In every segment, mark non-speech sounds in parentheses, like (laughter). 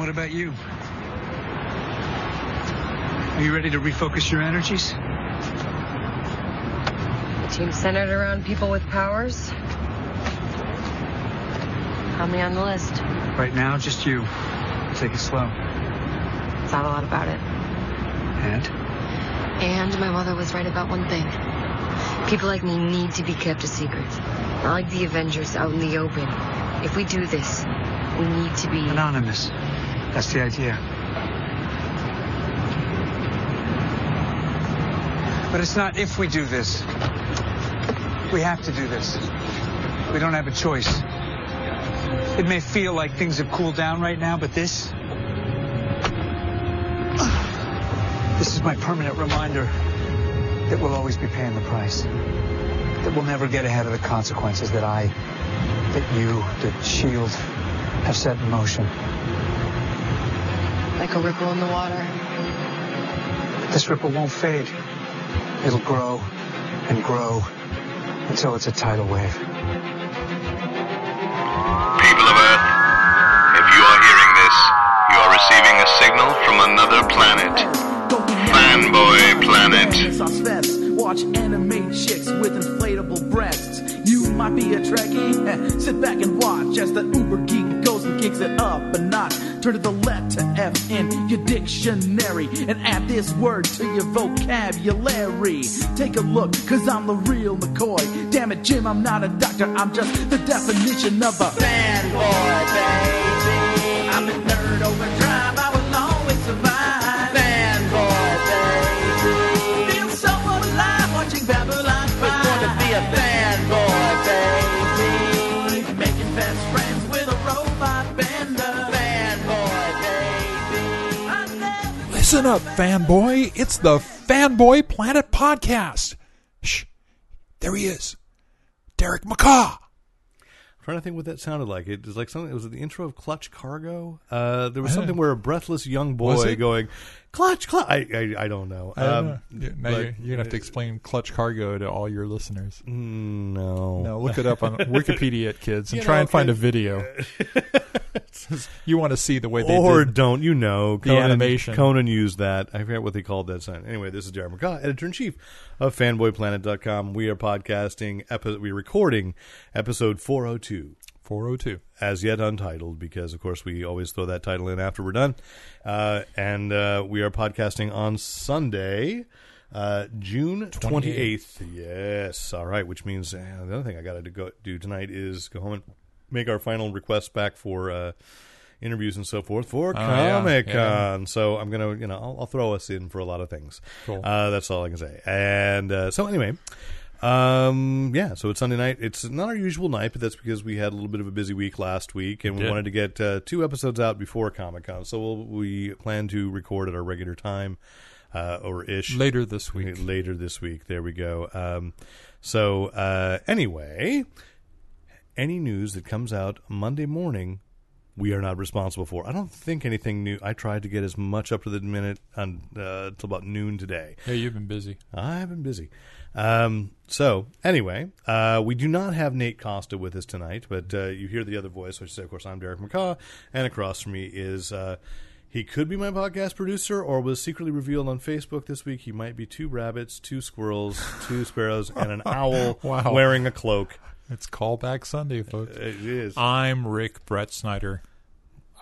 What about you? Are you ready to refocus your energies? Team centered around people with powers. How many on the list? Right now, just you. Take it slow. Thought a lot about it. And? And my mother was right about one thing. People like me need to be kept a secret. Not like the Avengers out in the open. If we do this, we need to be. Anonymous. That's the idea. But it's not if we do this. We have to do this. We don't have a choice. It may feel like things have cooled down right now, but this. This is my permanent reminder that we'll always be paying the price. That we'll never get ahead of the consequences that I, that you, that S.H.I.E.L.D. have set in motion. Like a ripple in the water. This ripple won't fade. It'll grow and grow until it's a tidal wave. People of Earth, if you are hearing this, you are receiving a signal from another planet. Fanboy Planet. Watch anime chicks with inflatable breasts. You might be a Trekkie. (laughs) Sit back and watch as the uber geek goes and kicks it up a notch. Turn to the letter F in your dictionary and add this word to your vocabulary. Take a look, cause I'm the real McCoy. Damn it, Jim, I'm not a doctor, I'm just the definition of a fanboy, baby. Listen up, fanboy. It's the Fanboy Planet Podcast. Shh. There he is. Derek McCaw. I'm trying to think what that sounded like. It was like something. It was the intro of Clutch Cargo? Uh, there was something where a breathless young boy going, "Clutch, clutch." I, I, I don't know. I don't Um, know. Yeah, now but- you're, you're gonna have to explain Clutch Cargo to all your listeners. No, No, look it up on (laughs) Wikipedia, kids, and You try know, and find a video. (laughs) you want to see the way they or did. don't you know The Conan, animation. Conan used that. I forget what they called that sign. Anyway, this is Derek McCaw, editor in chief of FanboyPlanet.com. We are podcasting. Epi- we're recording episode 402. 402. as yet untitled because of course we always throw that title in after we're done uh, and uh, we are podcasting on sunday uh, june 28th yes all right which means uh, the other thing i gotta do, go, do tonight is go home and make our final requests back for uh, interviews and so forth for Oh, comic con yeah. so i'm gonna you know I'll, I'll throw us in for a lot of things Cool. uh, that's all i can say and uh, so anyway um, yeah, so it's Sunday night. It's not our usual night, but that's because we had a little bit of a busy week last week, and we wanted to get uh, two episodes out before Comic Con. So we'll, we plan to record at our regular time, uh, or ish Later this week. Later this week. There we go. Um, so uh, anyway, any news that comes out Monday morning, we are not responsible for. I don't think anything new. I tried to get as much up to the minute until uh, about noon today. Hey, you've been busy. I've been busy. Um, so anyway, uh, we do not have Nate Costa with us tonight, but uh, you hear the other voice, which is of course I'm Derek McCaw, and across from me is uh, he could be my podcast producer, or was secretly revealed on Facebook this week. He might be two rabbits, two squirrels, two sparrows, and an (laughs) owl Wow. wearing a cloak. It's callback Sunday, folks. It is. I'm Rick Brett Snyder.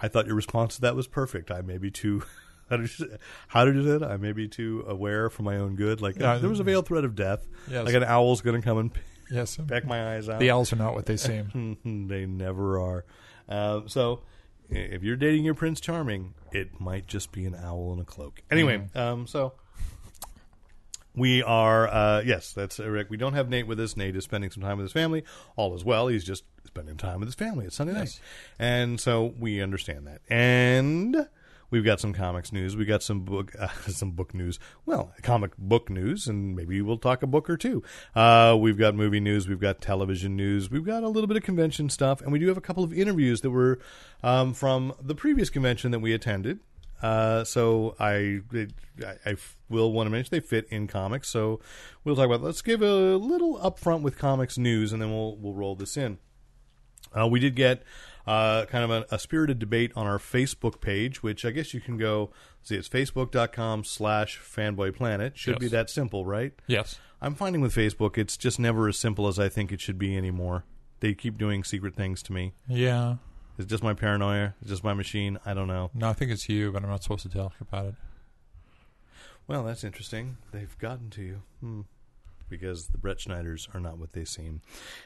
I thought your response to that was perfect. I may be too. (laughs) How did you say, how did you say that? I may be too aware for my own good. Like Yeah. there was a veiled threat of death. Yes. Like an owl's going to come and (laughs) Yes, peck my eyes out. the owls are not what they (laughs) seem. they never are. Uh, so, if you're dating your Prince Charming, it might just be an owl in a cloak. Anyway, Mm-hmm. um, so we are uh, yes, that's Rick. We don't have Nate with us. Nate is spending some time with his family. All is well. He's just spending time with his family. It's Sunday night, and so we understand that. And we've got some comics news. We've got some book, (laughs) uh, some book news. Well, comic book news, and maybe we'll talk a book or two. Uh, we've got movie news. We've got television news. We've got a little bit of convention stuff, and we do have a couple of interviews that were um, from the previous convention that we attended. Uh, so I, it, I I will want to mention they fit in comics. So we'll talk about. Let's give a little upfront with comics news, and then we'll we'll roll this in. Uh, we did get uh, kind of a, a spirited debate on our Facebook page, which I guess you can go see. It's facebook.com slash fanboyplanet. Should be that simple, right? Yes. I'm finding with Facebook, it's just never as simple as I think it should be anymore. They keep doing secret things to me. Yeah. It's just my paranoia. It's just my machine. I don't know. No, I think it's you, but I'm not supposed to tell you about it. Well, that's interesting. They've gotten to you. Hmm. Because the Brett Schneiders are not what they seem.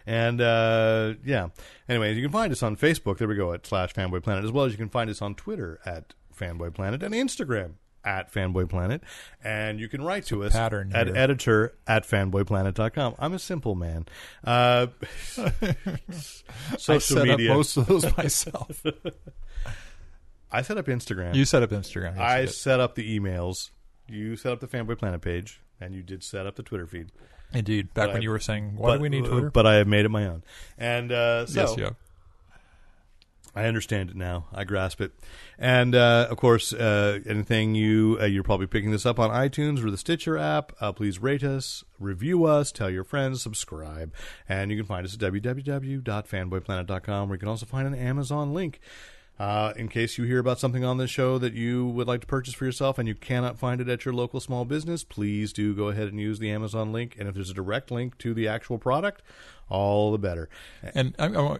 And, uh, yeah. Anyway, you can find us on Facebook. There we go, at slash Fanboy Planet, as well as you can find us on Twitter at Fanboy Planet and Instagram at Fanboy Planet. And you can write to us pattern at here. editor at fanboyplanet.com. I'm a simple man. Uh, (laughs) I social set media. up most of those myself. (laughs) I set up Instagram. you set up Instagram. Yes, I set up the emails. You set up the Fanboy Planet page, and you did set up the Twitter feed. Indeed. Back But when I- you were saying, why but, do we need uh, Twitter? But I have made it my own, and uh, so yes, yeah. I understand it now. I grasp it, and uh, of course, uh, anything you uh, you're probably picking this up on iTunes or the Stitcher app. Uh, please rate us, review us, tell your friends, subscribe, and you can find us at www.fanboyplanet.com, where you can also find an Amazon link. Uh, in case you hear about something on this show that you would like to purchase for yourself and you cannot find it at your local small business, please do go ahead and use the Amazon link. And if there's a direct link to the actual product, all the better. And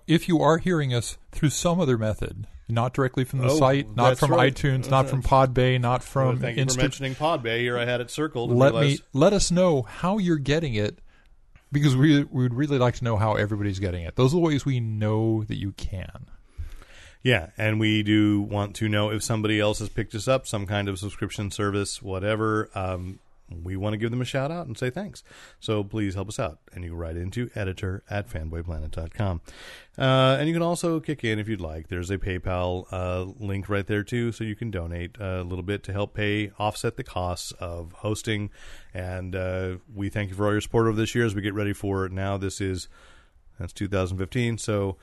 if you are hearing us through some other method, not directly from the Oh, site, not from right. iTunes, not from Podbay, not from Thank you for mentioning Podbay. Here I had it circled. let me let us know how you're getting it because we we would really like to know how everybody's getting it. Those are the ways we know that you can. Yeah, and we do want to know if somebody else has picked us up, some kind of subscription service, whatever. Um, we want to give them a shout out and say thanks. So please help us out. And you can write into editor at fanboyplanet.com. Uh, and you can also kick in if you'd like. There's a PayPal uh, link right there, too, so you can donate a little bit to help pay, offset the costs of hosting. And uh, we thank you for all your support over this year as we get ready for now. This is that's 2015. So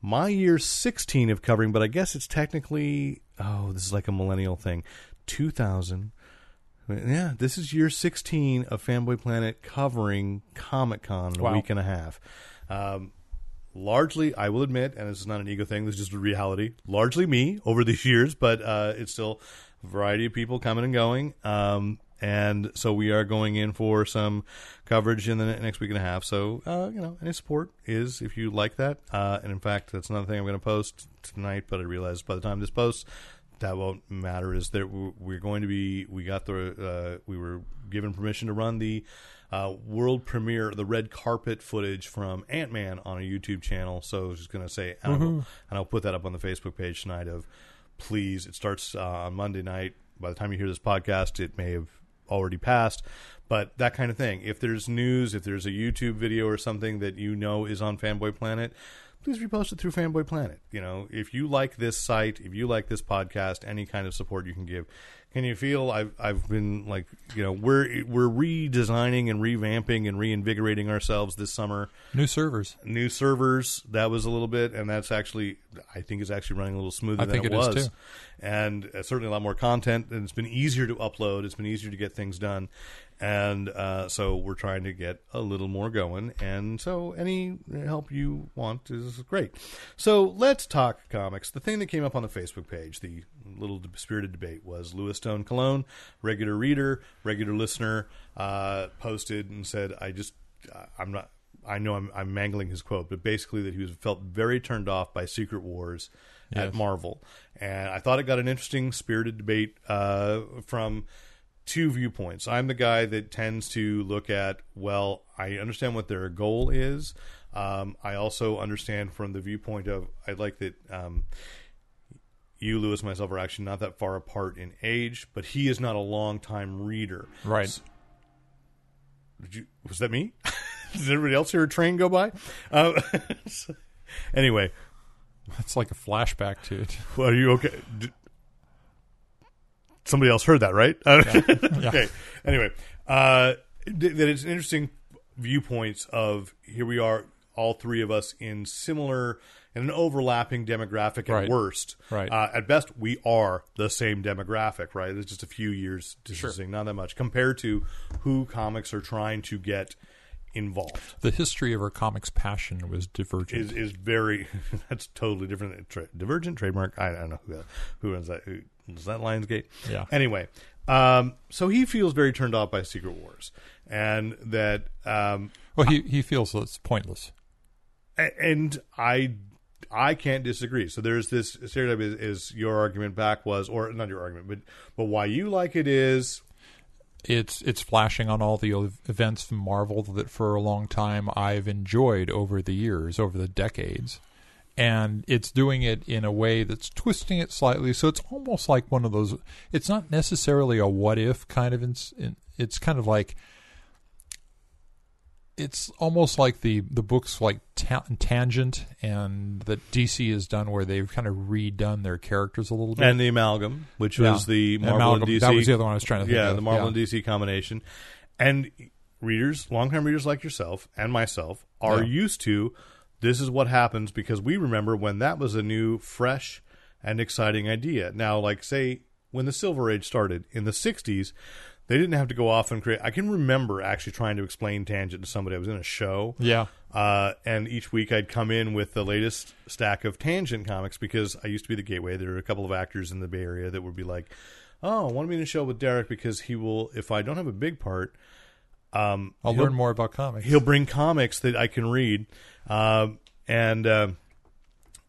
my year 16 of covering, but I guess it's technically oh, this is like a millennial thing. 2000. Yeah, this is year 16 of Fanboy Planet covering Comic Con in a Wow. week and a half. Um, largely, I will admit, and this is not an ego thing, this is just a reality. Largely me over these years, but uh, it's still a variety of people coming and going. Um, and so we are going in for some coverage in the next week and a half. So, uh, you know, any support is if you like that. Uh, and in fact, that's another thing I'm going to post tonight, but I realize by the time this posts, that won't matter. Is that we're going to be, we got the, uh, we were given permission to run the uh, world premiere, the red carpet footage from Ant Man on a YouTube channel. So I was just going to say, and, I'll, and I'll put that up on the Facebook page tonight. Of please, it starts uh, on Monday night. By the time you hear this podcast, it may have already passed. But that kind of thing. If there's news, if there's a YouTube video or something that you know is on Fanboy Planet, please repost it through Fanboy Planet. You know, if you like this site, if you like this podcast, any kind of support you can give. Can you feel I've I've been like you know we're we're redesigning and revamping and reinvigorating ourselves this summer New servers. new servers. That was a little bit, and that's actually I think is actually running a little smoother I than it it was, and uh, certainly a lot more content. And it's been easier to upload. It's been easier to get things done, and uh, so we're trying to get a little more going. And so any help you want is great. So let's talk comics. The thing that came up on the Facebook page, the little spirited debate, was Lewis Stone Cologne, regular reader, regular listener, uh, posted and said, "I just I'm not." I know I'm, I'm mangling his quote, but basically that he was felt very turned off by Secret Wars at Marvel, and I thought it got an interesting, spirited debate uh, from two viewpoints. I'm the guy that tends to look at, well, I understand what their goal is. Um, I also understand from the viewpoint of I like that. Um, you, Lewis, and myself are actually not that far apart in age, but he is not a long time reader. Right. Did you, was that me? (laughs) Did everybody else hear a train go by? Uh, (laughs) anyway, That's like a flashback to it. well, are you okay? Somebody else heard that, right? Uh, (laughs) okay. Anyway, uh, th- that it's interesting viewpoints of here we are, all three of us in similar and an overlapping demographic at Right. worst. Right. Uh, at best, we are the same demographic, right? It's just a few years distancing, not that much compared to who comics are trying to get involved. The history of our comics passion was divergent. Is is very (laughs) that's totally different. Tra- divergent trademark. I, I don't know who who runs that. Who is that Lionsgate? Yeah. Anyway, um, so he feels very turned off by Secret Wars, and that um, well, he he feels it's pointless. And I I can't disagree. So there's this stereotype is, is your argument back was or not your argument, but but why you like it is It's it's flashing on all the events from Marvel that for a long time I've enjoyed over the years, over the decades. And it's doing it in a way that's twisting it slightly, so it's almost like one of those. It's not necessarily a what if kind of. Ins, in, it's kind of like it's almost like the the books like ta- Tangent and that DC has done, where they've kind of redone their characters a little bit. and the amalgam, which was the Marvel Amalgam. and DC. That was the other one I was trying to think yeah, of. the Marvel Yeah. and DC combination, and readers, longtime readers like yourself and myself, are Yeah. used to. This is what happens because we remember when that was a new, fresh, and exciting idea. Now, like say when the Silver Age started in the '60s, they didn't have to go off and create. I can remember actually trying to explain Tangent to somebody. I was in a show, Yeah. uh, and each week I'd come in with the latest stack of Tangent comics because I used to be the gateway. There were a couple of actors in the Bay Area that would be like, "Oh, I want to be in a show with Derek because he will. If I don't have a big part, um, I'll learn more about comics. He'll bring comics that I can read, um, and uh,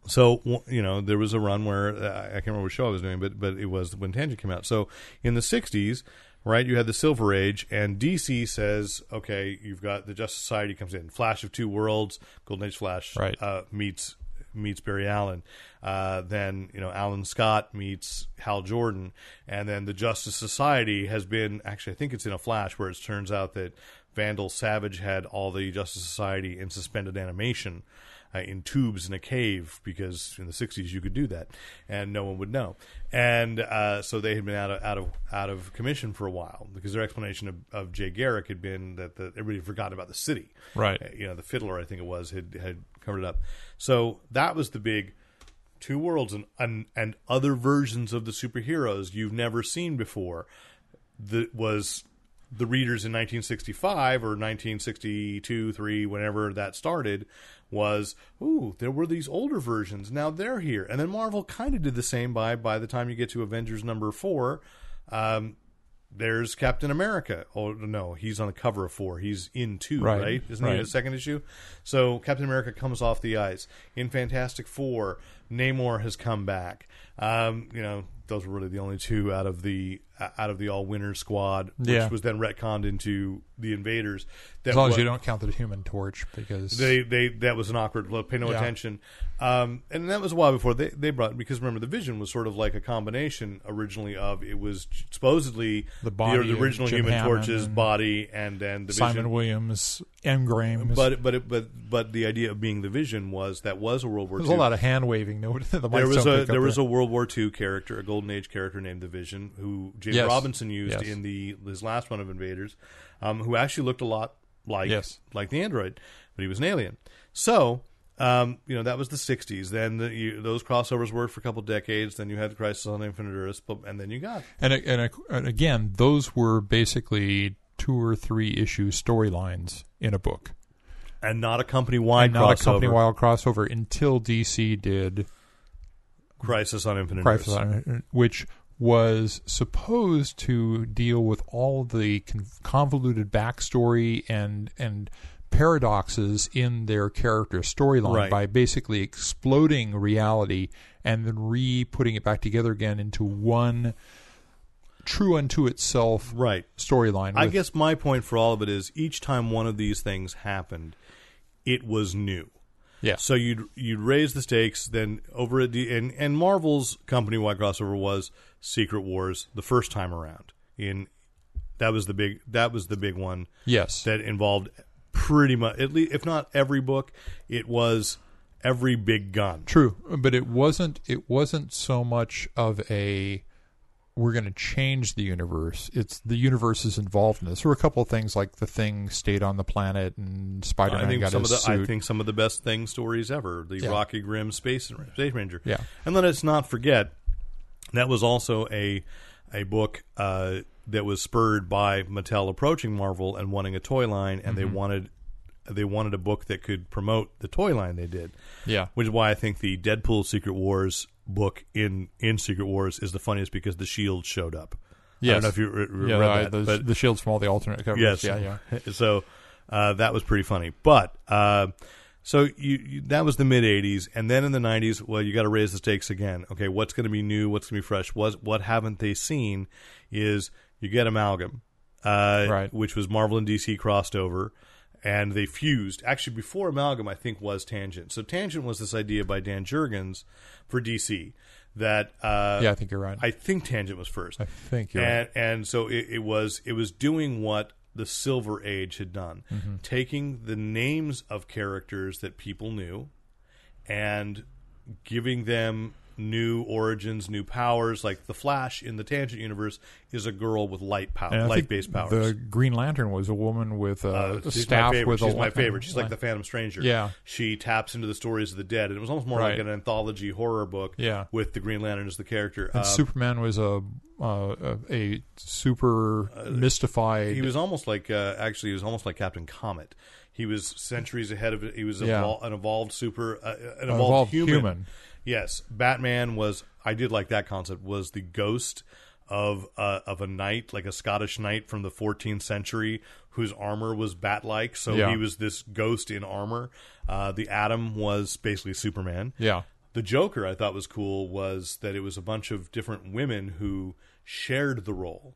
so you know there was a run where uh, I can't remember what show I was doing, but but it was when Tangent came out. So in the '60s, right, you had the Silver Age, and DC says, okay, you've got the Justice Society comes in, Flash of Two Worlds, Golden Age Flash, Right. uh, meets meets Barry Allen. Uh, then you know Alan Scott meets Hal Jordan, and then the Justice Society has been actually I think it's in a Flash where it turns out that Vandal Savage had all the Justice Society in suspended animation. Uh, in tubes in a cave because in the 60s you could do that and no one would know and uh, so they had been out of out of out of commission for a while because their explanation of, of Jay Garrick had been that the, everybody forgot about the city Right. uh, you know the fiddler I think it was had had covered it up. So that was the big two worlds and and, and other versions of the superheroes you've never seen before. That was the readers in 1965 or 1962, three, whenever that started, was ooh, there were these older versions. Now they're here, and then Marvel kind of did the same by by the time you get to Avengers number four. Um, there's Captain America. Oh no, he's on the cover of four. He's in two, right? Right, Isn't he in the second issue? So Captain America comes off the ice in Fantastic Four. Namor has come back. Um, you know, those were really the only two out of the out of the all winners squad, which Yeah. was then retconned into the Invaders. That As long as you don't count the Human Torch, because they they that was an awkward look. Pay no Yeah. attention. Um, and that was a while before they they brought because remember the Vision was sort of like a combination originally of it was supposedly The body of original Human Hammond Torch's body and then the Simon Vision. Williams, M. Grames. But but it, but but the idea of being the Vision was that was a World War there's a lot of hand waving. (laughs) The there was a pick there was there. a World War II character, a Golden Age character named the Vision, who James Yes. Robinson used Yes. in the his last one of Invaders, um, who actually looked a lot like Yes. like the android, but he was an alien. So. Um, you know that was the '60s. Then the, you, those crossovers worked for a couple decades. Then you had the Crisis on Infinite Earths, but- and then you got and, and, and again, those were basically two or three issue storylines in a book, and not a company wide not a crossover. company wide crossover until DC did Crisis on Infinite Crisis Earths. on- which was supposed to deal with all the convoluted backstory and and paradoxes in their character storyline Right. by basically exploding reality and then re putting it back together again into one true unto itself Right. storyline. I guess my point for all of it is each time one of these things happened, it was new. yeah. So you'd you'd raise the stakes. Then over at the and and Marvel's company wide crossover was Secret Wars the first time around. In that was the big that was the big one yes. that involved pretty much at least if not every book, it was every big gun. True, but it wasn't. It wasn't so much of a we're going to change the universe. It's the universe is involved in this. There were a couple of things like the thing stayed on the planet and Spider I Man think got some of his the I think some of the best thing stories ever. The Yeah. Rocky Grimm Space Space Ranger. Yeah. and let us not forget that was also a a book uh, that was spurred by Mattel approaching Marvel and wanting a toy line, and they Mm-hmm. wanted they wanted a book that could promote the toy line they did. Yeah. which is why I think the Deadpool Secret Wars book in in Secret Wars is the funniest because the Shield showed up. I don't know if you re- re- yeah, read that, the, but the shields from all the alternate covers. Yes. Yeah, yeah. (laughs) so uh, that was pretty funny. But uh, so you, you that was the mid '80s, and then in the '90s, well, you got to raise the stakes again. Okay, what's going to be new? What's going to be fresh? What what haven't they seen? Is you get amalgam, uh, Right. Which was Marvel and DC crossed over. And they fused. Actually, before Amalgam, I think was Tangent. So Tangent was this idea by Dan Jurgens for DC that uh, Yeah, I think you're right. I think Tangent was first I think you're and and so it, it was it was doing what the Silver Age had done, Mm-hmm. taking the names of characters that people knew, and giving them new origins, new powers. Like the Flash in the Tangent universe is a girl with light power, light based powers. The Green Lantern was a woman with a, Uh, a staff with She's a my favorite. She's like the Phantom Stranger. Yeah. she taps into the stories of the dead, and it was almost more like an anthology horror book. Yeah. with the Green Lantern as the character. And Uh, Superman was a uh, a, a super mystified. he was almost like uh, actually he was almost like Captain Comet. He was centuries ahead of it. He was Yeah. evol- an evolved super, uh, an An evolved, evolved human. human. Yes, Batman was. I did like that concept. Was the ghost of uh, of a knight, like a Scottish knight from the 14th century, whose armor was bat-like. So Yeah. he was this ghost in armor. Uh, the Atom was basically Superman. yeah, The Joker, I thought was cool, was that it was a bunch of different women who shared the role.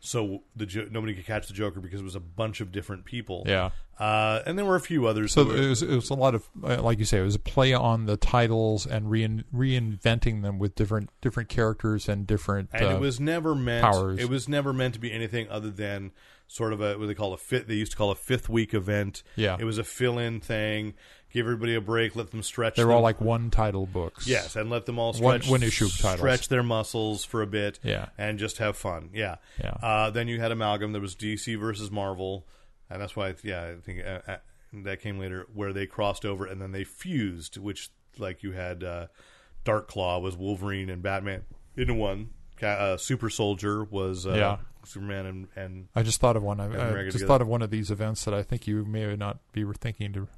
So the jo- nobody could catch the Joker because it was a bunch of different people. Yeah. uh, and there were a few others. So were- it was, it was a lot of, uh, like you say, it was a play on the titles and rein, reinventing them with different different characters and different. and uh, it was never meant. powers. It was never meant to be anything other than sort of a what they call a fit. They used to call a fifth week event. Yeah. it was a fill-in thing. Give everybody a break. Let them stretch. They're them- all like one title books. Yes, and let them all One- stretch one issue titles. stretch their muscles for a bit, Yeah. and just have fun. Yeah, Yeah. Uh, then you had Amalgam. There was DC versus Marvel, and that's why, yeah, I think uh, uh, that came later, where they crossed over and then they fused. Which, like, you had uh, Dark Claw was Wolverine and Batman into one. Uh, Super Soldier was uh, Yeah. Superman and, and I just thought of one. I, I just together. thought of one of these events that I think you may not be thinking to.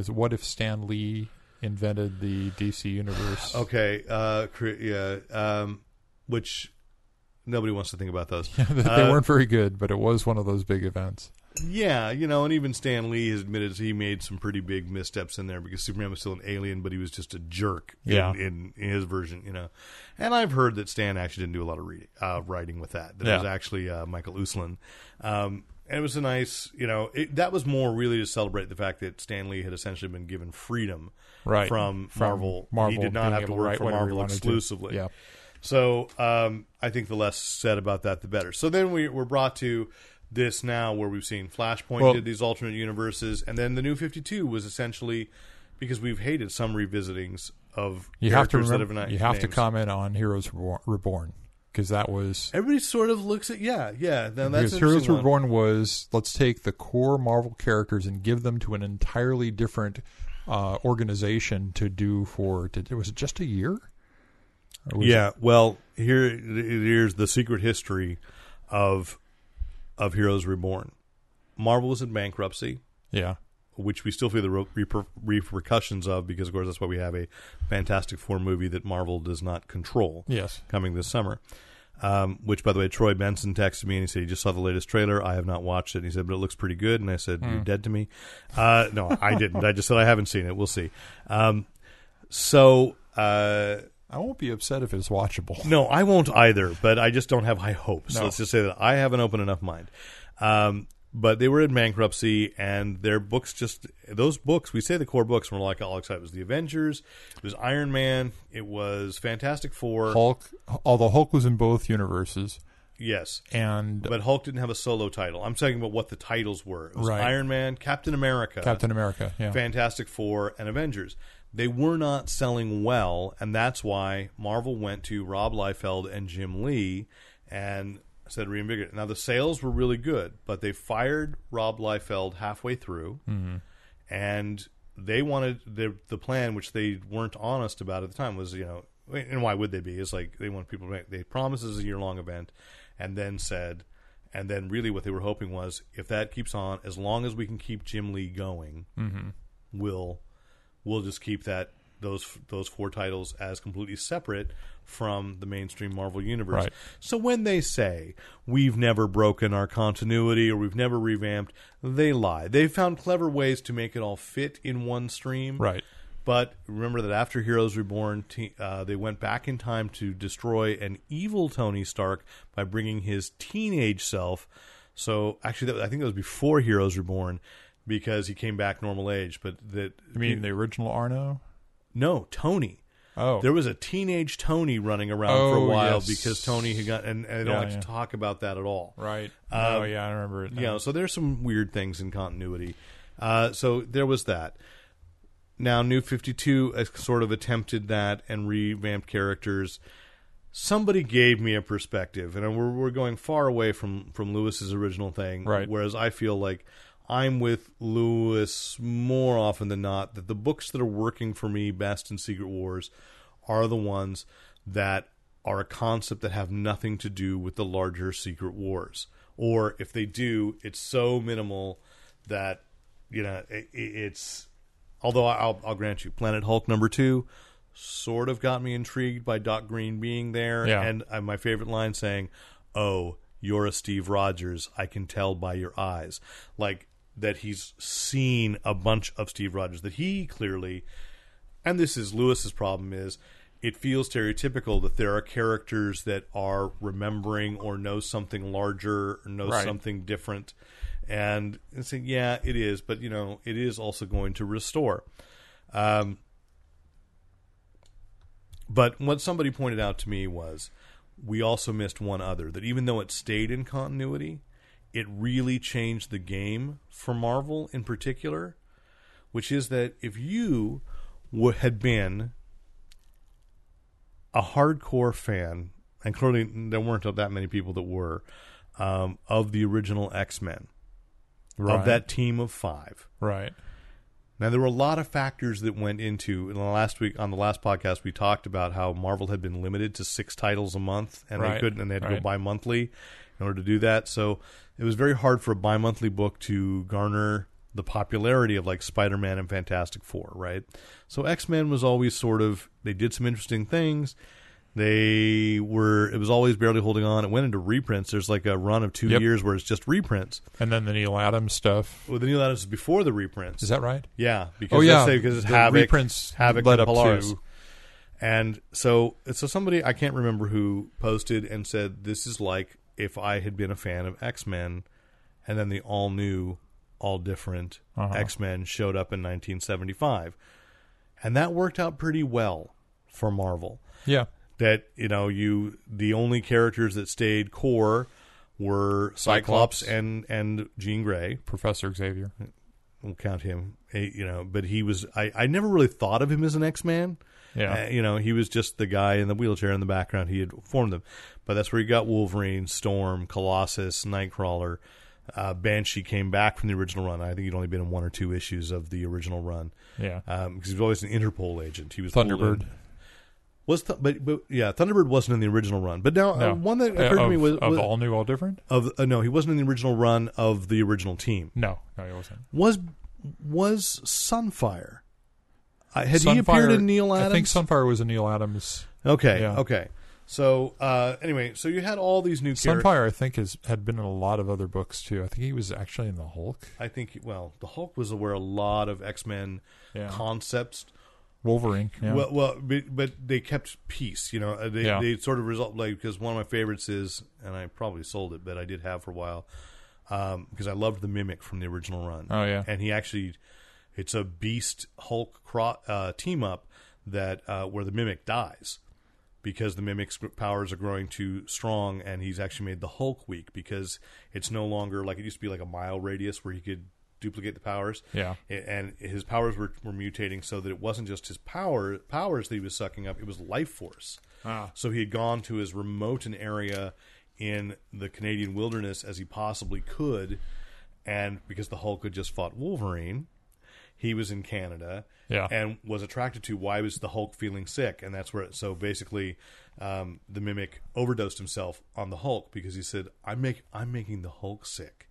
Is what if Stan Lee invented the DC universe? okay, uh, yeah, um, which nobody wants to think about those. (laughs) they Uh, weren't very good, but it was one of those big events. Yeah, you know, and even Stan Lee has admitted he made some pretty big missteps in there because Superman was still an alien, but he was just a jerk in, Yeah. in, in his version, you know. And I've heard that Stan actually didn't do a lot of reading, uh, writing with that. That it was actually uh, Michael Uslan. Um, and it was a nice, you know, it, that was more really to celebrate the fact that Stan Lee had essentially been given freedom Right. from, From Marvel. Marvel He did not have to work for Marvel exclusively. Yeah. So um, I think the less said about that, the better. So then we, we're brought to this now where we've seen Flashpoint Well- did these alternate universes, and then the New Fifty Two was essentially because we've hated some revisitings of You have to remember. have You have to comment on Heroes Reborn- Reborn because that was Everybody sort of looks at yeah, yeah. Then that's because Heroes one. Reborn was let's take the core Marvel characters and give them to an entirely different uh, organization to do for. To, was it just a year? Yeah, well, here here's the secret history of of Heroes Reborn. Marvel was in bankruptcy. yeah. Which we still feel the reper- repercussions of because, of course, that's why we have a Fantastic Four movie that Marvel does not control Yes. coming this summer. Um, which, by the way, Troy Benson texted me and he said he just saw the latest trailer. I have not watched it. And he said, but it looks pretty good. And I said, Hmm. you're dead to me. Uh, no, I didn't. I just said I haven't seen it. We'll see. Um, so. Uh, I won't be upset if it's watchable. no, I won't either, but I just don't have high hopes. No. Let's just say that I have an open enough mind. Um, but they were in bankruptcy, and their books just those books. We say the core books, were like all excited. It was the Avengers, it was Iron Man, it was Fantastic Four. Hulk, although Hulk was in both universes, Yes, and but Hulk didn't have a solo title. I'm talking about what the titles were. It was Right. Iron Man, Captain America, Captain America. Yeah. Fantastic Four, and Avengers. They were not selling well, and that's why Marvel went to Rob Liefeld and Jim Lee and said reinvigorate. Now the sales were really good, but they fired Rob Liefeld halfway through, mm-hmm. and they wanted the the plan, which they weren't honest about at the time, was you know, and why would they be? Is like they want people to make they promised as a year long event, and then said. And then really what they were hoping was if that keeps on, as long as we can keep Jim Lee going, mm-hmm. we'll we'll just keep that those those four titles as completely separate from the mainstream Marvel universe. Right. So when they say we've never broken our continuity or we've never revamped, they lie. They found clever ways to make it all fit in one stream. Right. But remember that after Heroes Reborn, te- uh, they went back in time to destroy an evil Tony Stark by bringing his teenage self. So actually, that, I think that was before Heroes Reborn because he came back normal age. But that You mean the original Arno? No Tony. Oh, There was a teenage Tony running around for a Oh, while yes. because Tony had got, and, and I don't Yeah, like yeah. to talk about that at all. right. Uh, oh, yeah, I remember it. You know, so there's some weird things in continuity. Uh, so there was that. Now, New 52 has sort of attempted that and revamped characters. Somebody gave me a perspective, and we're, we're going far away from, from Lewis's original thing. Right. Whereas I feel like I'm with Lewis more often than not that the books that are working for me best in Secret Wars are the ones that are a concept that have nothing to do with the larger Secret Wars. Or if they do, it's so minimal that you know it, it's. Although I'll, I'll grant you, Planet Hulk number two sort of got me intrigued by Doc Green being there, Yeah. and uh, my favorite line saying, "Oh, you're a Steve Rogers. I can tell by your eyes." Like that he's seen a bunch of Steve Rogers that he clearly and this is Lewis's problem is it feels stereotypical that there are characters that are remembering or know something larger or know Right. something different and and saying yeah it is but you know it is also going to restore um but what somebody pointed out to me was we also missed one other that even though it stayed in continuity it really changed the game for Marvel in particular which is that if you w- had been a hardcore fan, and clearly there weren't that many people that were, um, of the original X Men, right. of that team of five. Right. Now there were a lot of factors that went into. In the last week on the last podcast, we talked about how Marvel had been limited to six titles a month, and they couldn't, and they had to right. go bi-monthly in order to do that. So it was very hard for a bi-monthly book to garner the popularity of like Spider-Man and Fantastic Four, right? So X-Men was always sort of they did some interesting things. They were it was always barely holding on. It went into reprints. There's like a run of two Yep. years where it's just reprints. And then the Neal Adams stuff. Well, the Neal Adams is before the reprints. Is that right? Yeah, because Oh, yeah. because it's The Havoc, reprints Havoc led and up Polaris. to- And so, so somebody I can't remember who posted and said this is like if I had been a fan of X Men, and then the all new, all different Uh-huh. X Men showed up in 1975, and that worked out pretty well for Marvel. Yeah. That you know, you the only characters that stayed core were Cyclops, Cyclops. and and Jean Grey Professor Xavier. we'll count him. eh, You know, but he was. I, I never really thought of him as an X Man. Yeah. you know, he was just the guy in the wheelchair in the background. He had formed them, but that's where you got Wolverine, Storm, Colossus, Nightcrawler. Uh, Banshee came back from the original run. I think he'd only been in one or two issues of the original run Yeah. because he was always an Interpol agent. He was Thunderbird. Was th- but, but yeah, Thunderbird wasn't in the original run. But now No. uh, one that Uh, occurred to me was, of was all new, all different. of uh, no, he wasn't in the original run of the original team. No, no, he wasn't. was was Sunfire. Uh, had he appeared in Neal Adams? I think Sunfire was a Neal Adams. Okay, Yeah. okay. So uh, anyway, so you had all these new characters. Sunfire, I think, has had been in a lot of other books too. I think he was actually in the Hulk. I think well, the Hulk was where a lot of X Men Yeah. concepts. Wolverine. Yeah. Well, well, but, but they kept peace. You know, Uh, they Yeah. they sort of result like because one of my favorites is, and I probably sold it, but I did have for a while um, because I loved the Mimic from the original run. Oh, yeah. and he actually, it's a Beast Hulk cro- uh, team up that uh, where the Mimic dies because the Mimic's powers are growing too strong, and he's actually made the Hulk weak because it's no longer like it used to be like a mile radius where he could duplicate the powers. Yeah. And his powers were, were mutating so that it wasn't just his power powers that he was sucking up; it was life force. Ah. So he had gone to as remote an area in the Canadian wilderness as he possibly could, and because the Hulk had just fought Wolverine, he was in Canada Yeah. and was attracted to why was the Hulk feeling sick, and that's where. It, so basically, um, the mimic overdosed himself on the Hulk because he said, "I'm make I'm making the Hulk sick.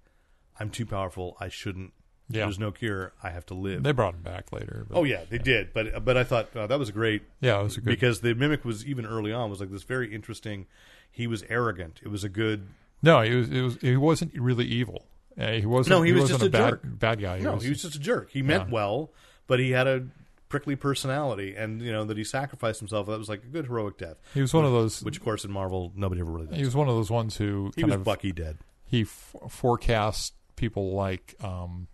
I'm too powerful. I shouldn't. Yeah. There's no cure. I have to live." They brought him back later. But oh yeah, they did, but but I thought uh, that was a great yeah, it was a good. because the mimic was even early on was like this very interesting. He was arrogant. It was a good. no, he was. It was. He wasn't really evil. Uh, he wasn't. No, he was wasn't just a bad, jerk. bad guy. He no, was, he was just a jerk. He meant Yeah. well, but he had a prickly personality, and you know that he sacrificed himself. That was like a good heroic death. he was one of those. Which, of course, in Marvel, nobody ever really does. he was one of those ones who He kind was of Bucky dead. he f- forecast people like um,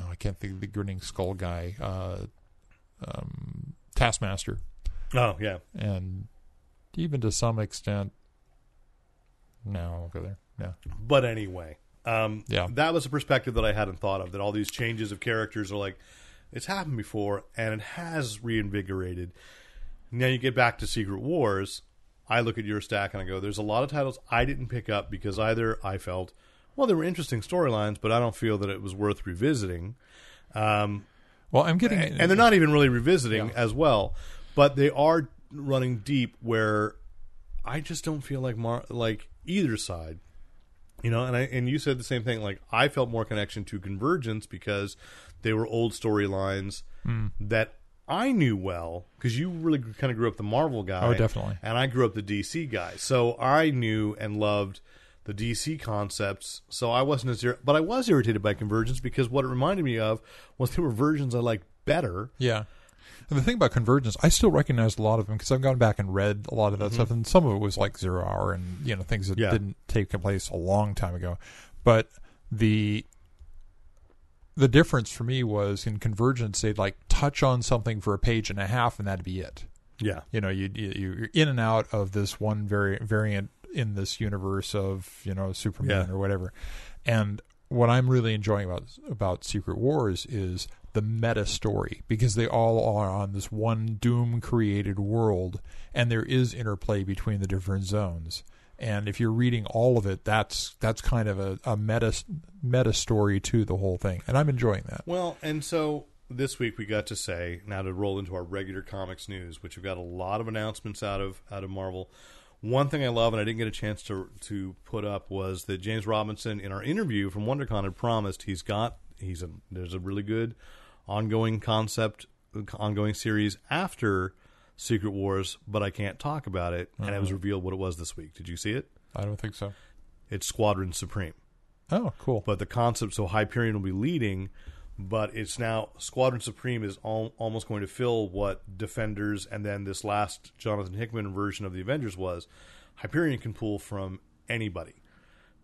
oh, I can't think of the grinning skull guy, uh, um, Taskmaster, Oh yeah, and even to some extent. No, I won't go there. Yeah, but anyway, um, Yeah. that was a perspective that I hadn't thought of. That all these changes of characters are like it's happened before, and it has reinvigorated. Now you get back to Secret Wars. I look at your stack and I go, "There's a lot of titles I didn't pick up because either I felt, well, there were interesting storylines, but I don't feel that it was worth revisiting." Um, well, I'm getting, and they're not even really revisiting as well, but they are running deep where I just don't feel like Mar- like either side. You know, and I and you said the same thing. Like I felt more connection to Convergence because they were old storylines Hmm. that I knew well because you really kind of grew up the Marvel guy. Oh, definitely. And I grew up the DC guy, so I knew and loved the DC concepts. So I wasn't as ir- but I was irritated by Convergence because what it reminded me of was there were versions I liked better. Yeah. And the thing about Convergence, I still recognize a lot of them because I've gone back and read a lot of that stuff, and some of it was like Zero Hour and you know things that Mm-hmm. Yeah. didn't take place a long time ago. But the the difference for me was in Convergence, they'd like touch on something for a page and a half, and that'd be it. Yeah. You know, you, you you're in and out of this one vari- variant in this universe of you know Superman Yeah. or whatever. And what I'm really enjoying about about Secret Wars is the meta story because they all are on this one Doom created world, and there is interplay between the different zones. And if you're reading all of it, that's that's kind of a, a meta meta story to the whole thing, and I'm enjoying that. Well, and so this week we got to say now to roll into our regular comics news, which we've got a lot of announcements out of out of Marvel. One thing I love, and I didn't get a chance to to put up, was that James Robinson in our interview from WonderCon had promised he's got he's a there's a really good ongoing concept ongoing series after Secret Wars, but I can't talk about it. And it was uh-huh. revealed what it was this week. Did you see it? I don't think so. It's Squadron Supreme. Oh, cool. but the concept so Hyperion will be leading but it's now Squadron Supreme is al- almost going to fill what Defenders and then this last Jonathan Hickman version of the Avengers was Hyperion can pull from anybody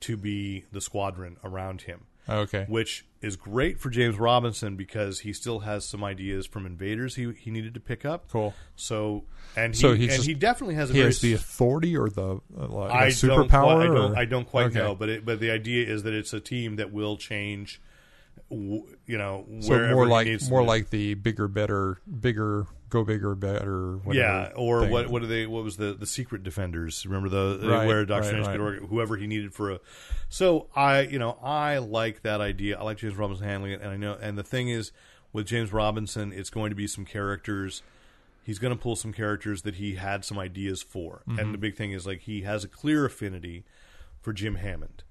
to be the squadron around him okay. which is great for James Robinson because he still has some ideas from Invaders he he needed to pick up Cool. so and he, So and just- he definitely has a he very has the authority or the uh, like I don't superpower. quite, I don't, I don't quite Okay. know, but it, but the idea is that it's a team that will change. You know, So more like more like the bigger, better, bigger, go bigger, better. Yeah, or thing. what? What are they? What was the the secret defenders? Remember the Right, where Doctor right, Strange right. could org- whoever he needed for a. So I, you know, I like that idea. I like James Robinson handling it, and I know. And the thing is, with James Robinson, it's going to be some characters. He's going to pull some characters that he had some ideas for, Mm-hmm. and the big thing is like he has a clear affinity for Jim Hammond,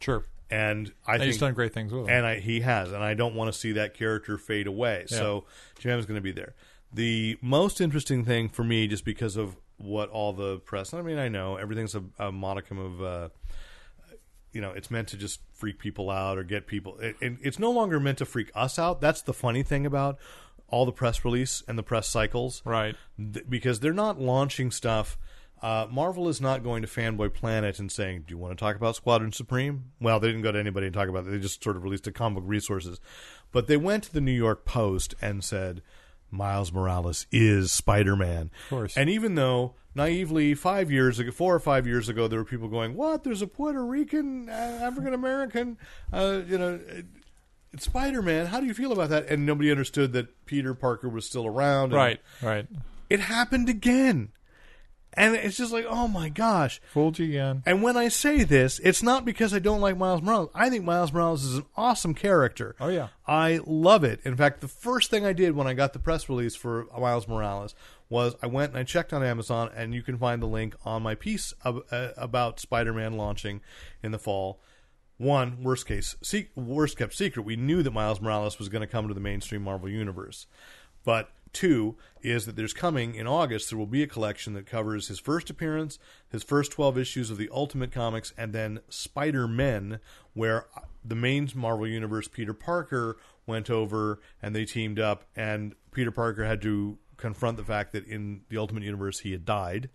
Sure. And I think he's done great things with him. and I, he has, and I don't want to see that character fade away. So Jim is going to be there. The most interesting thing for me, just because of what all the press. I mean, I know everything's a, a modicum of. Uh, you know, it's meant to just freak people out or get people. It, it, it's no longer meant to freak us out. That's the funny thing about all the press release and the press cycles right. th- because they're not launching stuff. Uh, Marvel is not going to Fanboy Planet and saying, "Do you want to talk about Squadron Supreme?" Well, they didn't go to anybody and talk about it. They just sort of released a comic book resources, but they went to the New York Post and said, "Miles Morales is Spider Man." Of course. And even though naively five years ago, four or five years ago, there were people going, "What? There's a Puerto Rican uh, African American, uh, you know." It's Spider-Man. How do you feel about that? And nobody understood that Peter Parker was still around. and- Right. Right. it happened again. And it's just like, oh my gosh. Fooled you again. And when I say this, it's not because I don't like Miles Morales. I think Miles Morales is an awesome character. Oh, yeah. I love it. In fact, the first thing I did when I got the press release for Miles Morales was I went and I checked on Amazon, and you can find the link on my piece of, uh, about Spider-Man launching in the fall. One worst case, se- worst kept secret. We knew that Miles Morales was going to come to the mainstream Marvel universe, but two is that there's coming in August. There will be a collection that covers his first appearance, his first twelve issues of the Ultimate Comics, and then Spider Men, where uh, the main Marvel universe Peter Parker went over and they teamed up, and Peter Parker had to confront the fact that in the Ultimate Universe he had died,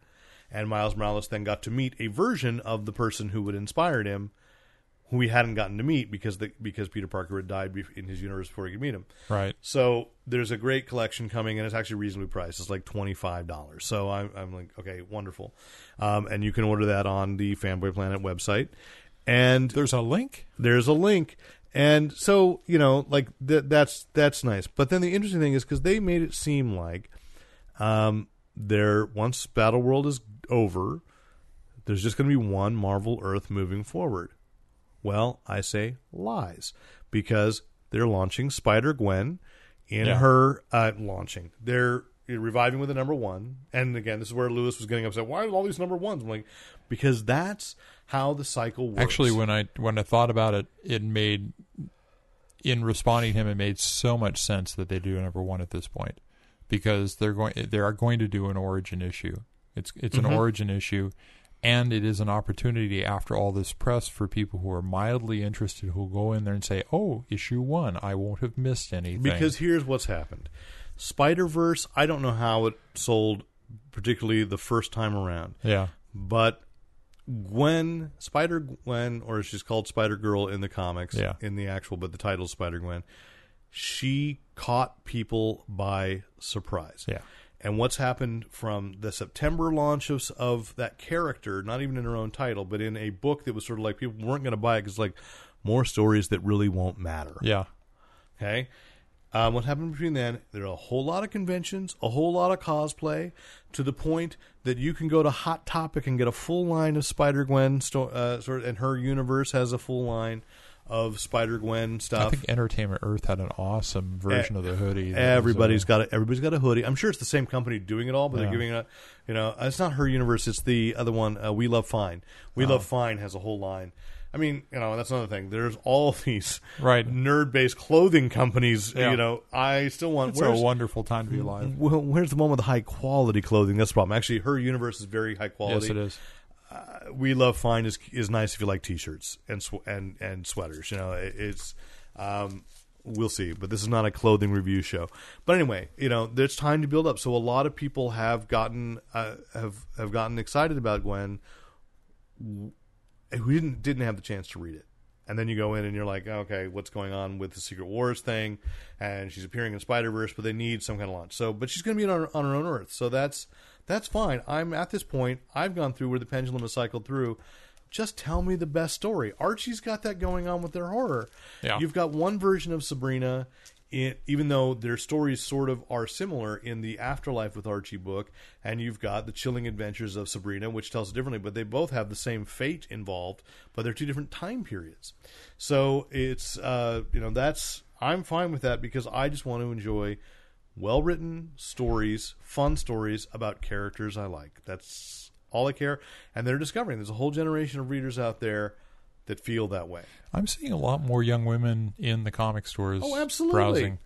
and Miles Morales then got to meet a version of the person who had inspired him who he hadn't gotten to meet because the, because Peter Parker had died in his universe before he could meet him. Right. So there's a great collection coming, and it's actually reasonably priced. It's like twenty five dollars. So I'm, I'm like, okay, wonderful. Um, and you can order that on the Fanboy Planet website. And There's a link. there's a link, and so you know, like th- that's that's nice. But then the interesting thing is because they made it seem like, um, there once Battle World is over, there's just going to be one Marvel Earth moving forward. Well, I say lies because they're launching Spider Gwen in Yeah. her uh, launching. They're reviving with a number one, and again, this is where Lewis was getting upset. Why are all these number ones? I'm like, because that's how the cycle works. Actually, when I when I thought about it, it made in responding to him, it made so much sense that they do a number one at this point because they're going they are going to do an origin issue. It's it's an origin issue, and it is an opportunity after all this press for people who are mildly interested who go in there and say, "Oh, issue one, I won't have missed anything." Because here's what's happened Spider Verse, I don't know how it sold, particularly the first time around, yeah, but Gwen, Spider Gwen, or she's called Spider Girl in the comics, Yeah. in the actual, but the title's Spider Gwen, she caught people by surprise. Yeah. And what's happened from the September launch of, of that character, not even in her own title, but in a book that was sort of like people weren't going to buy it because like more stories that really won't matter. yeah, Okay. Um, what happened between then? There are a whole lot of conventions, a whole lot of cosplay, to the point that you can go to Hot Topic and get a full line of Spider Gwen, sto- uh, sort of, and her universe has a full line of Spider Gwen stuff. I think Entertainment Earth had an awesome version of the hoodie. uh, Everybody's got a, everybody's got a hoodie. I'm sure it's the same company doing it all, but Yeah. they're giving it. You know, it's not her universe. It's the other one. Uh, we love Fine. We Oh. love Fine has a whole line. I mean, you know, that's another thing. There's all (laughs) these Right. nerd-based clothing companies. Yeah. You know, I still want. It's a wonderful time to be alive. where's the one with the high quality clothing? That's the problem. Actually, her universe is very high quality. Yes, it is. We love fine is is nice if you like t-shirts and sw- and and sweaters. You know, it, it's um, we'll see. But this is not a clothing review show. But anyway, you know, there's time to build up. So a lot of people have gotten uh, have have gotten excited about Gwen who didn't didn't have the chance to read it. And then you go in and you're like, okay, what's going on with the Secret Wars thing? And she's appearing in Spider Verse, but they need some kind of launch. So, but she's going to be on her, on her own Earth, so that's that's fine. I'm at this point. I've gone through where the pendulum has cycled through. Just tell me the best story. Archie's got that going on with their horror. Yeah. You've got one version of Sabrina, in, even though their stories sort of are similar in the Afterlife with Archie book, and you've got the Chilling Adventures of Sabrina, which tells it differently, but they both have the same fate involved, but they're two different time periods. So it's uh, you know that's I'm fine with that because I just want to enjoy well written stories, fun stories about characters I like. That's all I care, and they're discovering there's a whole generation of readers out there that feel that way. I'm seeing a lot more young women in the comic stores. Oh, absolutely. Browsing.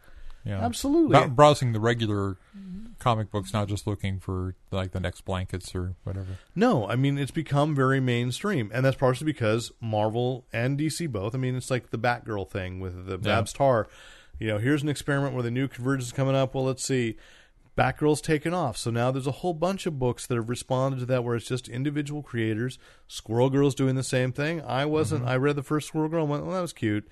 Yeah. Absolutely. Not browsing the regular comic books, not just looking for like the next blankets or whatever. No, I mean it's become very mainstream, and that's partially because Marvel and DC both. I mean, it's like the Batgirl thing with the Yeah. Babs Tarr. You know, here's an experiment where the new convergence is coming up. Well, let's see. Batgirl's taken off, so now there's a whole bunch of books that have responded to that, where it's just individual creators. Squirrel Girl's doing the same thing. I wasn't. I read the first Squirrel Girl and went, "Well, that was cute,"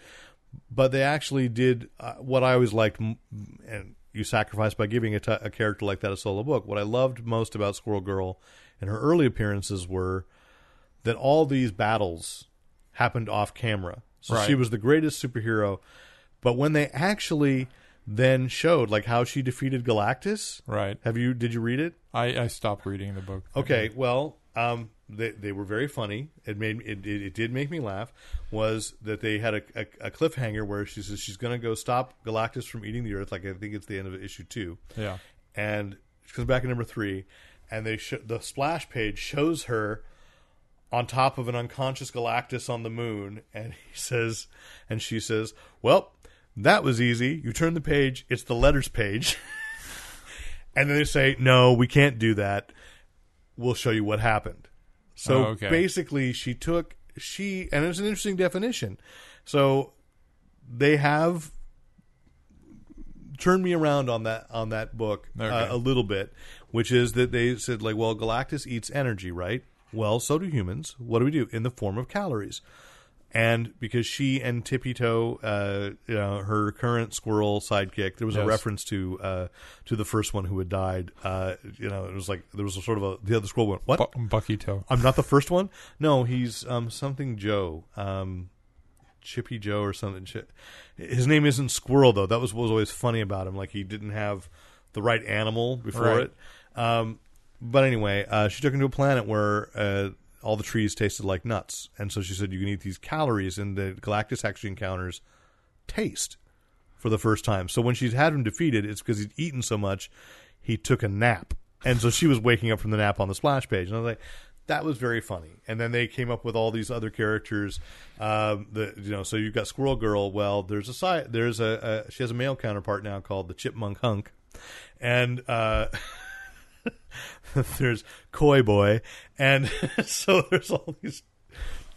but they actually did uh, what I always liked, and you sacrifice by giving a, t- a character like that a solo book. What I loved most about Squirrel Girl and her early appearances were that all these battles happened off camera. So Right. she was the greatest superhero. But when they actually then showed like how she defeated Galactus. Right. Have you? Did you read it? I, I stopped reading the book. Okay, well, um, they they were very funny. It made it, it, it did make me laugh. Was that they had a, a, a cliffhanger where she says she's going to go stop Galactus from eating the Earth. Like I think it's the end of issue two. Yeah. and she comes back in number three, and they sh- the splash page shows her on top of an unconscious Galactus on the moon, and he says, and she says, "Well, that was easy. You turn the page; it's the letters page." (laughs) and then they say, "No, we can't do that. We'll show you what happened." So Oh, okay. basically, she took she, and it's an interesting definition. So they have turned me around on that on that book Okay. uh, a little bit, which is that they said like, well, Galactus eats energy, right? Well, so do humans. What do we do in the form of calories? And because she and Tippy Toe, uh, you know, her current squirrel sidekick, there was a reference to uh, to the first one who had died. Uh, you know, it was like there was a sort of a the other squirrel went, "What? Bu- Bucky Toe. I'm not the first one. No, he's um, something Joe, um, Chippy Joe or something. His name isn't Squirrel though. That was what was always funny about him. Like he didn't have the right animal before Right. it. Um, but anyway, uh, she took him to a planet where uh, all the trees tasted like nuts, and so she said you can eat these calories, and the Galactus actually encounters taste for the first time. So when she's had him defeated, it's because he'd eaten so much, he took a nap. And so she was waking up from the nap on the splash page. And I was like, that was very funny. And then they came up with all these other characters. Um, the you know, so you've got Squirrel Girl. Well, there's a side, there's a, a she has a male counterpart now called the Chipmunk Hunk, and uh, (laughs) (laughs) there's Koi Boi, and (laughs) so there's all these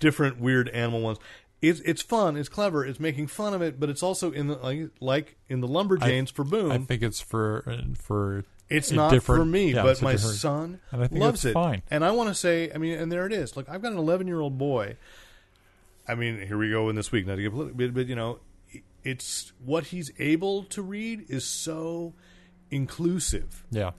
different weird animal ones. It's it's fun, it's clever, it's making fun of it, but it's also in the like, like in the Lumberjanes for Boom. I think it's for uh, for It's not for me, yeah, but my son I loves it. fine. And I want to say, I mean, and there it is. Look, I've got an 11 year old boy. I mean, here we go in this week. Not to get political, but, but you know, it's what he's able to read is so inclusive Yeah.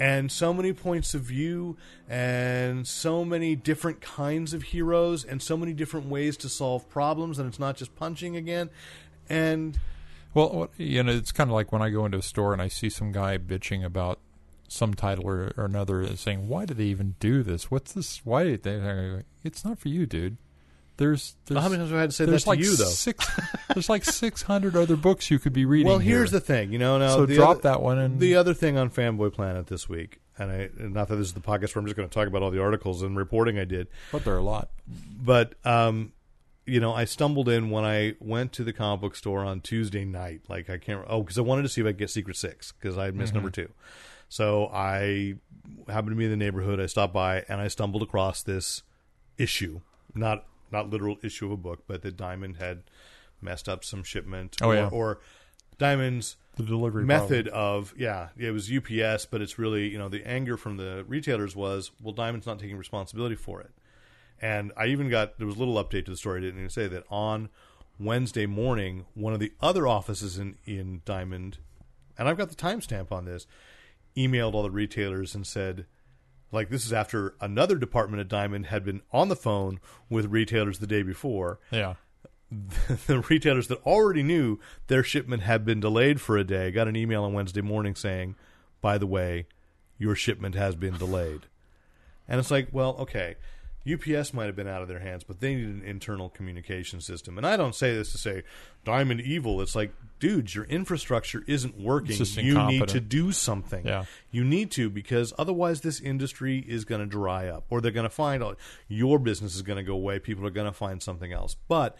And so many points of view and so many different kinds of heroes and so many different ways to solve problems and it's not just punching again and Well, you know, it's kind of like when I go into a store and I see some guy bitching about some title or, or another, saying, "Why did they even do this? What's this? Why they?" It's not for you, dude. There's, there's how many times have I had to say that like to you though Six, there's like six hundred other books you could be reading. Well, here's here. the thing, you know. Now, So drop other- that one and- the other thing on Fanboy Planet this week, and I not that this is the podcast where I'm just going to talk about all the articles and reporting I did, but there are a lot. but um, you know, I stumbled in when I went to the comic book store on Tuesday night. Like I can't, oh, because I wanted to see if I could get Secret Six because I had missed number two. So I happened to be in the neighborhood. I stopped by and I stumbled across this issue, not not literal issue of a book, but that Diamond had messed up some shipment, Oh, or, yeah. or Diamond's The delivery method of yeah it was UPS but it's really you know the anger from the retailers was well Diamond's not taking responsibility for it. And I even got there was a little update to the story I didn't even say that. On Wednesday morning one of the other offices in in Diamond and I've got the timestamp on this emailed all the retailers and said like this is after another department at Diamond had been on the phone with retailers the day before Yeah. (laughs) the retailers that already knew their shipment had been delayed for a day got an email on Wednesday morning saying, "By the way, your shipment has been delayed." And it's like, well, okay, UPS might have been out of their hands, but they need an internal communication system. And I don't say this to say Diamond evil. It's like, dudes, your infrastructure isn't working. You need to do something. Yeah. You need to because otherwise this industry is going to dry up or they're going to find out your business is going to go away. People are going to find something else. But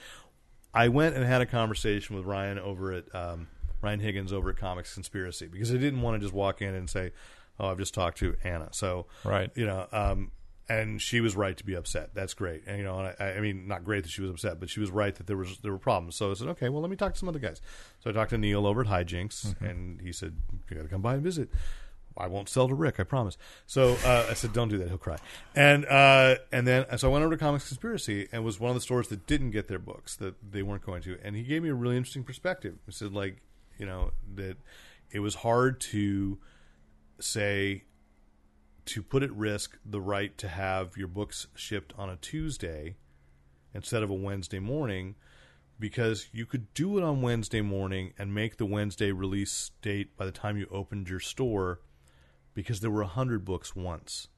I went and had a conversation with Ryan over at um, Ryan Higgins over at Comics Conspiracy because I didn't want to just walk in and say, "Oh, I've just talked to Anna." So, Right. you know, um, and she was right to be upset. That's great, and you know, and I, I mean, not great that she was upset, but she was right that there was there were problems. So I said, "Okay, well, let me talk to some other guys." So I talked to Neil over at Hijinx, and he said, "You got to come by and visit." I won't sell to Rick, I promise. So uh, I said, "Don't do that; he'll cry." And uh, and then so I went over to Comics Conspiracy, and was one of the stores that didn't get their books that they weren't going to, and he gave me a really interesting perspective. He said, like, you know, that it was hard to say to put at risk the right to have your books shipped on a Tuesday instead of a Wednesday morning because you could do it on Wednesday morning and make the Wednesday release date by the time you opened your store because there were a hundred books once.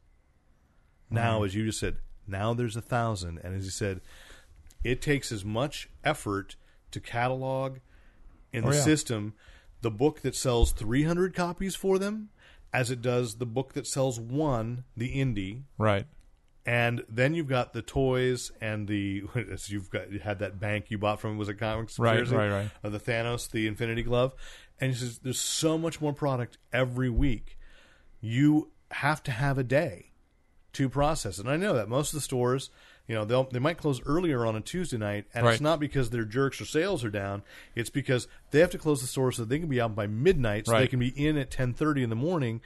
Now, as you just said, now there's a thousand, and as you said, it takes as much effort to catalog in Oh, the yeah. system the book that sells 300 copies for them as it does the book that sells one, the indie, Right. and then you've got the toys and the (laughs) as you've got you had that bank you bought from was it comics Right, Conspiracy? right, right. of the Thanos the Infinity Glove and he says there's so much more product every week you have to have a day to process and I know that most of the stores you know they'll they might close earlier on a Tuesday night and it's not because their jerks or sales are down it's because they have to close the store so they can be out by midnight so they can be in at 10:30 in the morning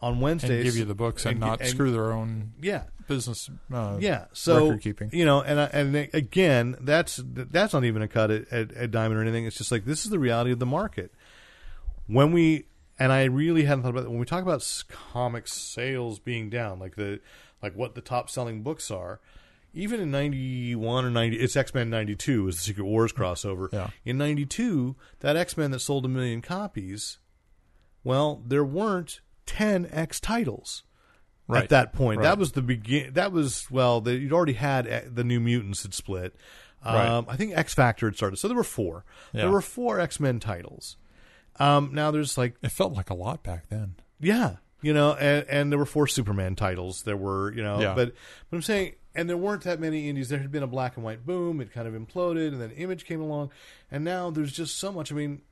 on Wednesdays And give you the books and, not and- screw their own yeah business. Uh, yeah. So record keeping. you know, and and again, that's that's not even a cut at, at, at Diamond or anything. It's just like this is the reality of the market. When we and I really hadn't thought about it, when we talk about comic sales being down, like the like what the top selling books are. Even in ninety one or ninety, it's X Men ninety two is the Secret Wars crossover. Yeah. In ninety two, that X Men that sold a million copies, well, there weren't ten X titles at that point. Right. That was the begin. That was well, the, you'd already had uh, the New Mutants had split. Um, Right. I think X Factor had started, so there were four. There were four X Men titles. Um, now there's like It felt like a lot back then. yeah, you know, and, and there were four Superman titles. There were, you know, Yeah. but but I'm saying, and there weren't that many indies. There had been a black and white boom. It kind of imploded, and then Image came along, and now there's just so much. I mean,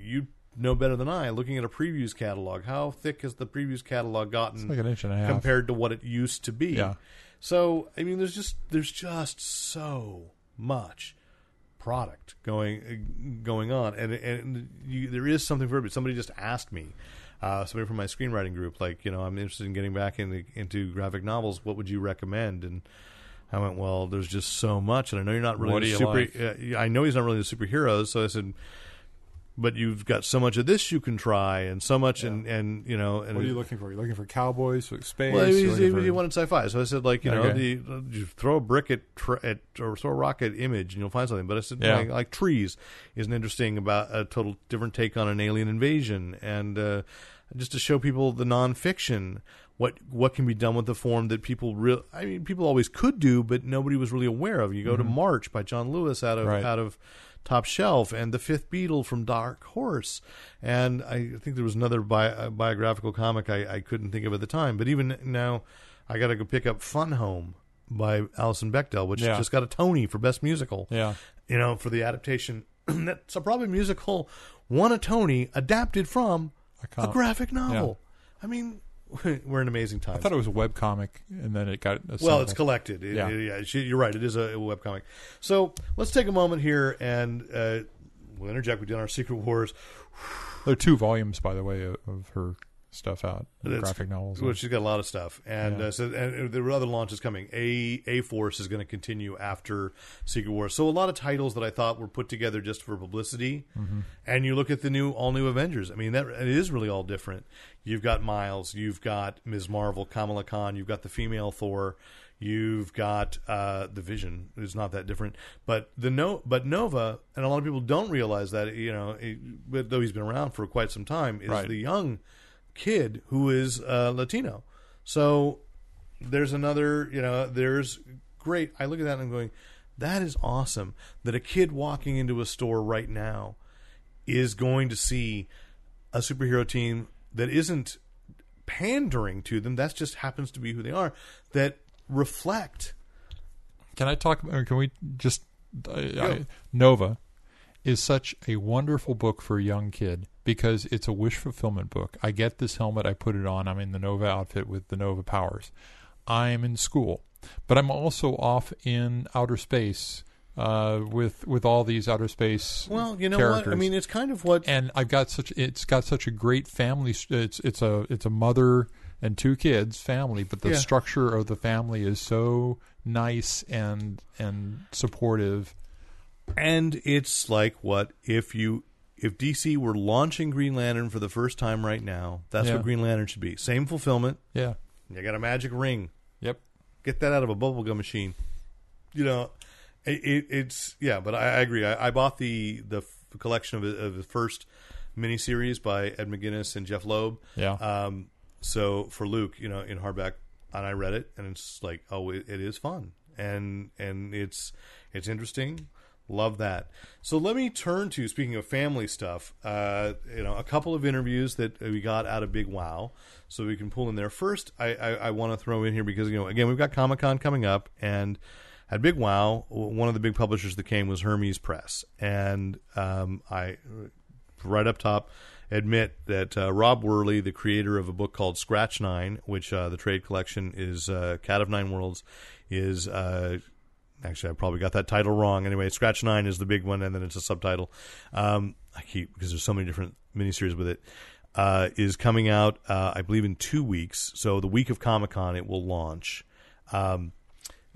you know better than I. Looking at a previews catalog, how thick has the previews catalog gotten? like an inch and a half. compared to what it used to be. Yeah. So I mean, there's just there's just so much product going uh, going on, and and you, there is something for it. Somebody just asked me, uh, somebody from my screenwriting group, like you know, I'm interested in getting back into into graphic novels. What would you recommend? And I went, well, there's just so much, and I know you're not really What do you super. like? uh, I know he's not really the superheroes, so I said. But you've got so much of this you can try, and so much, and and you know, and What are you looking for? You're looking for cowboys, space. well, he, he, for- he wanted sci-fi, so I said, like, you know, the you throw a brick at, at or throw a rock at image, and you'll find something. But I said, Yeah. like, like trees is an interesting about a total different take on an alien invasion, and uh, just to show people the nonfiction, what what can be done with the form that people real. I mean, people always could do, but nobody was really aware of. You go to March by John Lewis out of Mm-hmm. Right. out of Top Shelf and The Fifth Beatle from Dark Horse. And I think there was another bi- uh, biographical comic I, I couldn't think of at the time. But even now, I got to go pick up Fun Home by Alison Bechdel, which Yeah. just got a Tony for Best Musical. Yeah. You know, for the adaptation. (clears throat) That's a probably musical won a Tony adapted from A a, graphic novel. I mean, (laughs) we're in an amazing times. I thought it was a web comic, and then it got. Well, it's collected. It- Yeah. it- yeah, you're right. It is a, a webcomic. So let's take a moment here and uh, we'll interject. We did our Secret Wars. There are two volumes, by the way, of her stuff out, graphic novels. Well, she's got a lot of stuff, and Yeah. uh, so and there were other launches coming. A A Force is going to continue after Secret Wars. So a lot of titles that I thought were put together just for publicity. Mm-hmm. And you look at the new all new Avengers. I mean, that it is really all different. You've got Miles, you've got Ms. Marvel, Kamala Khan, you've got the female Thor, you've got uh, the Vision. It's not that different, but the no, but Nova, and a lot of people don't realize that. You know, it, but though he's been around for quite some time, is Right. the young kid who is uh, Latino. So there's another, you know, there's great. I look at that and I'm going, that is awesome that a kid walking into a store right now is going to see a superhero team that isn't pandering to them. That just happens to be who they are. That reflect. Can I talk? Or can we just? I, I, Nova is such a wonderful book for a young kid because it's a wish fulfillment book. I get this helmet, I put it on. I'm in the Nova outfit with the Nova powers. I'm in school, but I'm also off in outer space uh, with with all these outer space. Well, you know characters. what? I mean, it's kind of what and I've got such it's got such a great family. It's it's a it's a mother and two kids family, but the Yeah. structure of the family is so nice and and supportive. And it's like what if you if DC were launching Green Lantern for the first time right now, that's Yeah. what Green Lantern should be. Same fulfillment. Yeah. You got a magic ring. Yep. Get that out of a bubblegum machine. You know, It, it, it's yeah, but I, I agree. I, I bought the the f- collection of, of the first miniseries by Ed McGuinness and Jeph Loeb. Yeah. Um, so for Luke, you know, in hardback, and I read it, and it's like, oh, it, it is fun, and and it's it's interesting. Love that. So let me turn to speaking of family stuff. Uh, you know, a couple of interviews that we got out of Big Wow, so we can pull in there. First, I, I, I want to throw in here because you know, again, we've got Comic Con coming up, and at Big Wow, one of the big publishers that came was Hermes Press, and um, I right up top admit that uh, Rob Worley, the creator of a book called Scratch Nine, which uh, the trade collection is uh, Cat of Nine Worlds, is uh, actually I probably got that title wrong. Anyway, Scratch Nine is the big one, and then it's a subtitle. Um, I keep because there's so many different miniseries with it. Uh, is coming out, uh, I believe, in two weeks. So the week of Comic Con, it will launch. Um,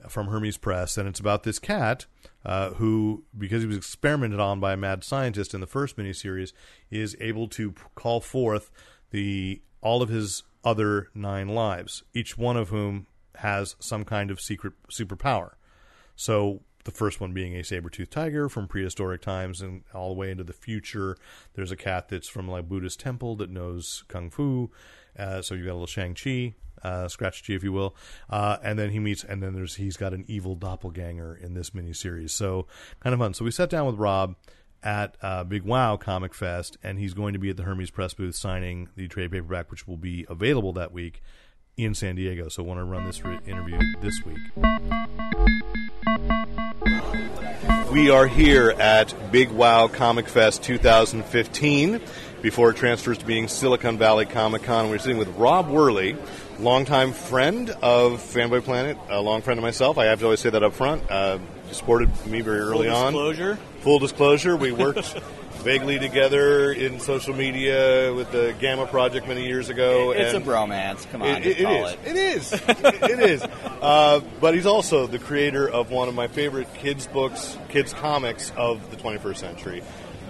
from Hermes Press, and it's about this cat uh, who, because he was experimented on by a mad scientist in the first miniseries, is able to p- call forth the all of his other nine lives, each one of whom has some kind of secret superpower. So the first one being a saber-toothed tiger from prehistoric times and all the way into the future. There's a cat that's from like Buddhist temple that knows kung fu. Uh, so you got a little Shang Chi, uh, Scratch Chi, if you will. Uh, and then he meets, and then there's he's got an evil doppelganger in this miniseries. So kind of fun. So we sat down with Rob at uh, Big Wow Comic Fest, and he's going to be at the Hermes Press booth signing the trade paperback, which will be available that week in San Diego. So I want to run this re- interview this week. We are here at Big Wow Comic Fest 2015 before it transfers to being Silicon Valley Comic Con. We're sitting with Rob Worley, longtime friend of Fanboy Planet, a long friend of myself. I have to always say that up front. Uh, supported me very early on. disclosure? Full disclosure, we worked (laughs) vaguely together in social media with the Gamma Project many years ago. It's a bromance. Come on, it, it call is. it. It is. it is. Uh, but he's also the creator of one of my favorite kids' books, kids' comics of the 21st century.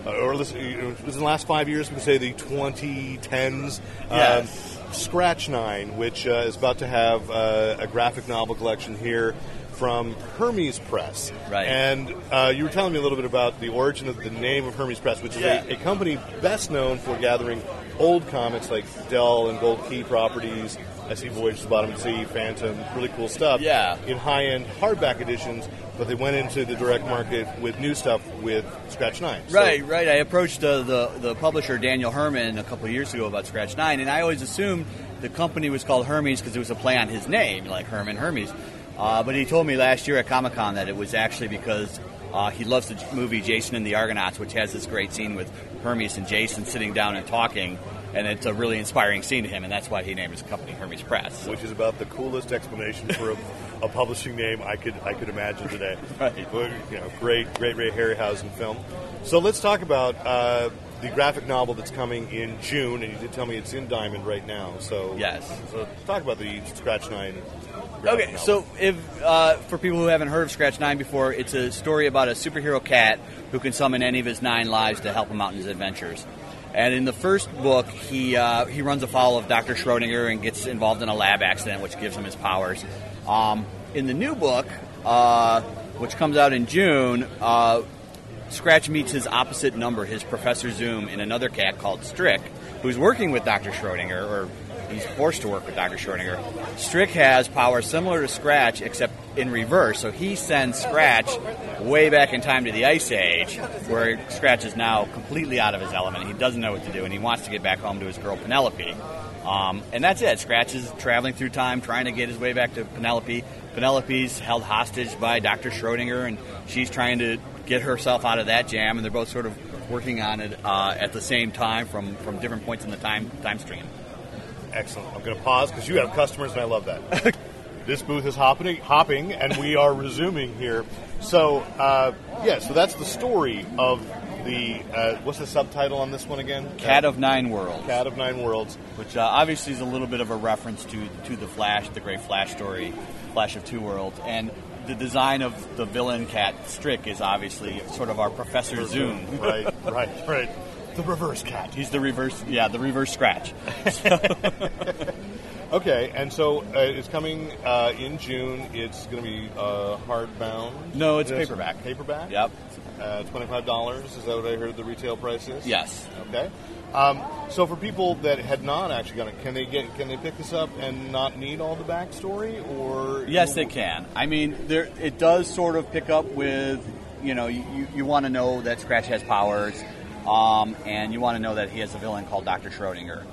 Uh, or listen, you was in the last five years, we could say the 2010s. Yes. Um, Scratch Nine, which uh, is about to have uh, a graphic novel collection here from Hermes Press. Right. And uh, you were telling me a little bit about the origin of the name of Hermes Press, which is Yeah. a, a company best known for gathering old comics like Dell and Gold Key properties. I see Voyage to the Bottom of the Sea, Phantom, really cool stuff. Yeah. In high end hardback editions, but they went into the direct market with new stuff with Scratch Nine. So- Right, right. I approached uh, the the publisher Daniel Herman a couple years ago about Scratch Nine, and I always assumed the company was called Hermes because it was a play on his name, like Herman Hermes. Uh, but he told me last year at Comic Con that it was actually because uh, he loves the movie Jason and the Argonauts, which has this great scene with Hermes and Jason sitting down and talking, and it's a really inspiring scene to him, and that's why he named his company Hermes Press. which is about the coolest explanation for a, a publishing name I could I could imagine today. (laughs) Right. You know, great, great Ray Harryhausen film. So let's talk about uh, the graphic novel that's coming in June, and you did tell me it's in Diamond right now. So Yes. So talk about the Scratch Nine. Okay, novel. so if uh, for people who haven't heard of Scratch Nine before, it's a story about a superhero cat who can summon any of his nine lives to help him out in his adventures. And in the first book, he uh, he runs afoul of Doctor Schrodinger and gets involved in a lab accident, which gives him his powers. Um, in the new book, uh, which comes out in June, uh, Scratch meets his opposite number, his Professor Zoom, in another cat called Strick, who's working with Dr. Schrodinger, or he's forced to work with Dr. Schrodinger. Strick has powers similar to Scratch, except in reverse. So he sends Scratch way back in time to the Ice Age, where Scratch is now completely out of his element. He doesn't know what to do, and he wants to get back home to his girl Penelope. Um, and that's it. Scratch is traveling through time, trying to get his way back to Penelope. Penelope's held hostage by Dr. Schrodinger, and she's trying to get herself out of that jam. And they're both sort of working on it uh, at the same time from, from different points in the time time stream. Excellent. I'm going to pause because you have customers, and I love that. (laughs) this booth is hopping, hopping, and we are resuming here. So, uh, yeah, so that's the story of the. Uh, what's the subtitle on this one again? Cat of Nine Worlds, Cat of Nine Worlds. which uh, obviously is a little bit of a reference to to the Flash, the great Flash story, Flash of Two Worlds, and the design of the villain cat Strick is obviously sort of our Professor Zoom. (laughs) right, right, right. The reverse cat. He's the reverse, yeah, the reverse Scratch. (laughs) Okay, and so uh, it's coming uh, in June. It's going to be uh, hardbound. No, it's paperback. Paperback. Yep. Uh, Twenty-five dollars. Is that what I heard the retail price is? Yes. Okay. Um, so for people that had not actually gotten it, can they get can they pick this up and not need all the backstory, or Yes, they can. I mean, there it does sort of pick up with, you know, you, you want to know that Scratch has powers, um, and you want to know that he has a villain called Doctor Schrodinger.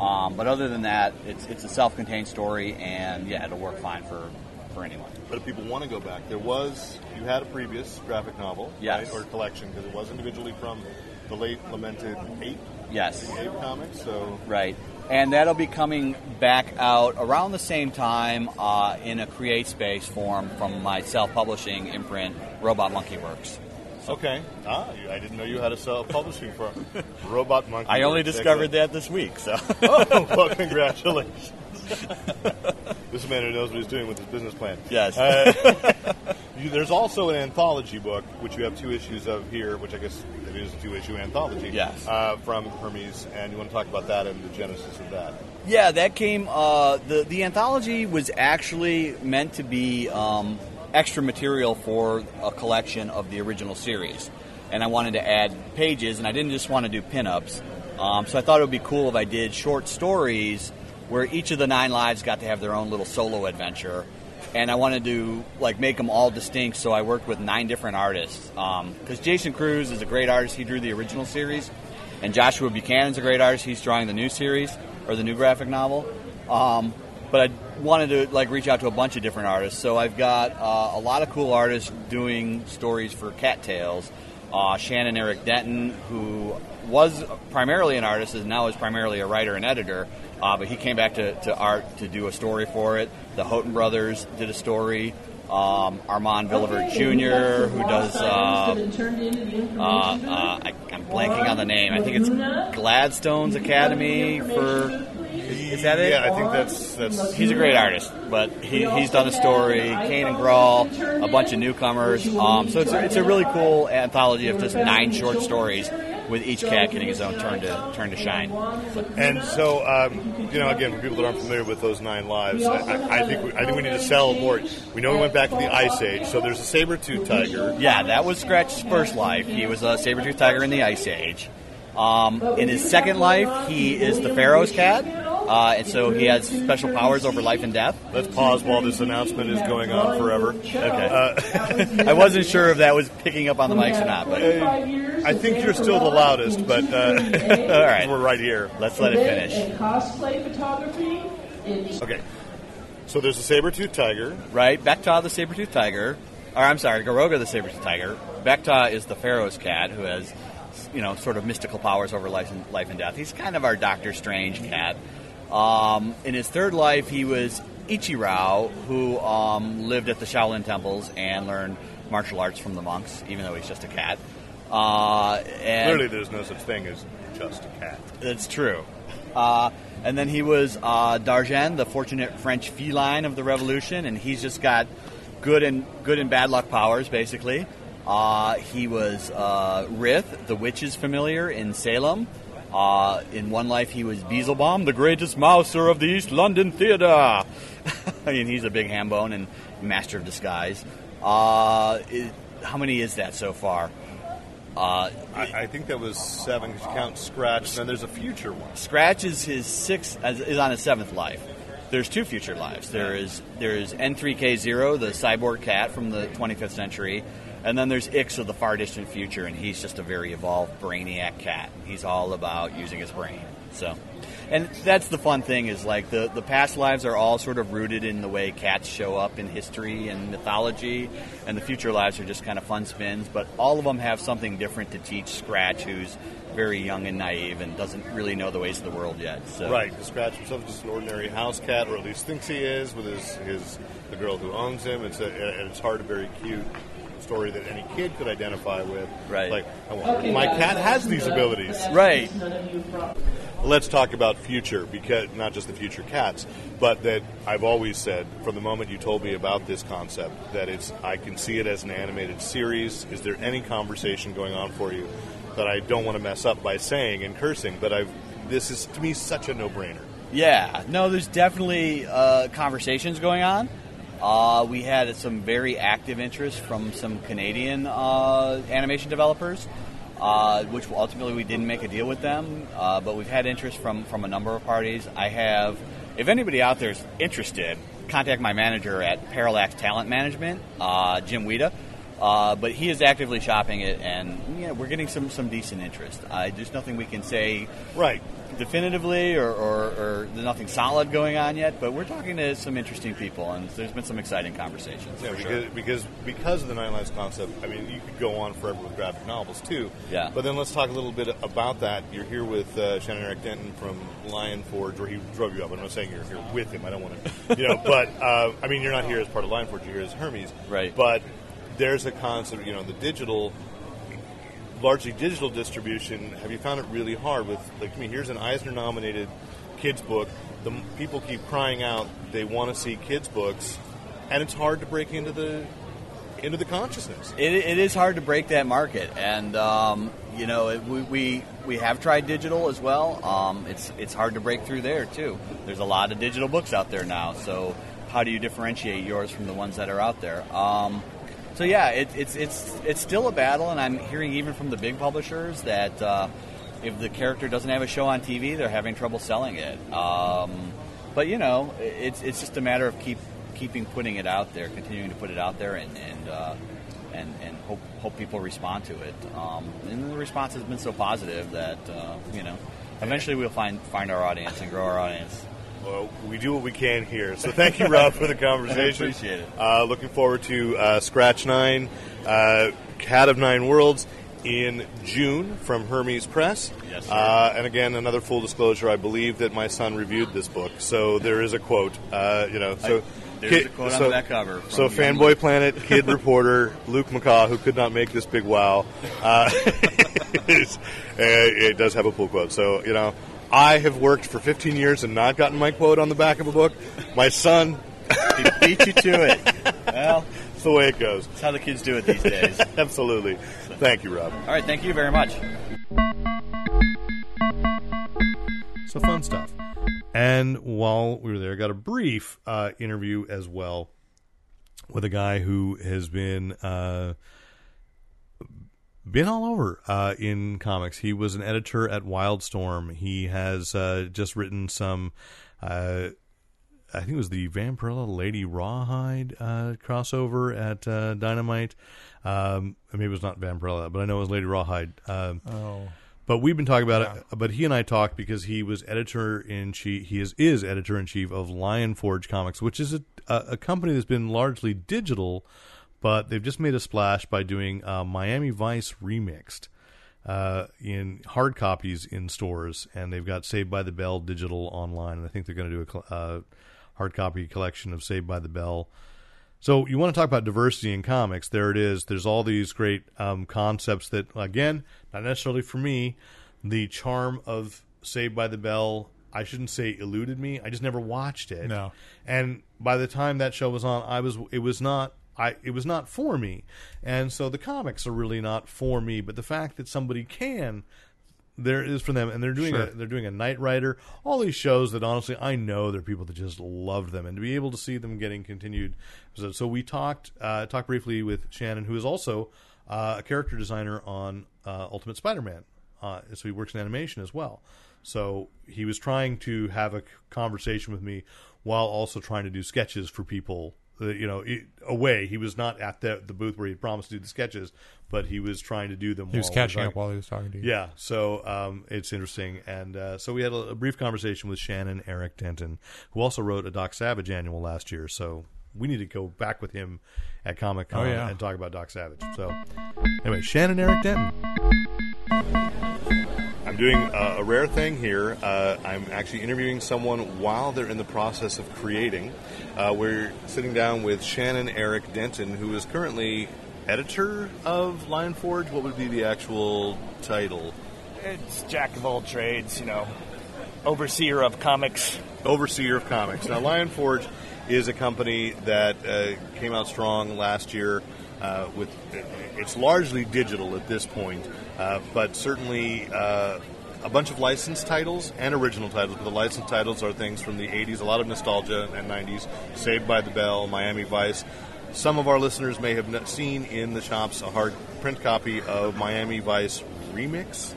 Um, but other than that, it's it's a self-contained story, and yeah, it'll work fine for for anyone. But if people want to go back, there was you had a previous graphic novel, Yes. right, or collection because it was individually from the late lamented Ape, Yes. Ape comics. So Right. And that'll be coming back out around the same time uh, in a create space form from my self-publishing imprint, Robot Monkey Works. okay, ah, I didn't know you had a self-publishing firm, (laughs) Robot Monkey. I only Works. discovered Excellent. that this week, so. oh, well, (laughs) congratulations. (laughs) this man who knows what he's doing with his business plan. Yes. Uh, (laughs) you, there's also an anthology book, which you have two issues of here, which I guess it is a two-issue anthology. Yes. Uh, from Hermes, and you want to talk about that and the genesis of that. Yeah, that came. Uh, the the anthology was actually meant to be um, extra material for a collection of the original series, and I wanted to add pages, and I didn't just want to do pinups. Um, so I thought it would be cool if I did short stories where each of the nine lives got to have their own little solo adventure, and I wanted to like make them all distinct. So I worked with nine different artists because Jason Kruse is a great artist. He drew the original series, and Joshua Buchanan's a great artist. He's drawing the new series or the new graphic novel. Um, but I wanted to like reach out to a bunch of different artists. So I've got uh, a lot of cool artists doing stories for Cattails. Uh, Shannon Eric Denton, who was primarily an artist, and now is primarily a writer and editor. Uh, but he came back to, to art to do a story for it. The Houghton brothers did a story. Um, Armand Villavert Jr., who does uh, uh, uh, I, I'm blanking on the name. I think it's Gladstone's Academy for. Is, is that it? Yeah, I think that's that's. He's a great artist, but he, he's done a story, Kane and Grawl, a bunch of newcomers. Um, so it's a, it's a really cool anthology of just nine short stories with each cat getting his own turn to turn to shine. And so, um, you know, again, for people that aren't familiar with those nine lives, I, I, I think we, I think we need to sell more. We know we went back to the Ice Age, so there's a saber tooth tiger. Yeah, that was Scratch's first life. He was a saber tooth tiger in the Ice Age. Um, in his second life, he is the Pharaoh's cat, uh, and so he has special powers over life and death. Let's pause while this announcement is going on forever. Okay. (laughs) (laughs) I wasn't sure if that was picking up on the mics or not, but I think you're still the loudest, but uh, (laughs) all right, we're right here. let's let it finish. Cosplay photography. Okay. So there's a saber-toothed tiger. Right, Bekta the saber-toothed tiger, or I'm sorry, Garoga the saber-toothed tiger. Bekta is the Pharaoh's cat who has, you know, sort of mystical powers over life and, life and death. He's kind of our Doctor Strange cat. Um, in his third life, he was Ichirao, who um, lived at the Shaolin temples and learned martial arts from the monks, even though he's just a cat. Uh, and Clearly, there's no such thing as just a cat. that's true. Uh, and then he was uh, Dargen, the fortunate French feline of the Revolution, and he's just got good and good and bad luck powers, basically. Uh, he was uh, Rith, the witch's familiar in Salem. Uh, in one life, he was Beelzebub, the greatest mouser of the East London Theatre. I (laughs) mean, he's a big ham bone and master of disguise. Uh, it- how many is that so far? Uh, I, I think that was seven because you count Scratch, and then there's a future one. Scratch is his sixth is on his seventh life. There's two future lives. There is there is N3K0, the cyborg cat from the 25th century, and then there's Ix of the far distant future, and he's just a very evolved brainiac cat. He's all about using his brain. So, and that's the fun thing is like the the past lives are all sort of rooted in the way cats show up in history and mythology, and the future lives are just kind of fun spins. But all of them have something different to teach Scratch, who's very young and naive and doesn't really know the ways of the world yet. So. Right, because Scratch himself is just an ordinary house cat, or at least thinks he is, with his, his the girl who owns him. It's a, and it's hard, very cute story that any kid could identify with. Right. Like, I wonder if my cat has these abilities. Right. Let's talk about future, because not just the future cats, but that I've always said from the moment you told me about this concept that it's I can see it as an animated series. Is there any conversation going on for you that I don't want to mess up by saying and cursing? But I've this is to me such a no-brainer. Yeah, no, there's definitely uh, conversations going on. Uh, we had some very active interest from some Canadian uh, animation developers, uh, which ultimately we didn't make a deal with them. Uh, but we've had interest from from a number of parties. I have, if anybody out there is interested, contact my manager at Parallax Talent Management, uh, Jim Wida. Uh, but he is actively shopping it, and yeah, we're getting some, some decent interest. There's nothing we can say Right. Definitively, or, or, or nothing solid going on yet. But we're talking to some interesting people, and there's been some exciting conversations. Yeah, because, sure. because because of the Nine Lives concept, I mean, you could go on forever with graphic novels too. Yeah. But then let's talk a little bit about that. You're here with uh, Shannon Eric Denton from Lion Forge, where he drove you up. I'm not saying you're here with him. I don't want to, you know. but (laughs) uh, I mean, you're not here as part of Lion Forge. You're here as Hermes. Right. But there's a concept. You know, the digital. Largely digital distribution. Have you found it really hard with like? I mean, here's an Eisner-nominated kids book. The people keep crying out they want to see kids books, and it's hard to break into the into the consciousness. It, it is hard to break that market, and um, you know it, we, we we have tried digital as well. Um, it's it's hard to break through there too. There's a lot of digital books out there now, so how do you differentiate yours from the ones that are out there? Um, so yeah, it, it's it's it's still a battle, and I'm hearing even from the big publishers that uh, if the character doesn't have a show on TV, they're having trouble selling it. Um, but you know, it's it's just a matter of keep keeping putting it out there, continuing to put it out there, and and uh, and, and hope hope people respond to it. Um, and the response has been so positive that uh, you know, eventually we'll find find our audience and grow our audience. Well, we do what we can here. So thank you, Rob, for the (laughs) conversation. appreciate it. Uh, looking forward to uh, Scratch Nine, uh, Cat of Nine Worlds in June from Hermes Press. Yes, sir. Uh, and again, another full disclosure: I believe that my son reviewed this book, so there is a quote. Uh, you know, so. there's a quote on that cover So, Fanboy Luke. Planet kid (laughs) reporter Luke McCaw, who could not make this big wow, uh, (laughs) uh, it does have a pull quote. So, you know, I have worked for 15 years and not gotten my quote on the back of a book. My son, He beat you to it. Well, it's the way it goes. that's how the kids do it these days. (laughs) Absolutely. Thank you, Rob. All right, thank you very much. So fun stuff. And while we were there, I got a brief uh, interview as well with a guy who has been uh, been all over uh, in comics. He was an editor at Wildstorm. He has uh, just written some. Uh, I think it was the Vampirella Lady Rawhide uh, crossover at uh, Dynamite. Um, maybe it was not Vampirella, but I know it was Lady Rawhide. Um, Oh, but we've been talking about it. But he and I talked because he was editor in chief. He is is editor in chief of Lion Forge Comics, which is a, a a company that's been largely digital, but they've just made a splash by doing uh, Miami Vice remixed uh, in hard copies in stores, and they've got Saved by the Bell digital online. And I think they're going to do a uh, hard copy collection of Saved by the Bell. So you want to talk about diversity in comics? There it is. There's all these great um, concepts that, again, not necessarily for me. The charm of Saved by the Bell, I shouldn't say eluded me. I just never watched it. No. And by the time that show was on, I was it was not I it was not for me. And so the comics are really not for me. But the fact that somebody can there is for them, and they're doing Sure. a they're doing a Knight Rider. All these shows that honestly I know there are people that just love them, and to be able to see them getting continued. So, so we talked uh, talked briefly with Shannon, who is also uh, a character designer on uh, Ultimate Spider-Man. Uh, so he works in animation as well. So he was trying to have a conversation with me while also trying to do sketches for people. You know, away. He was not at the the booth where he promised to do the sketches, but he was trying to do them. he was catching up while he was talking to you. Yeah, so um, it's interesting, and uh, so we had a, a brief conversation with Shannon Eric Denton, who also wrote a Doc Savage annual last year. So we need to go back with him at Comic Con Oh, yeah. and talk about Doc Savage. So anyway, Shannon Eric Denton. I'm doing uh, a rare thing here. Uh, I'm actually interviewing someone while they're in the process of creating. Uh, we're sitting down with Shannon Eric Denton, who is currently editor of Lion Forge. What would be the actual title? It's jack of all trades, you know, overseer of comics. Overseer of Comics. Now, Lion Forge is a company that uh, came out strong last year. Uh, with it's largely digital at this point, uh, but certainly uh, a bunch of licensed titles and original titles, but the licensed titles are things from the 80s, a lot of nostalgia and 90s. Saved by the Bell, Miami Vice. Some of our listeners may have seen in the shops a hard print copy of Miami Vice Remix.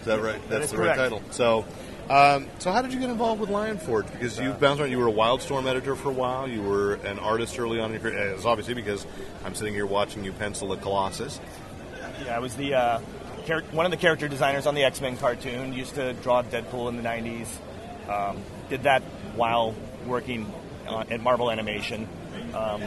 Is that right? That's the right title. So, um, so how did you get involved with Lion Forge? Because you bounced around. You were a Wildstorm editor for a while. You were an artist early on in your career. It's obviously because I'm sitting here watching you pencil a Colossus. Yeah, I was the uh, char- one of the character designers on the X Men cartoon. Used to draw Deadpool in the '90s. Um, did that while working uh, at Marvel Animation. Um,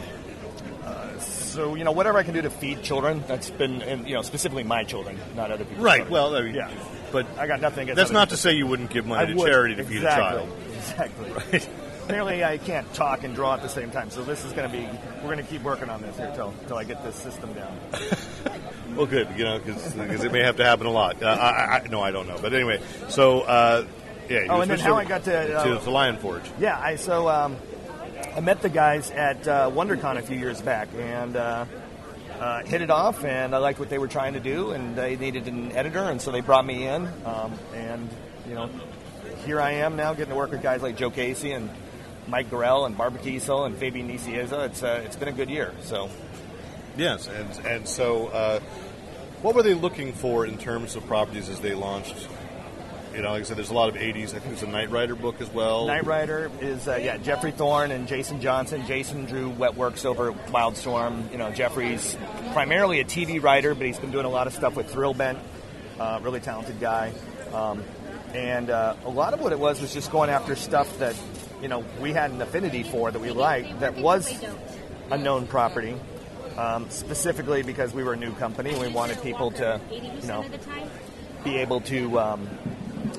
uh, so you know, whatever I can do to feed children, that's been, and, you know, specifically my children, not other people's. Right. children. Well, I mean, yeah. But I got nothing against. That's not to say you wouldn't give money I to would. charity to feed a child. Exactly. (laughs) Right. Apparently, I can't talk and draw at the same time. So this is going to be. We're going to keep working on this here till till I get this system down. (laughs) Well, good, you know, because it may have to happen a lot. Uh, I, I, no, I don't know, but anyway. So, uh, yeah. Oh, and then how I got to, uh, to, to Lion Forge. Yeah, I so um, I met the guys at uh, WonderCon a few years back and uh, uh, hit it off, and I liked what they were trying to do, and they needed an editor, and so they brought me in, um, and you know, here I am now getting to work with guys like Joe Casey and Mike Gorell and Barbara Kesel and Fabian Nicieza. It's uh, it's been a good year. So Yes, and and so, uh, what were they looking for in terms of properties as they launched? You know, like I said, there's a lot of '80s. I think there's a Knight Rider book as well. Knight Rider is uh, yeah Geoffrey Thorne and Jason Johnson. Jason drew Wet Works over Wildstorm. You know Geoffrey's primarily a TV writer, but he's been doing a lot of stuff with Thrillbent. Uh, really talented guy, um, and uh, a lot of what it was was just going after stuff that you know we had an affinity for that we liked that was a known property. Um, specifically because we were a new company, and we wanted people to, you know, be able to, um,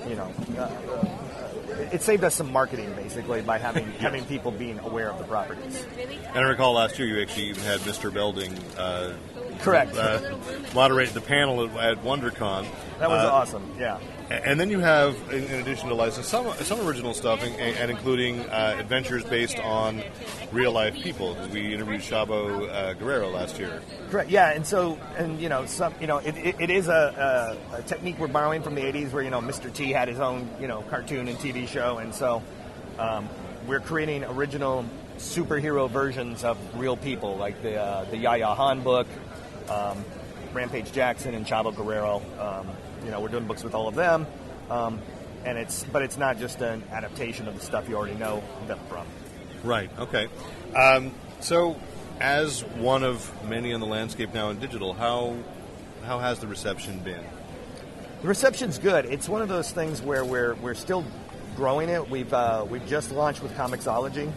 you know, uh, it saved us some marketing basically by having (laughs) having people being aware of the properties. And I recall last year you actually even had Mr. Belding uh, Correct. uh, moderate the panel at, at WonderCon. That was Uh, awesome. Yeah. And then you have, in, in addition to license, some some original stuff, and, and including uh, adventures based on real life people. we interviewed Chavo uh, Guerrero last year. Correct. Yeah, and so and you know some you know it, it, it is a, a, a technique we're borrowing from the '80s where you know Mr. T had his own you know cartoon and TV show, and so um, we're creating original superhero versions of real people like the uh, the Yaya Han book, um, Rampage Jackson, and Chavo Guerrero. Um, you know we're doing books with all of them, um, and it's but it's not just an adaptation of the stuff you already know them from. Right. Okay. Um, so, as one of many on the landscape now in digital, how how has the reception been? The reception's good. It's one of those things where we're we're still growing it. We've uh, we've just launched with Comixology.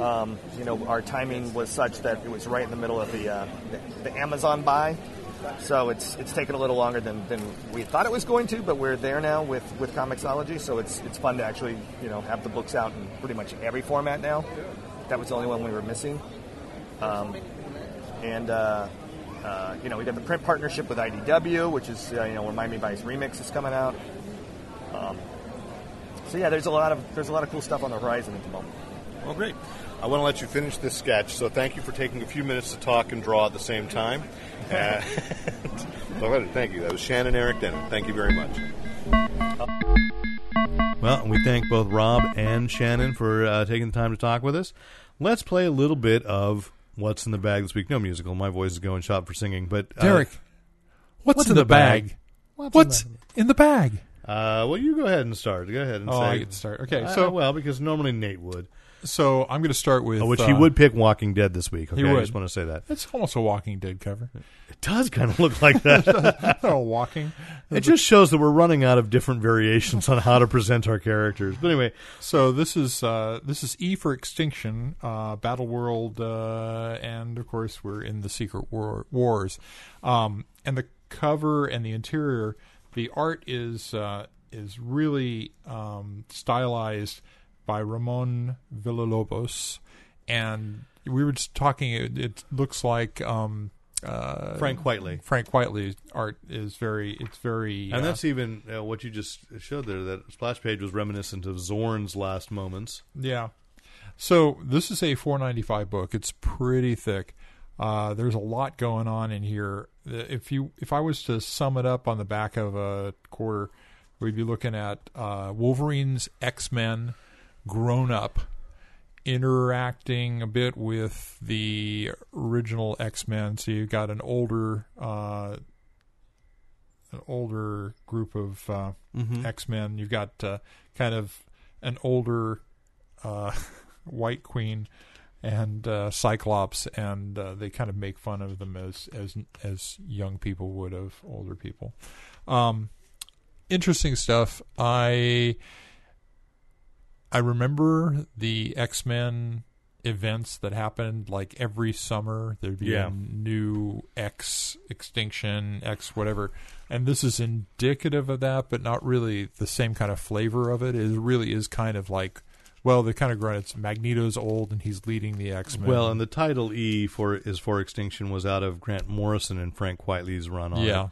Um, you know, our timing was such that it was right in the middle of the uh, the, Amazon buy, so it's it's taken a little longer than, than we thought it was going to. But we're there now with with Comixology, so it's it's fun to actually you know have the books out in pretty much every format now. That was the only one we were missing. Um, and uh, uh, you know, we got the print partnership with IDW, which is uh, you know when Miami Vice Remix is coming out. Um, so yeah, there's a lot of there's a lot of cool stuff on the horizon at the moment. Well, great. I want to let you finish this sketch, so thank you for taking a few minutes to talk and draw at the same time. (laughs) Uh, go. (laughs) Thank you. That was Shannon Eric Denton. Thank you very much. Well, we thank both Rob and Shannon for uh, taking the time to talk with us. Let's play a little bit of What's in the Bag this week. No musical. My voice is going shot for singing. But uh, Derek, what's, in, the bag? What's, in the bag? Uh, well, you go ahead and start. Go ahead and Oh, say. I get to start. Okay, Uh, so- well, because normally Nate would, So I'm going to start with oh, which he uh, would pick Walking Dead this week. Okay, I would. just want to say that It's almost a Walking Dead cover. it does kind of look like that. (laughs) oh, walking. it just shows that we're running out of different variations on how to present our characters. But anyway, So this is uh, this is E for Extinction, uh, Battle World, uh, and of course we're in the Secret War- Wars. Um, and the cover and the interior, the art is uh, is really um, stylized by Ramon Villalobos, and we were just talking. It, it looks like. Um, uh, Frank Quitely. Frank Quitely's art is very. It's very. and uh, that's even uh, what you just showed there. That splash page was reminiscent of Xorn's last moments. Yeah. So this is a 495 book. It's pretty thick. Uh, there's a lot going on in here. If you if I was to sum it up on the back of a quarter, We'd be looking at uh, Wolverine's X Men grown up, interacting a bit with the original X Men. So you've got an older, uh, an older group of uh, X Men. You've got uh, kind of an older uh, (laughs) White Queen and uh, Cyclops, and uh, they kind of make fun of them as as as young people would of older people. Um, interesting stuff. I I remember the X Men events that happened like every summer. There'd be Yeah. a new X extinction, X whatever, and this is indicative of that, but not really the same kind of flavor of it. It really is kind of like. Well, they kind of grown. It's Magneto's old, and he's leading the X Men. Well, and the title E for is for Extinction was out of Grant Morrison and Frank Quitely's run on Yeah. it,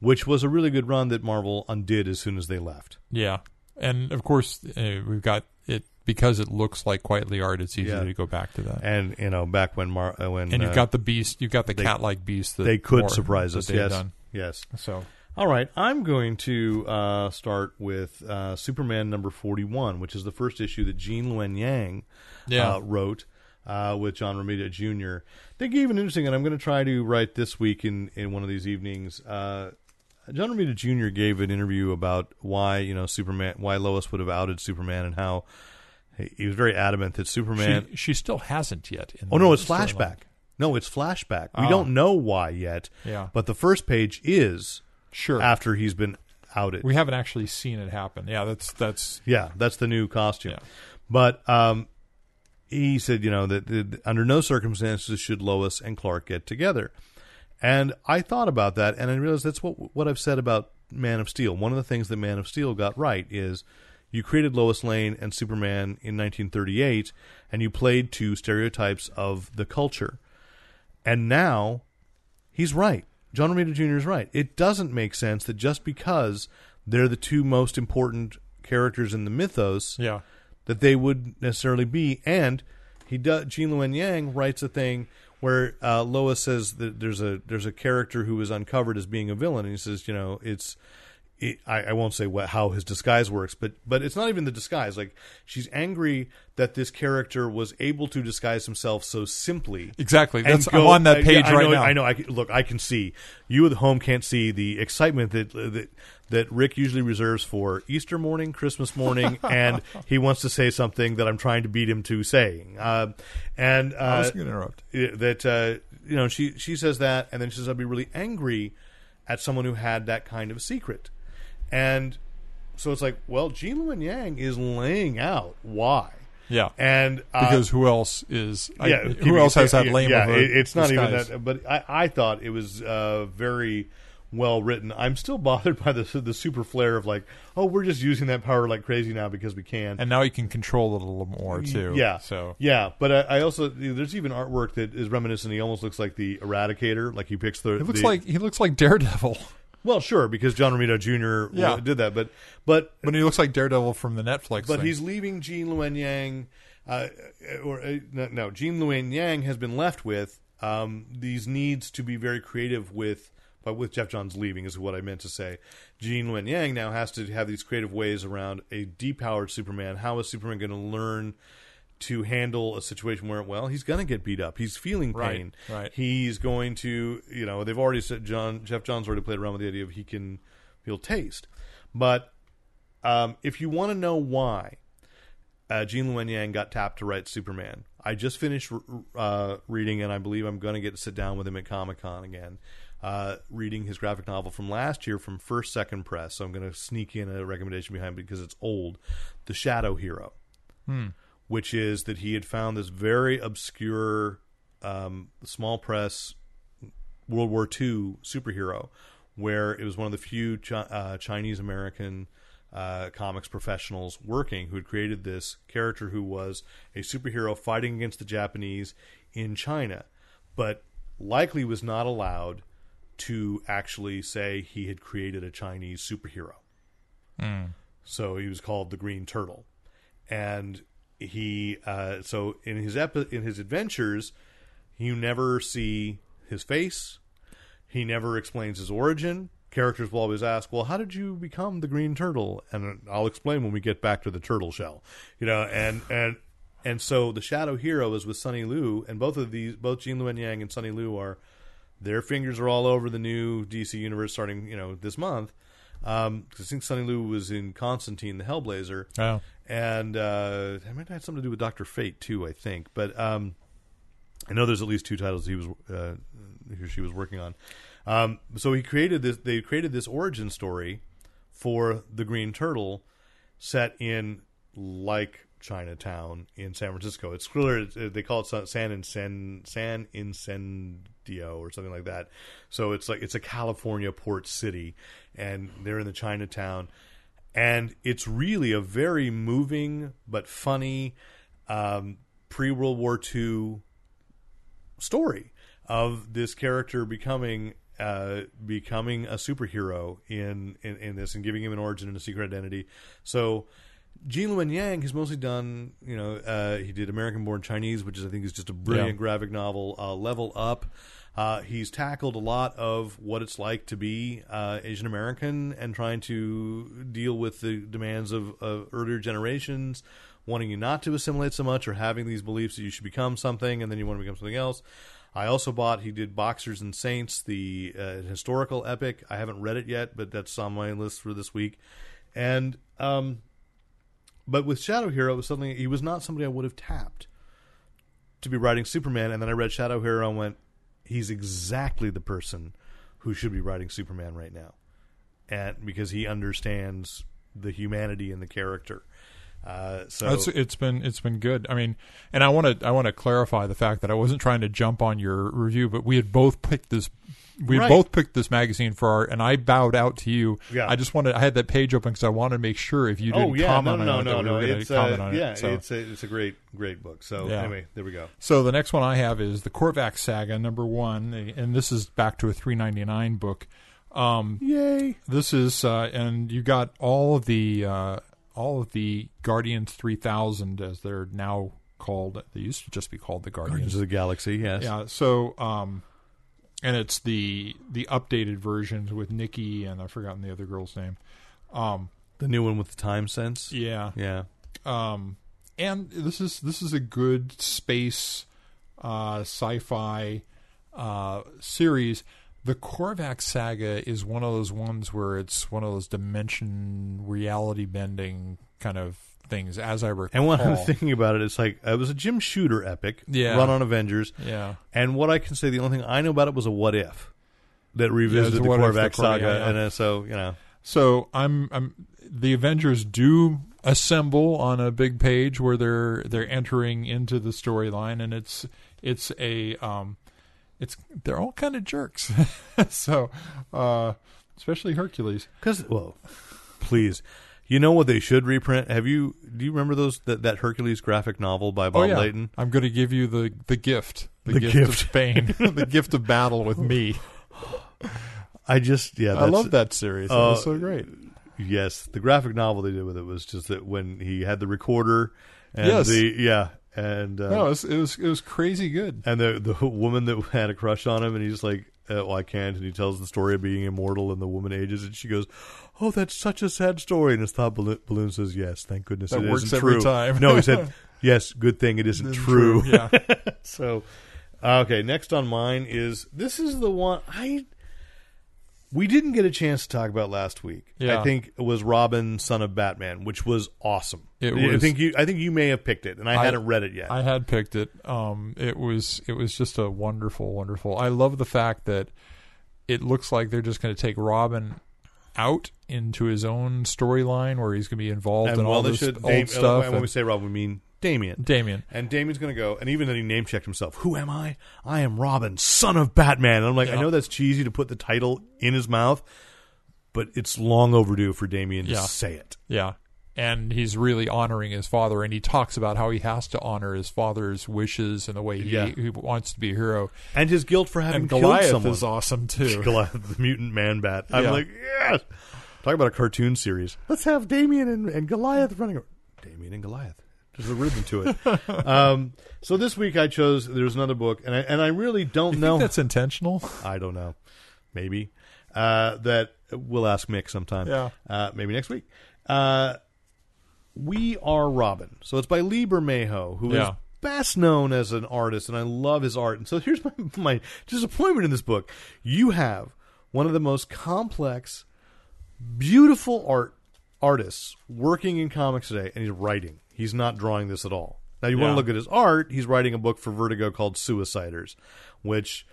which was a really good run that Marvel undid as soon as they left. Yeah, and of course uh, we've got it because it looks like Quitely art. It's easy Yeah. to go back to that. And you know, back when Mar- uh, when And you've uh, got the beast. You've got the they- cat-like beast. That they could surprise that us. they've Yes, done. yes. So All right, I'm going to uh, start with uh, Superman number 41, which is the first issue that Gene Luen Yang Yeah. uh, wrote uh, with John Romita Jr. They gave an interesting, and I'm going to try to write this week in, in one of these evenings. Uh, John Romita Jr. gave an interview about why you know Superman, why Lois would have outed Superman, and how he, he was very adamant that Superman. she, she still hasn't yet. In Oh no, it's flashback. No, it's flashback. We Ah. don't know why yet. Yeah. But the first page is Sure. after he's been outed. We haven't actually seen it happen. Yeah, that's that's yeah, that's the new costume. Yeah. But um, he said, you know, that, that under no circumstances should Lois and Clark get together. And I thought about that, and I realized that's what what I've said about Man of Steel. One of the things that Man of Steel got right is you created Lois Lane and Superman in 1938, and you played to stereotypes of the culture. And now he's right. John Romita Jr. is right. It doesn't make sense that just because they're the two most important characters in the mythos, yeah. that they would necessarily be. And he does. Gene Luen Yang writes a thing where uh, Lois says that there's a there's a character who is uncovered as being a villain, and he says, you know, it's. It, I, I won't say what, how his disguise works, but but it's not even the disguise. Like she's angry that this character was able to disguise himself so simply. Exactly. That's I'm on that page I right know, now. I know. I look, I can see you at home can't see the excitement that that that Rick usually reserves for Easter morning, Christmas morning, (laughs) and he wants to say something that I'm trying to beat him to saying. Uh, and uh, I was going to interrupt. that uh, you know she she says that, and then she says I'd be really angry at someone who had that kind of secret, and so it's like, well, Gene Luen Yang is laying out why. Yeah. And uh, because who else is? I- yeah, who else has that lame Yeah, it- it's not even that. But I, I thought it was uh, very well written. I'm still (laughs) bothered by the the super flare of like, oh, we're just using that power like crazy now because we can. And now you can control it a little more too. Yeah. So yeah, but I, I also there's even artwork that is reminiscent. He almost looks like the Eradicator. Like he picks the. he looks the- like he looks like Daredevil. (laughs) well, sure, because John Romita Jr. (laughs) Yeah. did that, but but But he looks like Daredevil from the Netflix. but thing. he's leaving Gene Luen Yang, uh, or uh, no, no, Gene Luen Yang has been left with um, these needs to be very creative with. But with Geoff Johns leaving is what I meant to say. Gene Luen Yang now has to have these creative ways around a depowered Superman. How is Superman going to learn to handle a situation where, well, he's going to get beat up. He's feeling Right, pain. right. He's going to, you know, they've already said John Geoff Johns already played around with the idea of he can feel taste. But um, if you want to know why uh, Gene Luen Yang got tapped to write Superman, I just finished uh, reading, and I believe I'm going to get to sit down with him at Comic Con again. Uh, reading his graphic novel from last year from First Second Press, so I'm going to sneak in a recommendation behind because it's old. The Shadow Hero, which is that he had found this very obscure um, small press World War II superhero, where it was one of the few chi- uh, Chinese American uh, comics professionals working who had created this character who was a superhero fighting against the Japanese in China, but likely was not allowed to actually say he had created a Chinese superhero. So he was called the Green Turtle, and he uh, so in his epi- in his adventures, you never see his face. He never explains his origin. characters will always ask, "Well, how did you become the Green Turtle?" And I'll explain when we get back to the turtle shell. You know, and and and so the Shadow Hero is with Sonny Liew, and both of these, both Gene Luen Yang and Sonny Liew are their fingers are all over the new DC universe starting you know this month. Um, I think Sonny Liew was in Constantine the Hellblazer, Oh. and uh, it might have something to do with Doctor Fate too. I think, but um, I know there's at least two titles he was uh, he or she was working on. Um, so he created this. They created this origin story for the Green Turtle, set in like Chinatown in San Francisco. It's clear uh, they call it San San Incen- San Incendio or something like that. So it's like it's a California port city, and they're in the Chinatown, and it's really a very moving but funny um, pre World War II story of this character becoming uh, becoming a superhero in, in in this and giving him an origin and a secret identity. So. Gene Luen Yang has mostly done, you know, uh, he did American Born Chinese, which is I think is just a brilliant Yeah. graphic novel. Uh, Level Up, uh, he's tackled a lot of what it's like to be uh, Asian American and trying to deal with the demands of, of earlier generations, wanting you not to assimilate so much or having these beliefs that you should become something and then you want to become something else. I also bought he did Boxers and Saints, the uh, historical epic. I haven't read it yet, but that's on my list for this week. And um, but with Shadow Hero, it was something he was not somebody I would have tapped to be writing Superman. And then I read Shadow Hero and went, he's exactly the person who should be writing Superman right now, and because he understands the humanity in the character. Uh, so It's, it's been it's been good. I mean, and I want to I want to clarify the fact that I wasn't trying to jump on your review, but we had both picked this. We had Right. both picked this magazine for our, and I bowed out to you. Yeah. I just wanted I had that page open because I wanted to make sure if you didn't oh yeah, comment no, no, on no, it, no, we no. were gonna It's comment uh, on yeah, it. So. it's a it's a great great book. So Yeah. anyway, there we go. So the next one I have is the Korvac Saga number one, and this is back to a three ninety nine book. Um, Yay! this is uh, and you got all of the uh, all of the Guardians three thousand as they're now called. They used to just be called the Guardians. Guardians of the Galaxy. Yes. Yeah. So um, and it's the the updated versions with Nikki and I've forgotten the other girl's name. Um, The new one with the time sense. yeah. Yeah. um, and this is this is a good space uh, sci-fi uh, series. The Korvac saga is one of those ones where it's one of those dimension reality bending kind of things, as I recall. And when I'm thinking about it, it's like it was a Jim Shooter epic, Yeah. run on Avengers. yeah, And what I can say, the only thing I know about it was a what if that revisited a the Korvac the saga, yeah, yeah. and uh, so you know, So I'm, I'm the Avengers do assemble on a big page where they're they're entering into the storyline, and it's it's a um, it's they're all kind of jerks. (laughs) so uh, especially Hercules. because well, please, you know what they should reprint? Have you? Do you remember those that, that Hercules graphic novel by Bob oh yeah, Layton? I'm going to give you the the gift, the, The gift, gift. of Spain, (laughs) the gift of battle with me. I just yeah, I love that series. That uh, was so great. Yes, the graphic novel they did with it was just that when he had the recorder and Yes. the yeah, and uh, No, it was, it was it was crazy good. and the the (laughs) woman that had a crush on him, and he's like, oh, I can't." And he tells the story of being immortal, and the woman ages, and she goes, "Oh, that's such a sad story." And his thought balloon, balloon says, "Yes, thank goodness That it works isn't every true." time. no, he said, (laughs) "Yes, good thing it isn't true." Yeah. (laughs) so, okay, next on mine is this is the one I we didn't get a chance to talk about last week. Yeah. I think it was Robin, son of Batman, which was awesome. It I was- think you. I think you may have picked it, and I, I- hadn't read it yet. I had picked it. Um, it was it was just a wonderful, wonderful. I love the fact that it looks like they're just going to take Robin out into his own storyline where he's going to be involved and in all this should, old Dam- stuff. and when we say Robin, we mean Damian. Damian, And Damian's going to go, and even then he name checked himself. Who am I? I am Robin, son of Batman. And I'm like, I know that's cheesy to put the title in his mouth, but it's long overdue for Damian to say it. yeah, and he's really honoring his father, and he talks about how he has to honor his father's wishes and the way he, Yeah. he wants to be a hero. And his guilt for having And killed Goliath someone. is awesome too. (laughs) Goliath, the mutant man bat. I'm Yeah. like, yes. Talk about a cartoon series. Let's have Damian and, and Goliath running. Damian and Goliath. There's a rhythm to it. (laughs) um, so this week I chose. There's another book, and I and I really don't You know. think that's intentional? I don't know. maybe. Uh, that we'll ask Mick sometime. Yeah. Uh, maybe next week. Uh, we are Robin. So it's by Lee Bermejo, who is Yeah. best known as an artist, and I love his art. And so here's my, (laughs) my disappointment in this book. You have one of the most complex, beautiful art artists working in comics today, and he's writing. He's not drawing this at all. Now you want to look at his art. He's writing a book for Vertigo called Suiciders, which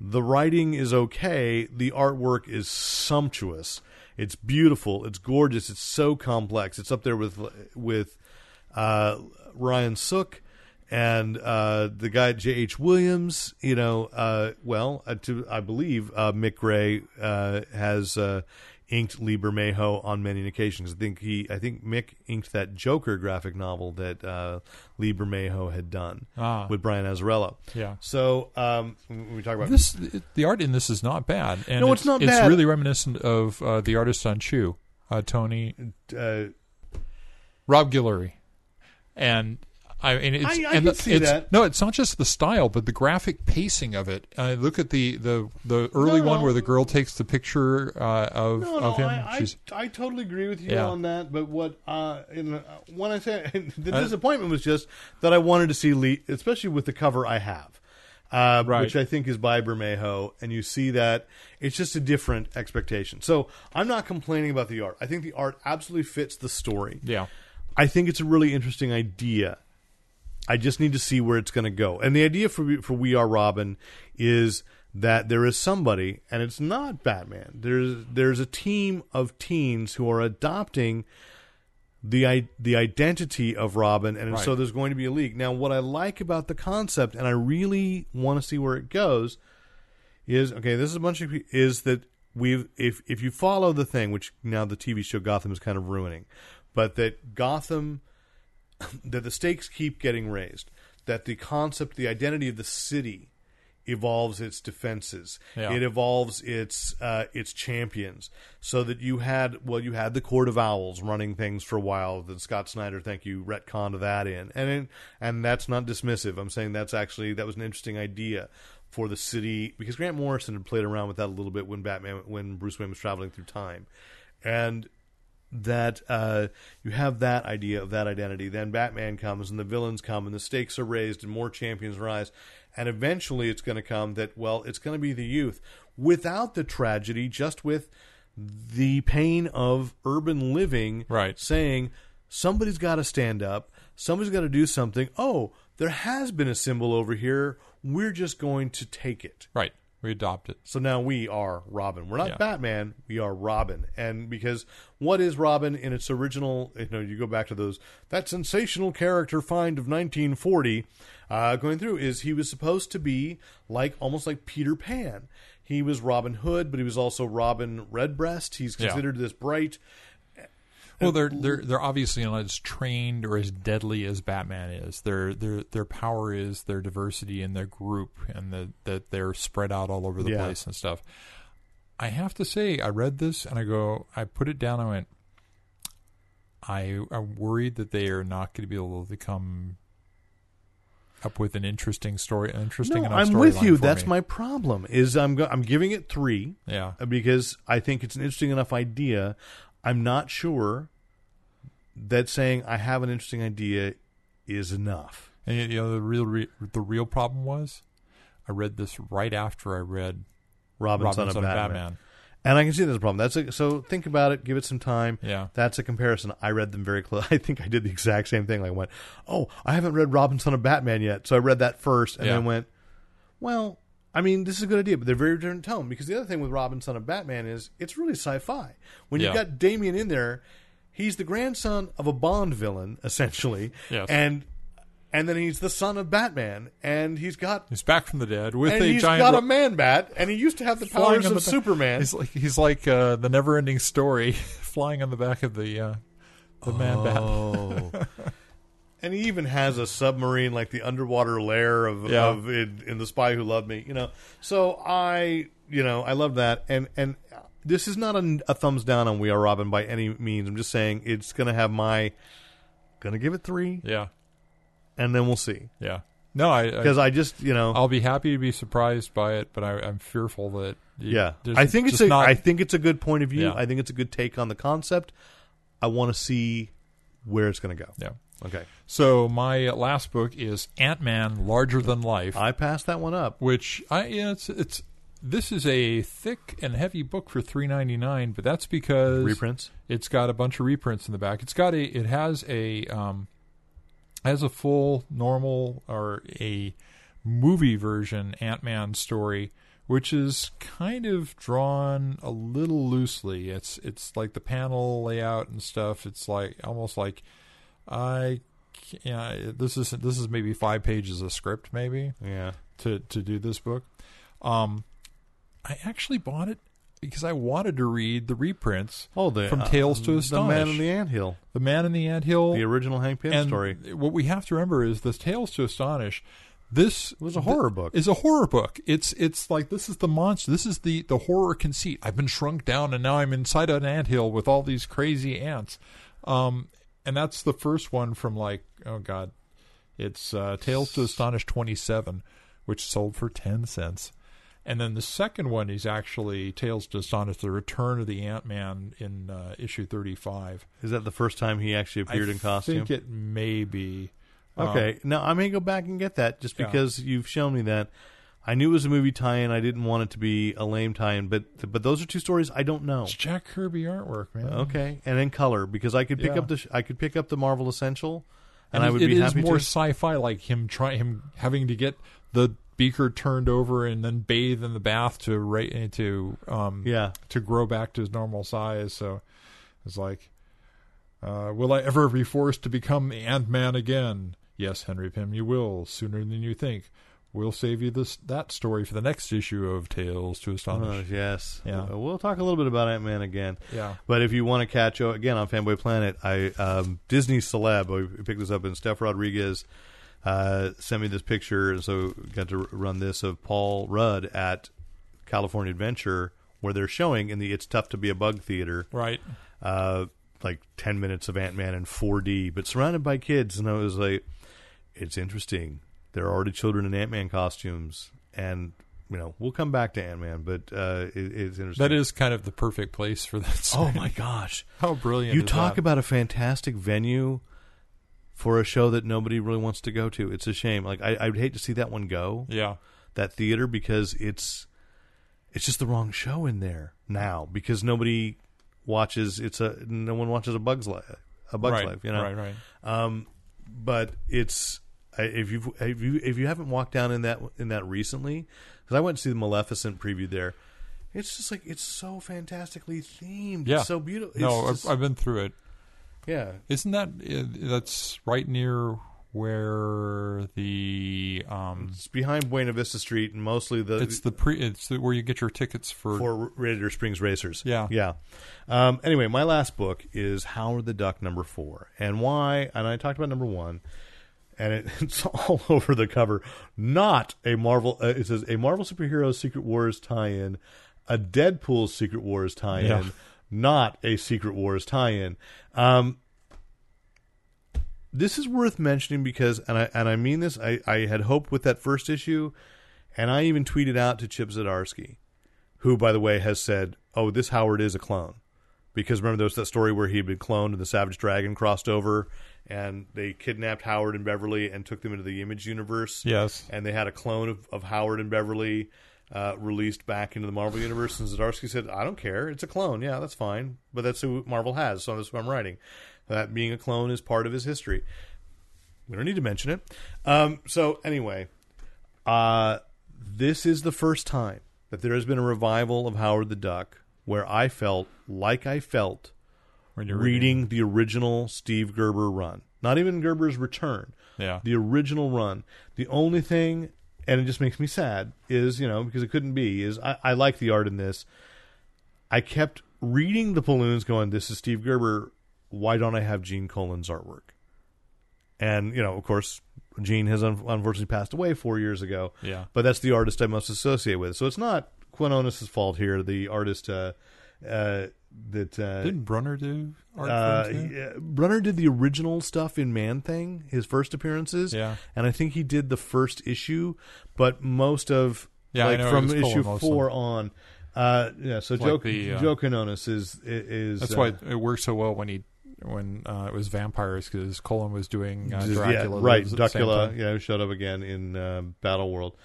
the writing is okay. The artwork is sumptuous. It's beautiful. It's gorgeous. It's so complex. It's up there with with uh, Ryan Sook and uh, the guy J.H. Williams. You know, uh, well, uh, to, I believe uh, Mick Gray uh, has uh, inked Lee Bermejo on many occasions. I think he, I think Mick inked that Joker graphic novel that uh, Lee Bermejo had done Ah. with Brian Azzarello. Yeah. So um, when we talk about This the art in this is not bad. And No, it's not It's really reminiscent of uh, the artist on Chew, uh, Tony uh, Rob Guillory, and I mean, it's I- I and the- see it's, that. No, it's not just the style, but the graphic pacing of it. Uh, look at the the the early No, one no. where the girl takes the picture uh, of No, no, of him. I, I, I totally agree with you Yeah. on that. But what uh, in, uh, when I say (laughs) the Uh, disappointment was just that I wanted to see Lee, especially with the cover I have, uh, Right. which I think is by Bermejo, and you see that it's just a different expectation. So I'm not complaining about the art. I think the art absolutely fits the story. yeah. I think it's a really interesting idea. I just need to see where it's going to go. And the idea for for We Are Robin is that there is somebody, and it's not Batman. There's there's a team of teens who are adopting the the identity of Robin, and so there's going to be a leak. Now, what I like about the concept, and I really want to see where it goes, is okay. This is a bunch of is that we've if if you follow the thing, which now the TV show Gotham is kind of ruining, but that Gotham (coughs) that the stakes keep getting raised, that the concept, the identity of the city evolves its defenses. Yeah. It evolves its uh, its champions. So that you had well, you had the Court of Owls running things for a while. Then Scott Snyder, thank you, retconned that in, and and that's not dismissive. I'm saying that's actually that was an interesting idea for the city because Grant Morrison had played around with that a little bit when Batman when Bruce Wayne was traveling through time, and that uh, you have that idea of that identity. Then Batman comes and the villains come and the stakes are raised and more champions rise. And eventually it's going to come that, well, it's going to be the youth without the tragedy, just with the pain of urban living, Right. saying somebody's got to stand up, somebody's got to do something. Oh, there has been a symbol over here. We're just going to take it. Right. We adopt it. So now we are Robin. We're not Yeah. Batman. We are Robin. And because what is Robin in its original? You know, you go back to those that sensational character find of 1940. Uh, going through is he was supposed to be like almost like Peter Pan. He was Robin Hood, but he was also Robin Redbreast. He's Yeah. considered this bright. Well, they're they're they're obviously not as trained or as deadly as Batman is. Their their their power is their diversity and their group and the, that they're spread out all over the Yeah. place and stuff. I have to say, I read this and I go, I put it down. I went, I I'm worried that they are not going to be able to come up with an interesting story, an interesting No, enough I'm with you. That's me. my problem. Is I'm go- I'm giving it three. Yeah. Uh, because I think it's an interesting enough idea. I'm not sure that saying I have an interesting idea is enough. And you know the real re- the real problem was, I read this right after I read Robin, Robin, son of Son of Batman. Batman. And I can see there's a problem. That's a, so think about it. Give it some time. Yeah. that's a comparison. I read them very close. (laughs) I think I did the exact same thing. Like I went, oh, I haven't read Robin, son of Batman yet, so I read that first, and Yeah. then went, well, I mean, this is a good idea, but they're very different tone. Because the other thing with Robin, son of Batman, is it's really sci-fi. When you've got Damian in there, he's the grandson of a Bond villain, essentially, Yes. and and then he's the son of Batman, and he's got He's back from the dead with and a he's giant got ro- a man bat, and he used to have the powers of the Superman. He's like he's like uh, the never-ending story, (laughs) flying on the back of the uh, the man bat. Oh. (laughs) and he even has a submarine like the underwater lair of, Yeah. of in, in the spy who loved me you know so i you know i love that and and this is not a, a thumbs down on we are robin by any means i'm just saying it's gonna have my gonna give it three Yeah, and then we'll see yeah. No, I because I, just you know I'll be happy to be surprised by it, but I, I'm fearful that y- yeah there's I think it's just a I not. think it's a good point of view. Yeah. I think it's a good take on the concept. I want to see where it's going to go. yeah. Okay, So my last book is Ant Man: Larger Than Life, I passed that one up. which I yeah, it's it's this is a thick and heavy book for three ninety nine, but that's because Reprints. It's got a bunch of reprints in the back. It's got a it has a um has a full normal or a movie version Ant-Man story which is kind of drawn a little loosely. It's it's like the panel layout and stuff. It's like almost like I yeah, this is this is maybe 5 pages of script maybe Yeah, to to do this book. Um, I actually bought it because I wanted to read the reprints. Oh, the from uh, Tales to Astonish. the Man in the Anthill, the Man in the Anthill, the original Hank Pym and story. What we have to remember is this Tales to Astonish. This was a horror book. Is a horror book. It's it's like this is the monster. This is the the horror conceit. I've been shrunk down and now I'm inside an anthill with all these crazy ants. Um, and that's the first one from like oh god, it's uh, Tales to Astonish twenty seven, which sold for ten cents. And then the second one is actually Tales to Astonish: The Return of the Ant Man in uh, issue thirty-five. Is that the first time he actually appeared I in costume? I think it may be. Um, Okay, now I may go back and get that just Yeah. because you've shown me that. I knew it was a movie tie-in. I didn't want it to be a lame tie-in, but but those are two stories I don't know. It's Jack Kirby artwork, man. Okay, and in color because I could pick Yeah. up the sh- I could pick up the Marvel Essential, and, and, I would it be is happy more to. sci-fi, like him trying him having to get the beaker turned over and then bathe in the bath to ra- to um Yeah. to grow back to his normal size. So it's like, uh, will I ever be forced to become Ant Man again? Yes, Henry Pym, you will sooner than you think. We'll save you this that story for the next issue of Tales to Oh, Astonish. yes, Yeah. Uh, We'll talk a little bit about Ant Man again. Yeah. But if you want to catch oh, again on Fanboy Planet, I um, Disney celeb. We picked this up, in Steph Rodriguez uh, sent me this picture, and so got to run this of Paul Rudd at California Adventure, where they're showing in the "It's Tough to Be a Bug" theater, Right. uh, like ten minutes of Ant Man in 4D, but surrounded by kids, and I was like, it's interesting. There are already children in Ant Man costumes, and you know we'll come back to Ant Man, but uh, it, it's interesting. That is kind of the perfect place for that. Oh my gosh! How brilliant! You talk that? about a fantastic venue for a show that nobody really wants to go to. It's a shame. Like I, I would hate to see that one go. yeah. That theater because it's it's just the wrong show in there now because nobody watches. It's a no one watches a Bugs Life. A Bugs right. Life, you know. Right. Right. Um, but it's if you if you if you haven't walked down in that in that recently, because I went to see the Maleficent preview there. It's just like it's so fantastically themed. Yeah. It's so beautiful. It's no, just- I've, I've been through it. Yeah. Isn't that uh, that's right near where the um It's behind Buena Vista Street, and mostly the it's the pre it's the, where you get your tickets for, for Radiator Springs Racers. Yeah. yeah. Um, anyway, my last book is Howard the Duck number four, and why? And I talked about number one, and it, (laughs) it's all (laughs) over the cover. Not a Marvel. Uh, it says a Marvel superhero Secret Wars tie-in, a Deadpool Secret Wars tie-in, Yeah. Not a Secret Wars tie-in. Um, this is worth mentioning because, and I and I mean this. I, I had hoped with that first issue, and I even tweeted out to Chip Zdarsky, who, by the way, has said, "Oh, this Howard is a clone," because remember there was that story where he had been cloned and the Savage Dragon crossed over, and they kidnapped Howard and Beverly and took them into the Image universe. Yes. and they had a clone of, of Howard and Beverly. Uh, released back into the Marvel universe, and Zdarsky said, "I don't care. It's a clone. Yeah, that's fine. But that's who Marvel has, so that's what I'm writing. That being a clone is part of his history. We don't need to mention it. Um, so anyway, uh, this is the first time that there has been a revival of Howard the Duck where I felt like I felt when you're reading the original Steve Gerber run. Not even Gerber's return. Yeah. The original run. The only thing, and it just makes me sad, is, you know, because it couldn't be, is I, I like the art in this. I kept reading the balloons going, this is Steve Gerber. Why don't I have Gene Colan's artwork? And, you know, of course, Gene has un- unfortunately passed away four years ago. Yeah. But that's the artist I most associate with. So it's not Quinones' fault here. The artist uh, uh, that uh, Didn't Brunner do art uh, for him too? yeah, Brunner did the original stuff in Man Thing, his first appearances. Yeah. and I think he did the first issue, but most of Yeah, like from issue of four on. Uh, yeah, so Joe the, uh, Joe is is That's uh, why it worked so well when he when uh, it was vampires because Colan was doing uh, Dracula. Yeah, right, Lives at the same Dracula. Yeah, who showed up again in uh, Battle World.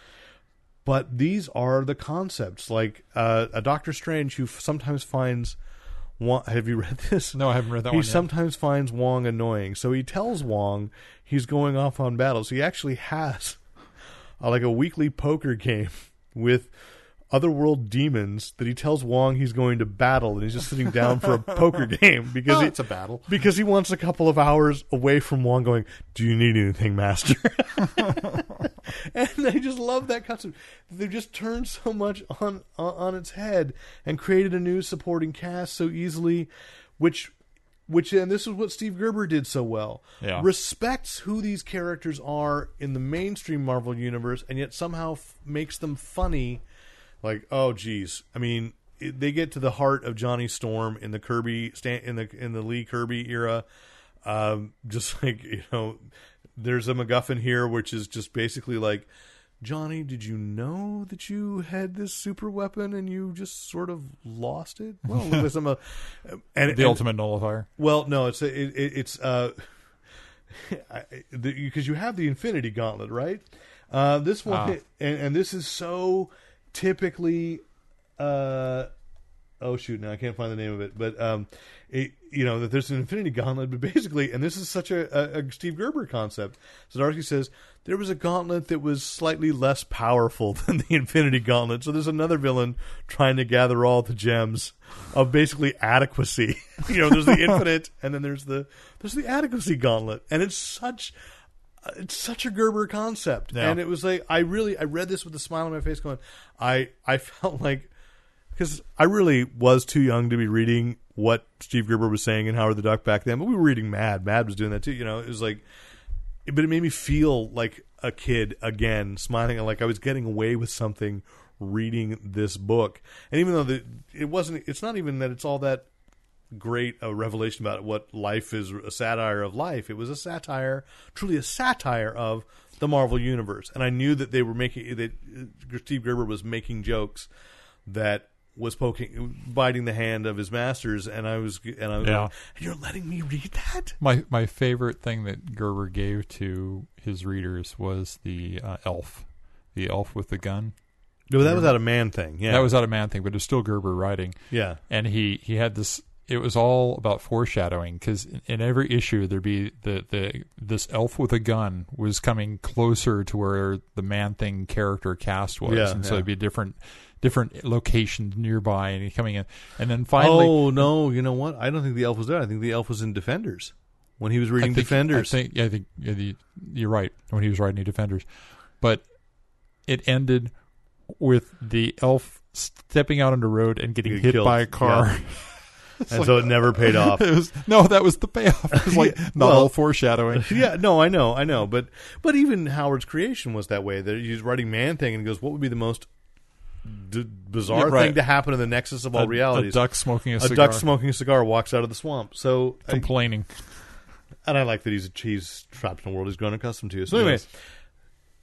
But these are the concepts, like uh, a Doctor Strange who f- sometimes finds. Wong, have you read this? No, I haven't read that he one He sometimes finds Wong annoying, so he tells Wong he's going off on battles. He actually has uh, like a weekly poker (laughs) game with otherworld demons that he tells Wong he's going to battle, and he's just sitting down for a (laughs) poker game because Oh, he- it's a battle. because he wants a couple of hours away from Wong going, Do you need anything, Master? (laughs) and I just love that concept. They've just turned so much on, on on its head and created a new supporting cast so easily, which which and this is what Steve Gerber did so well. Yeah. Respects who these characters are in the mainstream Marvel universe and yet somehow f- makes them funny like oh geez i mean it, they get to the heart of johnny storm in the kirby in the in the lee kirby era um (laughs) just like you know there's a macguffin here which is just basically like johnny did you know that you had this super weapon and you just sort of lost it well at some uh, and the and- ultimate nullifier. well, no, it's it, it, it's uh, (laughs) because you have the Infinity Gauntlet, right? Uh, this one, Ah. and, and this is so typically. Uh, oh shoot! Now I can't find the name of it, but um, it, you know that there's an Infinity Gauntlet, but basically, and this is such a, a, a Steve Gerber concept. Zdarsky says there was a gauntlet that was slightly less powerful (laughs) than the Infinity Gauntlet, so there's another villain trying to gather all the gems of basically adequacy. (laughs) you know, there's the (laughs) infinite, and then there's the there's the adequacy gauntlet, and it's such it's such a Gerber concept, Yeah. and it was like I really I read this with a smile on my face, going I I felt (laughs) like because I really was too young to be reading what Steve Gerber was saying in Howard the Duck back then, but we were reading Mad. Mad was doing that too. You know, it was like, but it made me feel like a kid again, smiling and like I was getting away with something reading this book. And even though the, it wasn't, it's not even that it's all that great a revelation about what life is a satire of life. It was a satire, truly a satire of the Marvel universe. And I knew that they were making that uh, Steve Gerber was making jokes that was poking biting the hand of his masters and I was and I was Yeah. like, you're letting me read that? My my favorite thing that Gerber gave to his readers was the uh, elf, the elf with the gun. No, that was out of man thing. Yeah. That was not a man thing, but it's still Gerber writing. Yeah. and he he had this. It was all about foreshadowing because in, every issue there'd be the the this elf with a gun was coming closer to where the man thing character cast was, Yeah, and so yeah. it'd be different different locations nearby, and coming in, and then finally. Oh no! You know what? I don't think the elf was there. I think the elf was in Defenders when he was I reading think, Defenders. I think, yeah, I think yeah, the, you're right when he was writing Defenders, but it ended with the elf stepping out on the road and getting Get hit killed. by a car. (laughs) (laughs) And so it never paid (laughs) off. It was, no, that was the payoff. It was like (laughs) not well- all foreshadowing. yeah, no, I know, I know, but but even Howard's creation was that way. That he's writing Man Thing and he goes, "What would be the most d- bizarre Yeah, right. thing to happen in the nexus of all A- a realities?" duck smoking a a cigar. duck smoking a cigar walks out of the swamp. So, I- complaining. and I like that he's he's trapped in a world he's grown accustomed to. So, anyway. Yes.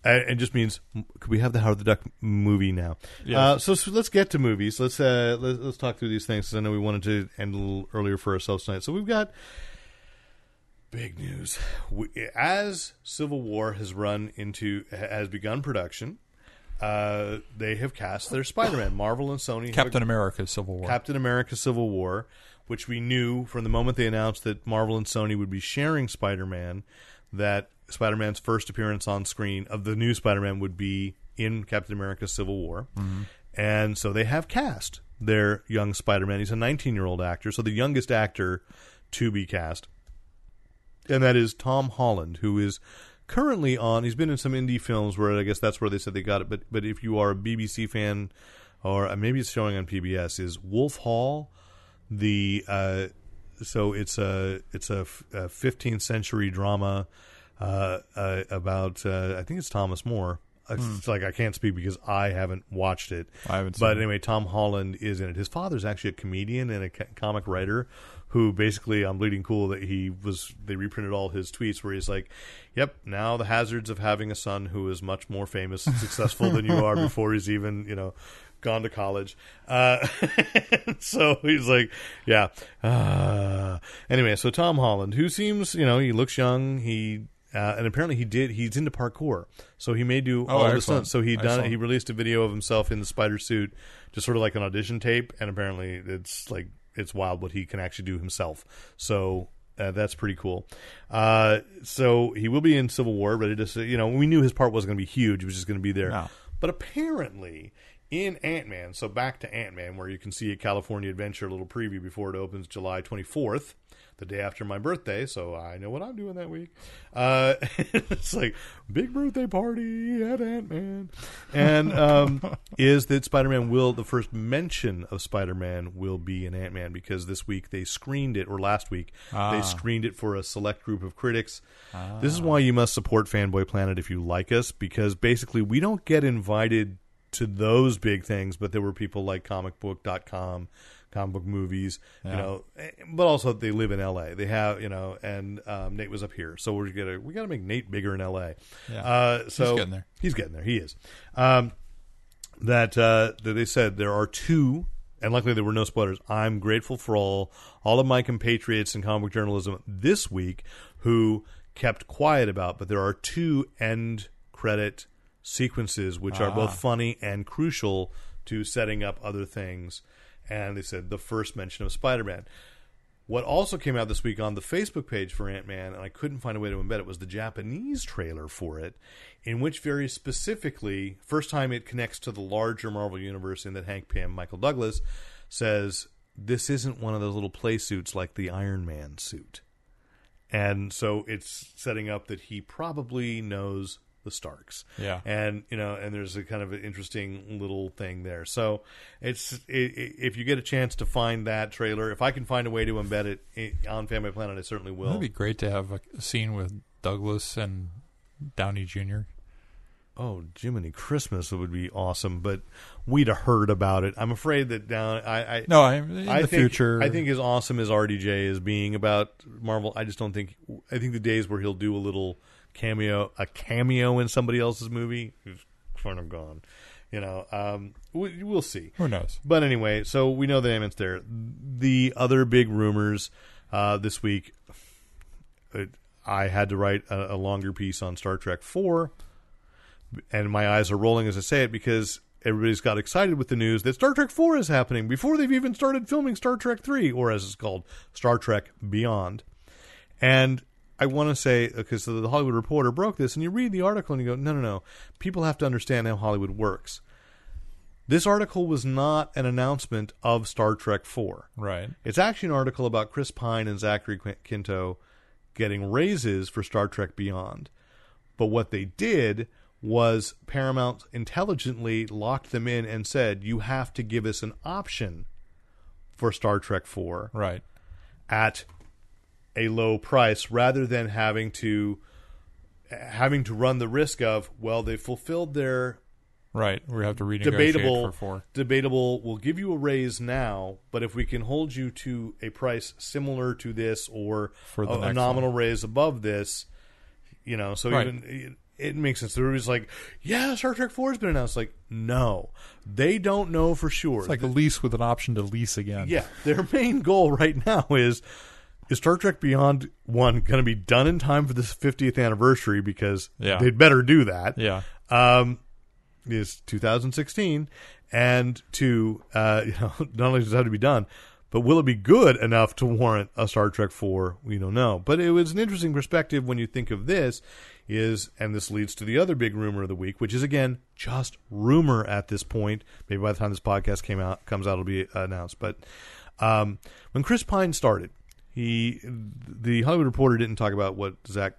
Uh, it just means could we have the Howard the Duck movie now? Yes. Uh, so, so let's get to movies. Let's uh, let's, let's talk through these things because I know we wanted to end a little earlier for ourselves tonight. So we've got big news. We, as Civil War has run into has begun production, uh, they have cast their Spider-Man. Marvel and Sony Captain America: Civil War. Captain America: Civil War, which we knew from the moment they announced that Marvel and Sony would be sharing Spider-Man, that Spider-Man's first appearance on screen of the new Spider-Man would be in Captain America: Civil War, and so they have cast their young Spider-Man. He's a 19-year-old actor, so the youngest actor to be cast, and that is Tom Holland, who is currently on. He's been in some indie films where I guess that's where they said they got it. But but if you are a BBC fan, or uh, maybe it's showing on PBS, is Wolf Hall, the uh, so it's a it's a, f- a 15th century drama uh, uh, about uh, I think it's Thomas More. It's like I can't speak because I haven't watched it. I haven't But anyway, Tom Holland is in it. His father's actually a comedian and a co- comic writer who basically on Bleeding Cool that he was they reprinted all his tweets where he's like, "Yep, now the hazards of having a son who is much more famous and successful than you are (laughs) before he's even you know." Gone to college, uh, (laughs) so he's like, yeah. Uh, anyway, so Tom Holland, who seems, you know, he looks young. He uh, and apparently he did. He's into parkour, so he may do Oh, all the stunts. So he done. Excellent. He released a video of himself in the spider suit, just sort of like an audition tape, and apparently it's like it's wild what he can actually do himself. So. Uh, that's pretty cool. Uh, so he will be in Civil War, ready to say, you know, we knew his part wasn't going to be huge. He was just going to be there. No. But apparently, in Ant Man, so back to Ant Man, where you can see a California Adventure little preview before it opens July 24th, the day after my birthday, so I know what I'm doing that week. Uh, (laughs) it's like big birthday party at Ant Man, and um, (laughs) is that Spider Man will the first mention of Spider Man will be in Ant Man because this week they screened it, or last week they screened it for a select group of critics. This is why you must support Fanboy Planet if you like us, because basically we don't get invited to those big things, but there were people like comicbook.com, comic book movies, you know, eh, but also they live in LA. They have, you know, and um, Nate was up here. So we're going to, we got to make Nate bigger in LA. Yeah. Uh, so He's getting there. He's getting there. He is. Um, that, uh, that they said there are two, and luckily there were no spoilers. I'm grateful for all, all of my compatriots in comic book journalism this week who kept quiet about, but there are two end credit sequences which are both ah. funny and crucial to setting up other things. And they said the first mention of Spider Man. What also came out this week on the Facebook page for Ant Man, and I couldn't find a way to embed it, was the Japanese trailer for it, in which very specifically, first time it connects to the larger Marvel universe in that Hank Pym, Michael Douglas, says this isn't one of those little play suits like the Iron Man suit. And so it's setting up that he probably knows the Starks. Yeah. And, you know, and there's a kind of an interesting little thing there. So it's, i i if you get a chance to find that trailer, if I can find a way to embed it on Fanboy Planet, I certainly will. It'd be great to have a scene with Douglas and Downey Jr. Oh, Jiminy Christmas It would be awesome, but we'd have heard about it. I'm afraid that down I, I No, I in I the think, future. I think as awesome as RDJ is being about Marvel, I just don't think I think the days where he'll do a little cameo a cameo in somebody else's movie kind of gone. You know, um, we, we'll see. Who knows? But anyway, so we know that Ant-Man's there. The other big rumors uh, this week, it, I had to write a, a longer piece on Star Trek Four, and my eyes are rolling as I say it because everybody's got excited with the news that Star Trek Four is happening before they've even started filming Star Trek Three, or as it's called, Star Trek Beyond. And I want to say uh, because the Hollywood Reporter broke this, and you read the article and you go, no, no, no. People have to understand how Hollywood works. This article was not an announcement of Star Trek 4. Right. It's actually an article about Chris Pine and Zachary Quinto getting raises for Star Trek Beyond. But what they did was Paramount intelligently locked them in and said, you have to give us an option for Star Trek 4 Right. at a low price rather than having to having to run the risk of well they fulfilled their Right. We have to renegotiate debatable for four. debatable we'll give you a raise now but if we can hold you to a price similar to this or For the a, a nominal raise above this you know so Right. even it, it makes sense everybody's like yeah star trek 4 has been announced like no they don't know for sure It's like a lease with an option to lease again. yeah, their main goal right now is is Star Trek Beyond one going to be done in time for this 50th anniversary because Yeah. they'd better do that. Yeah. Um, is 2016, and to uh, you (laughs) know, not only does it have to be done, but will it be good enough to warrant a Star Trek 4? We don't know. But it was an interesting perspective when you think of this. Is and this leads to the other big rumor of the week, which is again just rumor at this point. Maybe by the time this podcast came out comes out, it'll be announced. But um, when Chris Pine started, he the Hollywood Reporter didn't talk about what Zach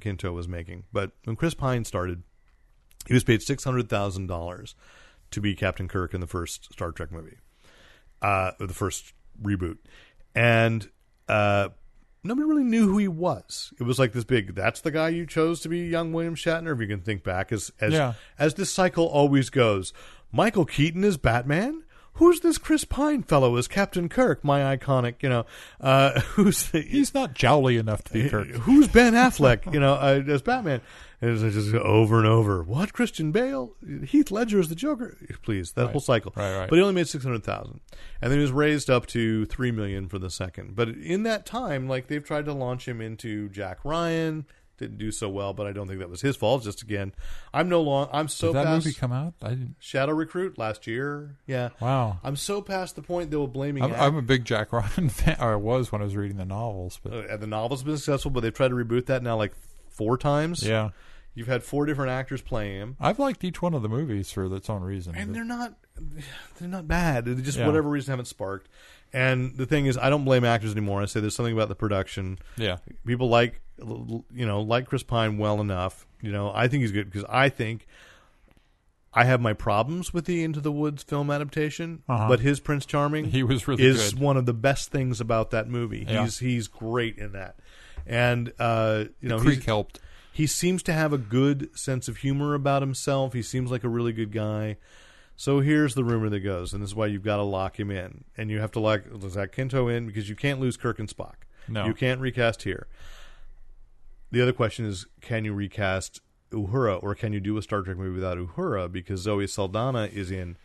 Quinto was making, but when Chris Pine started, he was paid six hundred thousand dollars to be Captain Kirk in the first Star Trek movie, uh, the first reboot, and uh, nobody really knew who he was. It was like this big. That's the guy you chose to be young William Shatner. If you can think back, as as Yeah. as this cycle always goes, Michael Keaton is Batman. Who's this Chris Pine fellow as Captain Kirk? My iconic, you know, uh, (laughs) who's the, He's not jowly enough to be Kirk. (laughs) who's Ben Affleck, you know, uh, as Batman? And it's just over and over. What Christian Bale? Heath Ledger is the Joker. Please, that Right. whole cycle. Right, right. But he only made six hundred thousand, and then he was raised up to three million for the second. But in that time, like they've tried to launch him into Jack Ryan, didn't do so well. But I don't think that was his fault. Just again, I'm no long. I'm so Did that past movie come out? I didn't. Shadow Recruit last year. Yeah. Wow. I'm so past the point they were blaming. I'm, I'm a big Jack (laughs) Ryan fan. Or I was when I was reading the novels, but uh, the novel's been successful, but they've tried to reboot that now like four times. yeah, You've had four different actors playing him. I've liked each one of the movies for its own reason. and but- they're not they're not bad. They just Yeah. whatever reason haven't sparked. And the thing is, I don't blame actors anymore. I say there's something about the production. yeah, People like you know like Chris Pine well enough. You know, I think he's good because I think I have my problems with the Into the Woods film adaptation, Uh-huh. but his Prince Charming He was really is good. one of the best things about that movie. Yeah. He's he's great in that. And uh, you know, Creek helped. he seems to have a good sense of humor about himself. He seems like a really good guy. So here's the rumor that goes, and this is why you've got to lock him in, and you have to lock Zach Quinto in because you can't lose Kirk and Spock. No. you can't recast here. The other question is, can you recast Uhura, or can you do a Star Trek movie without Uhura? Because Zoe Saldana is in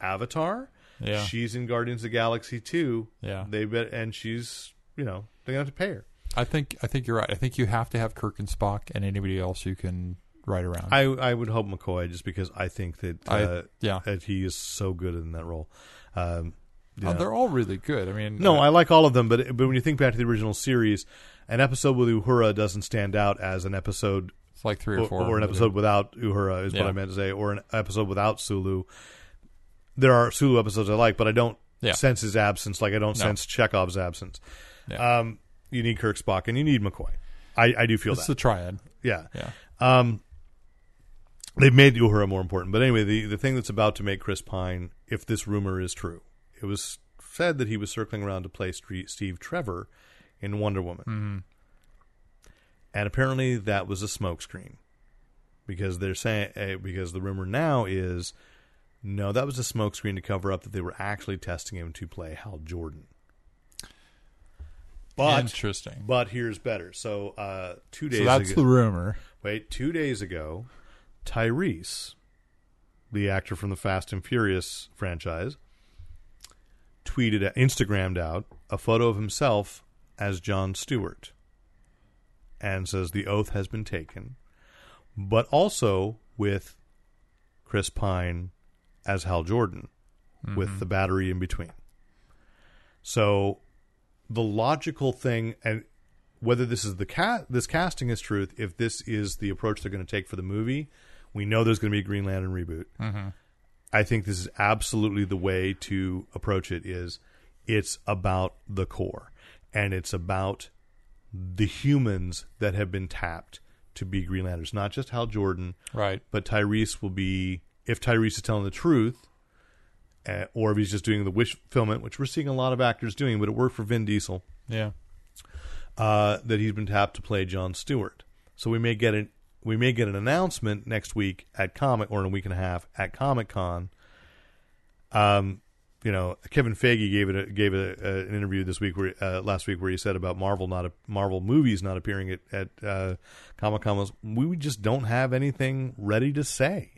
Avatar. Yeah. she's in Guardians of the Galaxy too. Yeah. they bet, and she's you know they're gonna have to pay her. I think I think you're right. I think you have to have Kirk and Spock and anybody else you can write around. I I would hope McCoy just because I think that I- uh, yeah. that he is so good in that role. Um, Oh, yeah. they're all really good. I mean, no, uh, I like all of them, but but when you think back to the original series, an episode with Uhura doesn't stand out as an episode it's like three or or, four. or an episode without Uhura is what I meant to say, or an episode without Sulu. There are Sulu episodes I like, but I don't Yeah. sense his absence like I don't No. sense Chekhov's absence. Yeah. Um, you need Kirk Spock and you need McCoy. I, I do feel It's that. the triad. Yeah. Yeah. Um, they've made Uhura more important. But anyway, the, the thing that's about to make Chris Pine, if this rumor is true, it was said that he was circling around to play Steve Trevor in Wonder Woman. Mm-hmm. And apparently that was a smokescreen. Because they're saying, uh, because the rumor now is, no, that was a smokescreen to cover up that they were actually testing him to play Hal Jordan. But Interesting. but here's better. So uh, two days so that's ago, the rumor. Wait, two days ago, Tyrese, the actor from the Fast and Furious franchise, tweeted, Instagrammed out a photo of himself as John Stewart and says the oath has been taken, but also with Chris Pine as Hal Jordan with mm-hmm. the battery in between. So the logical thing and whether this is the cat this casting is truth if this is the approach they're going to take for the movie we know there's going to be a green lantern reboot. Mm-hmm. I think this is absolutely the way to approach it is it's about the core and it's about the humans that have been tapped to be green lanterns not just hal jordan Right. but tyrese will be if tyrese is telling the truth uh, or if he's just doing the wish fulfillment which we're seeing a lot of actors doing but it worked for vin diesel Yeah. uh, that he's been tapped to play John Stewart. So we may get an we may get an announcement next week at Comic or in a week and a half at Comic Con. Um, you know, Kevin Feige gave it a, gave it a, an interview this week where uh, last week where he said about Marvel not a, Marvel movies not appearing at at uh, Comic Con we just don't have anything ready to say.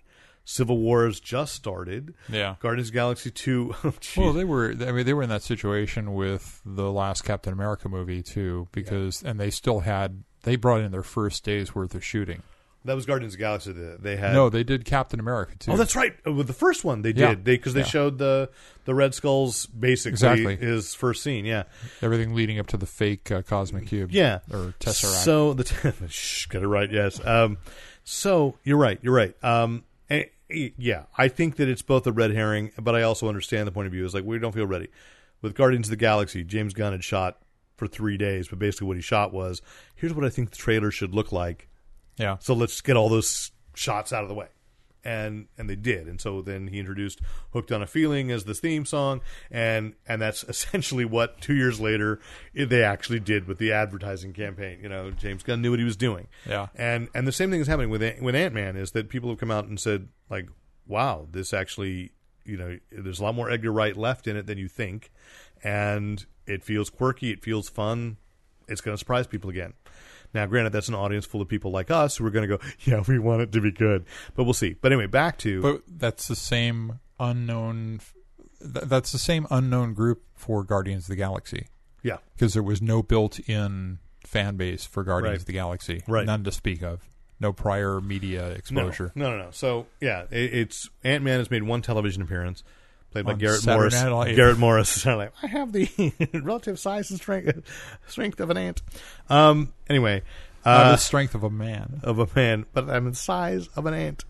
Civil War has just started. Yeah. Guardians of the Galaxy two. (laughs) oh. Well, they were. I mean, they were in that situation with the last Captain America movie too, because and they still had. They brought in their first day's worth of shooting. That was Guardians of the Galaxy. That they had No, they did Captain America too. Oh, that's right. Uh, With the first one, they Yeah. did they because they Yeah. showed the the Red Skull's basically Exactly. his first scene. Yeah, everything leading up to the fake uh, cosmic cube. yeah. or Tesseract. So the (laughs) shh, get it right. Yes. Um, so you're right. You're right. Um, eh, eh, yeah, I think that it's both a red herring, but I also understand the point of view. Is like we don't feel ready with Guardians of the Galaxy. James Gunn had shot for three days, but basically what he shot was here's what I think the trailer should look like. Yeah, So let's get all those shots out of the way. and and they did. And so then he introduced "Hooked on a Feeling" as the theme song, and and that's (laughs) essentially what two years later they actually did with the advertising campaign. You know, James Gunn knew what he was doing. Yeah. and and the same thing is happening with with Ant Man is that people have come out and said like, "Wow, this actually." You know, there's a lot more Edgar Wright left in it than you think, and it feels quirky. It feels fun. It's going to surprise people again. Now, granted, that's an audience full of people like us who are going to go, "Yeah, we want it to be good," but we'll see. But anyway, back to But that's the same unknown. th- That's the same unknown group for Guardians of the Galaxy yeah, because there was no built-in fan base for Guardians Right. of the Galaxy. Right. None to speak of. No prior media no, exposure. no, no, no. So yeah, it, it's Ant Man has made one television appearance, played by Garrett Saturday Morris. Night Live. Garrett Morris (laughs) like, I have the (laughs) relative size and strength strength of an ant. Um. Anyway, uh, the strength of a man. of a man, but I'm the size of an ant.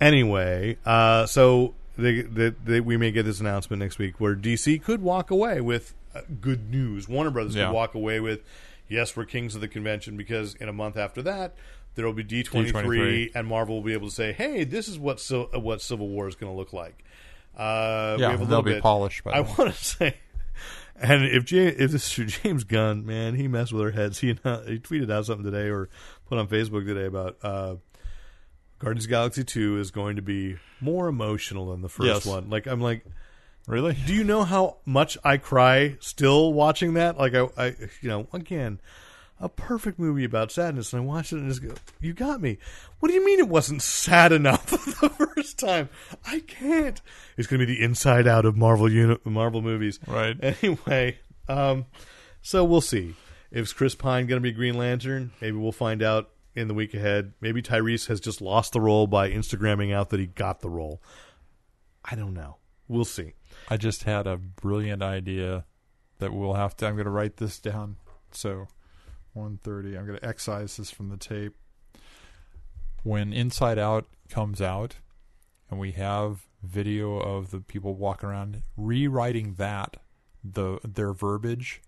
Anyway, uh, so they, they, they, we may get this announcement next week where DC could walk away with uh, good news. Warner Brothers Yeah. could walk away with, yes, we're kings of the convention because in a month after that there will be D23, D23. and Marvel will be able to say, hey, this is what Sil- what Civil War is going to look like. Uh, we Yeah, have a they'll be bit. polished by I want to (laughs) say. And if James, if this is James Gunn, man, he messed with our heads. He (laughs) he tweeted out something today or put on Facebook today about uh, Guardians of the Galaxy Two is going to be more emotional than the first Yes. one. Like I'm like, Really? do you know how much I cry still watching that? Like I, I you know, again, a perfect movie about sadness, and I watched it and just go, "You got me." What do you mean it wasn't sad enough (laughs) the first time? I can't. It's going to be the inside out of Marvel uni- Marvel movies, Right. Anyway, um, so we'll see. Is Chris Pine going to be Green Lantern? Maybe we'll find out in the week ahead. Maybe Tyrese has just lost the role by Instagramming out that he got the role. I don't know. We'll see. I just had a brilliant idea that we'll have to. I'm going to write this down. So, 130. I'm going to excise this from the tape. When Inside Out comes out, and we have video of the people walking around rewriting that, the their verbiage,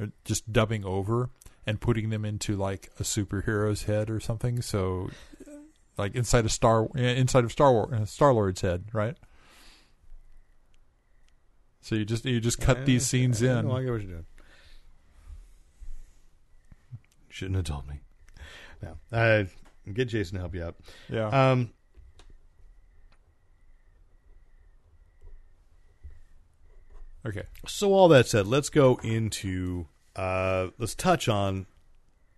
uh, just dubbing over and putting them into like a superhero's head or something. So, like inside a Star inside of Star War Star Lord's head, right? So you just you just cut these scenes in. I get what you're doing. Shouldn't have told me. No, uh, get Jason to help you out. Yeah. Um, okay. so all that said, let's go into uh, let's touch on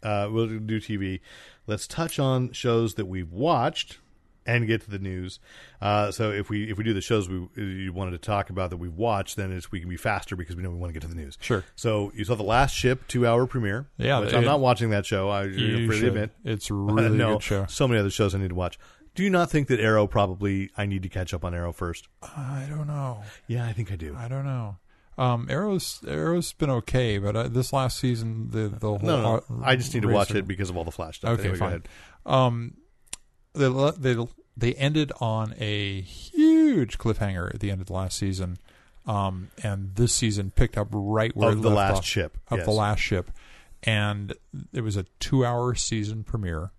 uh, we'll do TV. Let's touch on shows that we've watched and get to the news. Uh, so if we if we do the shows we you wanted to talk about that we've watched, then it's we can be faster because we know we want to get to the news. Sure. So you saw the last ship two hour premiere. Yeah, which it- I'm not watching that show. I You freely admit It's (laughs) really no, good show. So many other shows I need to watch. Do you not think that Arrow probably I need to catch up on Arrow first? I don't know. Yeah, I think I do. I don't know. Um, Arrow's Arrow's been okay, but uh, this last season the the whole No, no, uh, I just need to watch it because of all the Flash stuff. Okay, Anyway, go fine. ahead. Um, they they they ended on a huge cliffhanger at the end of the last season, um, and this season picked up right where Of the last off, ship, of yes. the last ship, and it was a two-hour season premiere.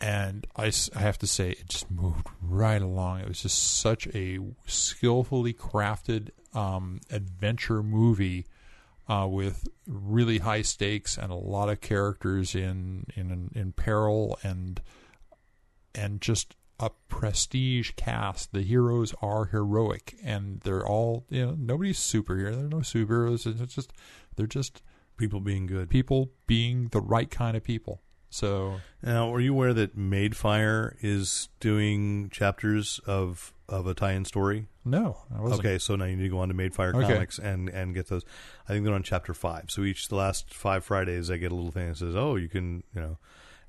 And I, I have to say, it just moved right along. It was just such a skillfully crafted um, adventure movie uh, with really high stakes and a lot of characters in in in peril and and just a prestige cast. The heroes are heroic and they're all you know nobody's superhero. There are no superheroes. It's just they're just People being good. people being the right kind of people. So Now, were you aware that Madefire is doing chapters of of a tie-in story? no. Okay, so now you need to go on to Madefire Okay. Comics and and get those. I think they're on chapter five. So each the last five Fridays, I get a little thing that says, "Oh, you can," you know.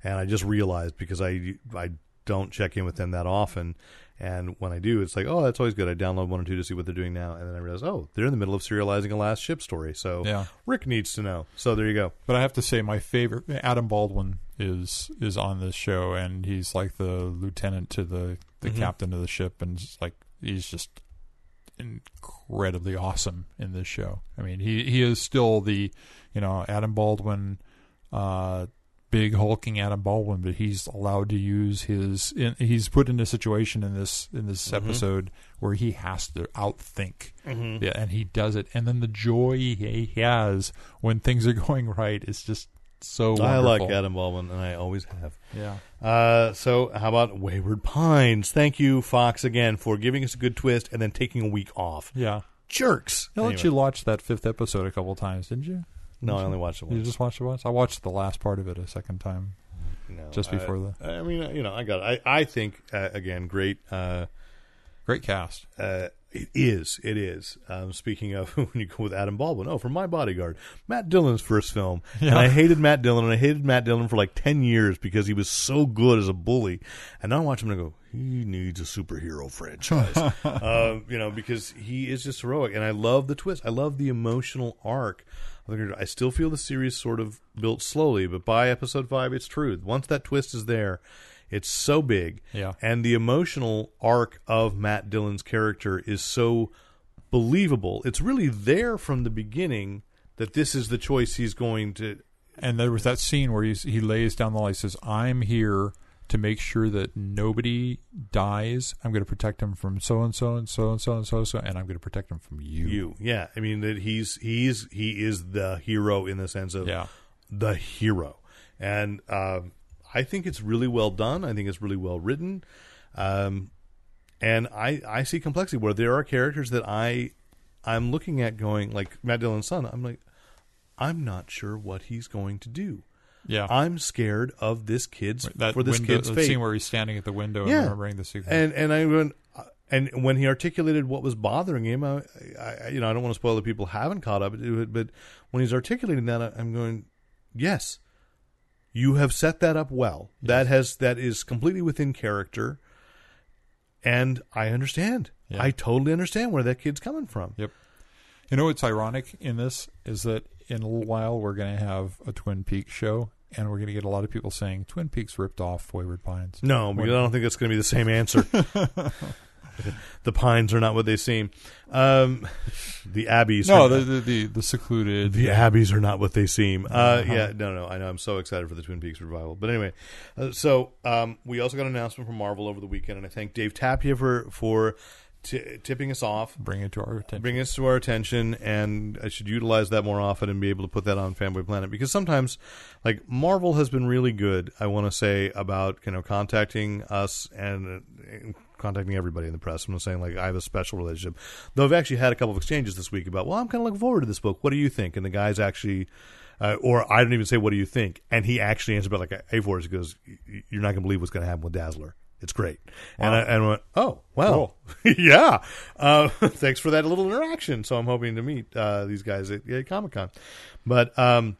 And I just realized because I I don't check in with them that often, and when I do, it's like, "Oh, that's always good." I download one or two to see what they're doing now, and then I realize, "Oh, they're in the middle of serializing a last ship story." So Yeah. Rick needs to know. So there you go. But I have to say, my favorite Adam Baldwin is is on this show, and he's like the lieutenant to the the Mhm. captain of the ship, and just like he's just incredibly awesome in this show. I mean, he he is still the you know Adam Baldwin, uh, big hulking Adam Baldwin, but he's allowed to use his. In, he's put in a situation in this in this Mm-hmm. episode where he has to outthink, yeah, and he does it. And then the joy he has when things are (laughs) going right is just so. Wonderful. I like Adam Baldwin, and I always have. Yeah. Uh, so how about Wayward Pines? Thank you, Fox, again for giving us a good twist and then taking a week off. Yeah. Jerks. I let you watch that fifth episode a couple times, didn't you? No, I only watched it You once. just watched it once. I watched the last part of it a second time. No, just I- before the- I mean, you know, I got it. I, I think uh, again, great. Uh, Great cast. uh, it is. It is. Um, speaking of (laughs) when you go with Adam Baldwin, oh, from My Bodyguard, Matt Dillon's first film, and I hated Matt Dillon, and I hated Matt Dillon for like ten years because he was so good as a bully, and now I watch him and I go, he needs a superhero franchise, (laughs) um, you know, because he is just heroic, and I love the twist. I love the emotional arc. I still feel the series sort of built slowly, but by episode five, it's true. Once that twist is there. It's so big, Yeah. and the emotional arc of Matt Dillon's character is so believable. It's really there from the beginning that this is the choice he's going to. And there was that scene where he's, he lays down the law. He says, "I'm here to make sure that nobody dies. I'm going to protect him from so and so and so and so and so and so, and I'm going to protect him from you." You, yeah. I mean that he's he's he is the hero in the sense of Yeah. the hero, and um, I think it's really well done. I think it's really well written, um, and I I see complexity where there are characters that I I'm looking at going like Matt Dillon's son. I'm like I'm not sure what he's going to do. Yeah. I'm scared of this kid's that for this window, kid's fate. scene where he's standing at the window Yeah. and remembering the secret. And and I went, and when he articulated what was bothering him, I, I you know I don't want to spoil that people haven't caught up to it, but when he's articulating that, I- I'm going, yes, you have set that up well. That has that is completely within character, and I understand. Yeah. I totally understand where that kid's coming from. Yep. You know what's ironic in this is that in a little while we're going to have a Twin Peaks show, and we're going to get a lot of people saying Twin Peaks ripped off Wayward Pines. No, because I don't think that's going to be the same answer. (laughs) the pines are not what they seem. Um, the abbeys. No, are the the, the, the secluded. The Abbeys are not what they seem. Uh, Yeah, no, no, I know. I'm so excited for the Twin Peaks revival. But anyway, uh, so um, we also got an announcement from Marvel over the weekend, and I thank Dave Tapia for for t- tipping us off, bring it to our attention. bring us to our attention, and I should utilize that more often and be able to put that on Fanboy Planet because sometimes, like Marvel has been really good. I want to say about you know contacting us and. Uh, contacting everybody in the press. I'm not saying like I have a special relationship, though I've actually had a couple of exchanges this week about. Well, I'm kind of looking forward to this book. What do you think? And the guy's actually, uh, or I don't even say what do you think, and he actually answered about like a four. He goes, "You're not going to believe what's going to happen with Dazzler. It's great." And I, and I went, "Oh, well, (laughs) yeah. Uh, (laughs) thanks for that little interaction." So I'm hoping to meet uh, these guys at, at Comic Con, but. um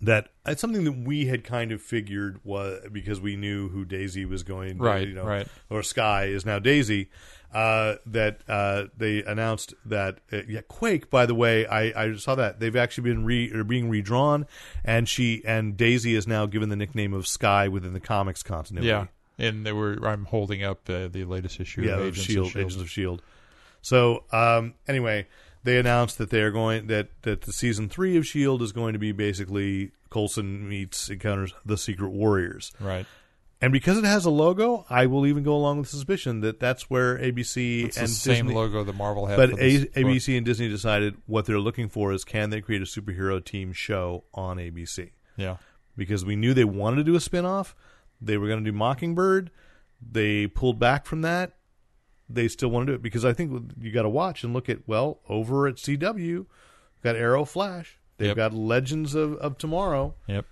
that it's something that we had kind of figured was because we knew who Daisy was going, Right, You know, right. Or Sky is now Daisy. Uh, that uh, they announced that uh, yeah, Quake. By the way, I, I saw that they've actually been re or being redrawn, and she and Daisy is now given the nickname of Sky within the comics continuity. Yeah, and they were. I'm holding up uh, the latest issue. yeah, of of Agents Shield, of Shield. Agents of Shield. So um, anyway, they announced that they are going that that the season three of Shield is going to be basically Coulson meets encounters the Secret Warriors. Right. And because it has a logo, I will even go along with the suspicion that that's where ABC It's and the same Disney, logo that Marvel had. But A-. ABC and Disney decided what they're looking for is can they create a superhero team show on ABC? Yeah. Because we knew they wanted to do a spin-off. They were going to do Mockingbird. They pulled back from that. They still want to do it because I think you got to watch and look at well over at CW, got Arrow, Flash. They've Yep. got Legends of, of Tomorrow. Yep.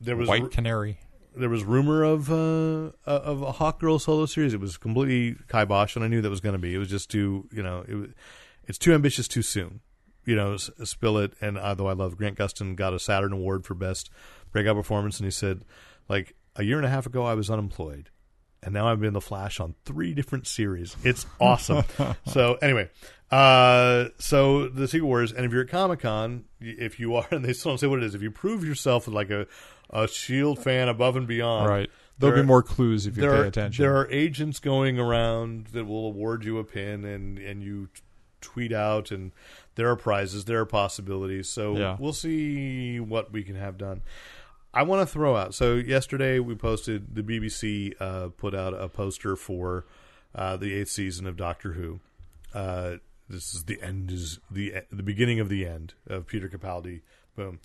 There was White Canary. there was rumor of uh, of a Hawk Girl solo series. It was completely kibosh, and I knew that was going to be. It was just too, you know, it was, it's too ambitious too soon. You know, s- spill it. And although I love Grant Gustin, got a Saturn Award for best breakout performance, and he said, like a year and a half ago, I was unemployed, and now I've been the Flash on three different series. It's awesome. (laughs) so anyway, uh, so the Secret Wars, and if you're at Comic Con, if you are, (laughs) and they still don't say what it is, if you prove yourself like a a Shield fan above and beyond, Right. There'll there- be more clues if you pay are, attention. There are agents going around that will award you a pin, and and you t- tweet out, and there are prizes, there are possibilities. So Yeah. we'll see what we can have done. I want to throw out. So yesterday we posted the BBC uh, put out a poster for uh, the eighth season of Doctor Who. Uh, this is the end is the the beginning of the end of Peter Capaldi. Boom.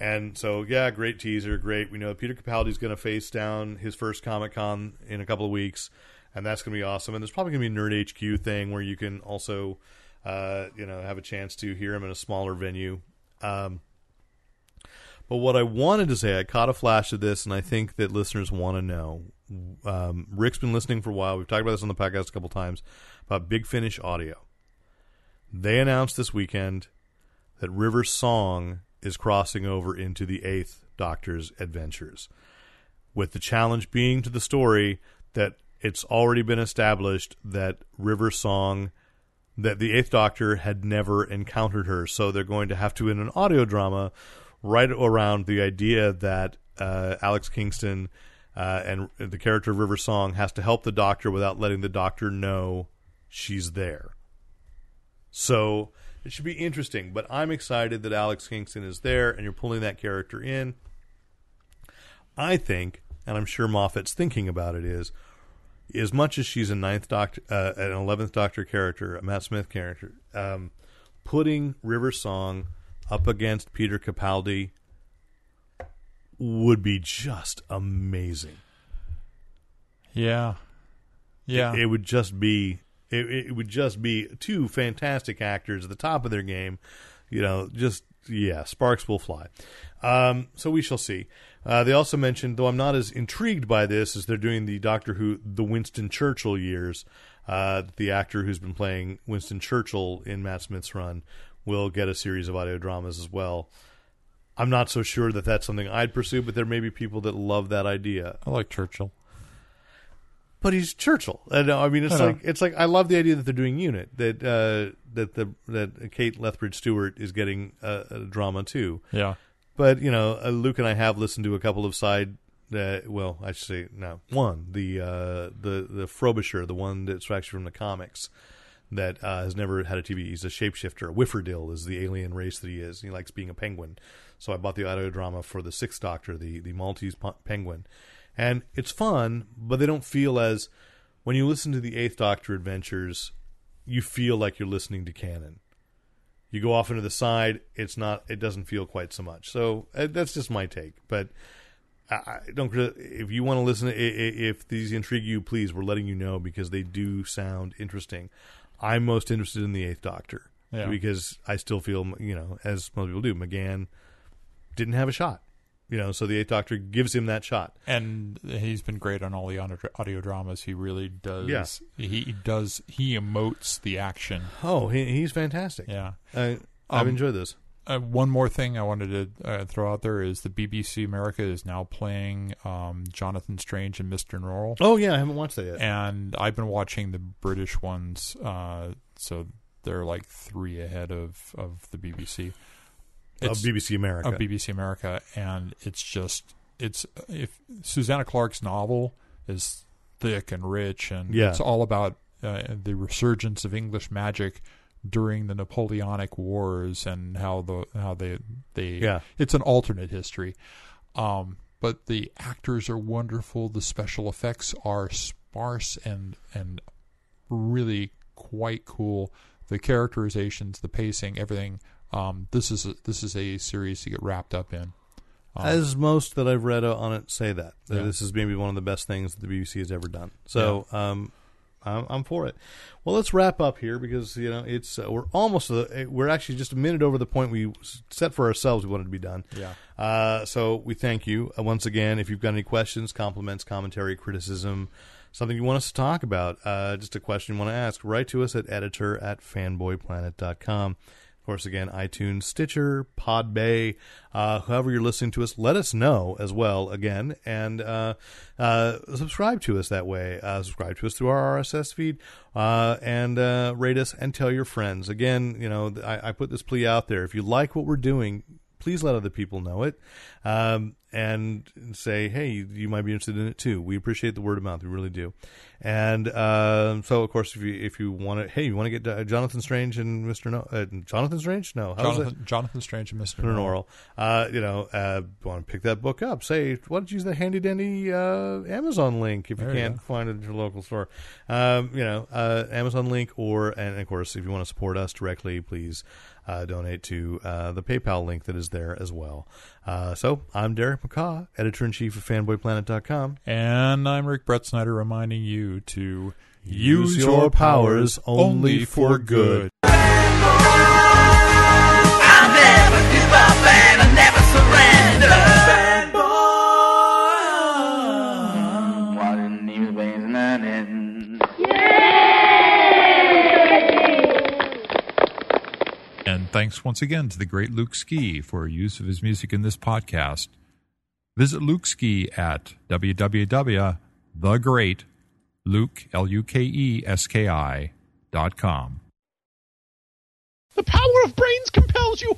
And so yeah, great teaser, great. We know Peter Capaldi is going to face down his first Comic Con in a couple of weeks, and that's going to be awesome. And there's probably going to be a Nerd HQ thing where you can also, uh, you know, have a chance to hear him in a smaller venue. Um, but what I wanted to say, I caught a flash of this, and I think that listeners want to know. Um, Rick's been listening for a while. We've talked about this on the podcast a couple times about Big Finish Audio. They announced this weekend that River Song is crossing over into the Eighth Doctor's adventures, with the challenge being to the story that it's already been established that River Song that the Eighth Doctor had never encountered her, so they're going to have to in an audio drama right around the idea that uh, Alex Kingston uh, and the character of River Song has to help the Doctor without letting the Doctor know she's there. So it should be interesting, but I'm excited that Alex Kingston is there and you're pulling that character in. I think, and I'm sure Moffat's thinking about it, is as much as she's a ninth doctor, uh, an eleventh Doctor character, a Matt Smith character, um, putting River Song up against Peter Capaldi would be just amazing. Yeah, yeah. It, it would just be it, it would just be two fantastic actors at the top of their game. You know, just yeah, sparks will fly. Um, so we shall see. Uh, they also mentioned, though I'm not as intrigued by this, as they're doing the Doctor Who, the Winston Churchill years. Uh, the actor who's been playing Winston Churchill in Matt Smith's run will get a series of audio dramas as well. I'm not so sure that that's something I'd pursue, but there may be people that love that idea. I like Churchill. But he's Churchill. And, uh, I mean, it's I like it's like I love the idea that they're doing Unit that uh, that the that Kate Lethbridge Stewart is getting a, a drama too. Yeah. But you know, uh, Luke and I have listened to a couple of side. Uh, well, I should say no. One, the uh, the the Frobisher, the one that's actually from the comics, that uh, has never had a TV. He's a shapeshifter. Whifferdill is the alien race that he is. He likes being a penguin. So I bought the audio drama for the Sixth Doctor, the the Maltese penguin, and it's fun. But they don't feel as when you listen to the Eighth Doctor adventures, you feel like you're listening to canon you go off into the side it's not it doesn't feel quite so much so uh, that's just my take but I, don't if you want to listen if these intrigue you please we're letting you know because they do sound interesting i'm most interested in the eighth doctor Yeah. because i still feel you know as most people do mcgann didn't have a shot you know so the eighth doctor gives him that shot and he's been great on all the audio, dramas. He really does. Yeah. He does. He emotes the action. oh he, he's fantastic Yeah. I, i've Um, enjoyed this Uh, one more thing I wanted to uh, throw out there is the BBC America is now playing um, Jonathan Strange and Mr. Norrell. oh yeah i haven't watched that yet and I've been watching the British ones, uh, so they're like three ahead of, of the BBC. of bbc america of BBC America, and it's just it's if Susanna Clarke's novel is thick and rich, and Yeah. it's all about uh, the resurgence of English magic during the Napoleonic Wars and how the how they they Yeah. it's an alternate history. Um, but the actors are wonderful. The special effects are sparse and and really quite cool. The characterizations, the pacing, everything. Um, this is a, this is a series to get wrapped up in. Um, As most that I've read on it say that, that Yeah. this is maybe one of the best things that the BBC has ever done. So um, I'm, I'm for it. Well, let's wrap up here because you know it's uh, we're almost uh, we're actually just a minute over the point we set for ourselves. We wanted to be done. Yeah. Uh, so we thank you uh, once again. If you've got any questions, compliments, commentary, criticism, something you want us to talk about, uh, just a question you want to ask, write to us at editor at fanboyplanet.com. Course, again, iTunes, Stitcher, Podbay, uh, however you're listening to us, let us know as well, again, and uh, uh, subscribe to us that way. Uh, subscribe to us through our RSS feed uh, and uh, rate us and tell your friends. Again, you know, I, I put this plea out there. If you like what we're doing, please let other people know it. Um, and say, hey, you might be interested in it too. We appreciate the word of mouth. We really do. And uh, so, of course, if you if you want to, hey, you want to get uh, Jonathan Strange and Mister No, uh, Jonathan Strange? No? Jonathan, Jonathan Strange and Mr. Mr. Norrell. Uh, you know, uh, want to pick that book up? Say, why don't you use the handy dandy uh, Amazon link if you There can't go. find it at your local store? Um, you know, uh, Amazon link, or and of course, if you want to support us directly, please uh, donate to uh, the PayPal link that is there as well. Uh, so, I'm Derek McCaw, editor in chief of FanboyPlanet.com. And I'm Rick Brett Snyder reminding you to Use your powers only for good. And thanks once again to the great Luke Ski for use of his music in this podcast. Visit Luke Ski at www.thegreatluke, L-U-K-E-S-K-I, dot com. The power of brains compels you.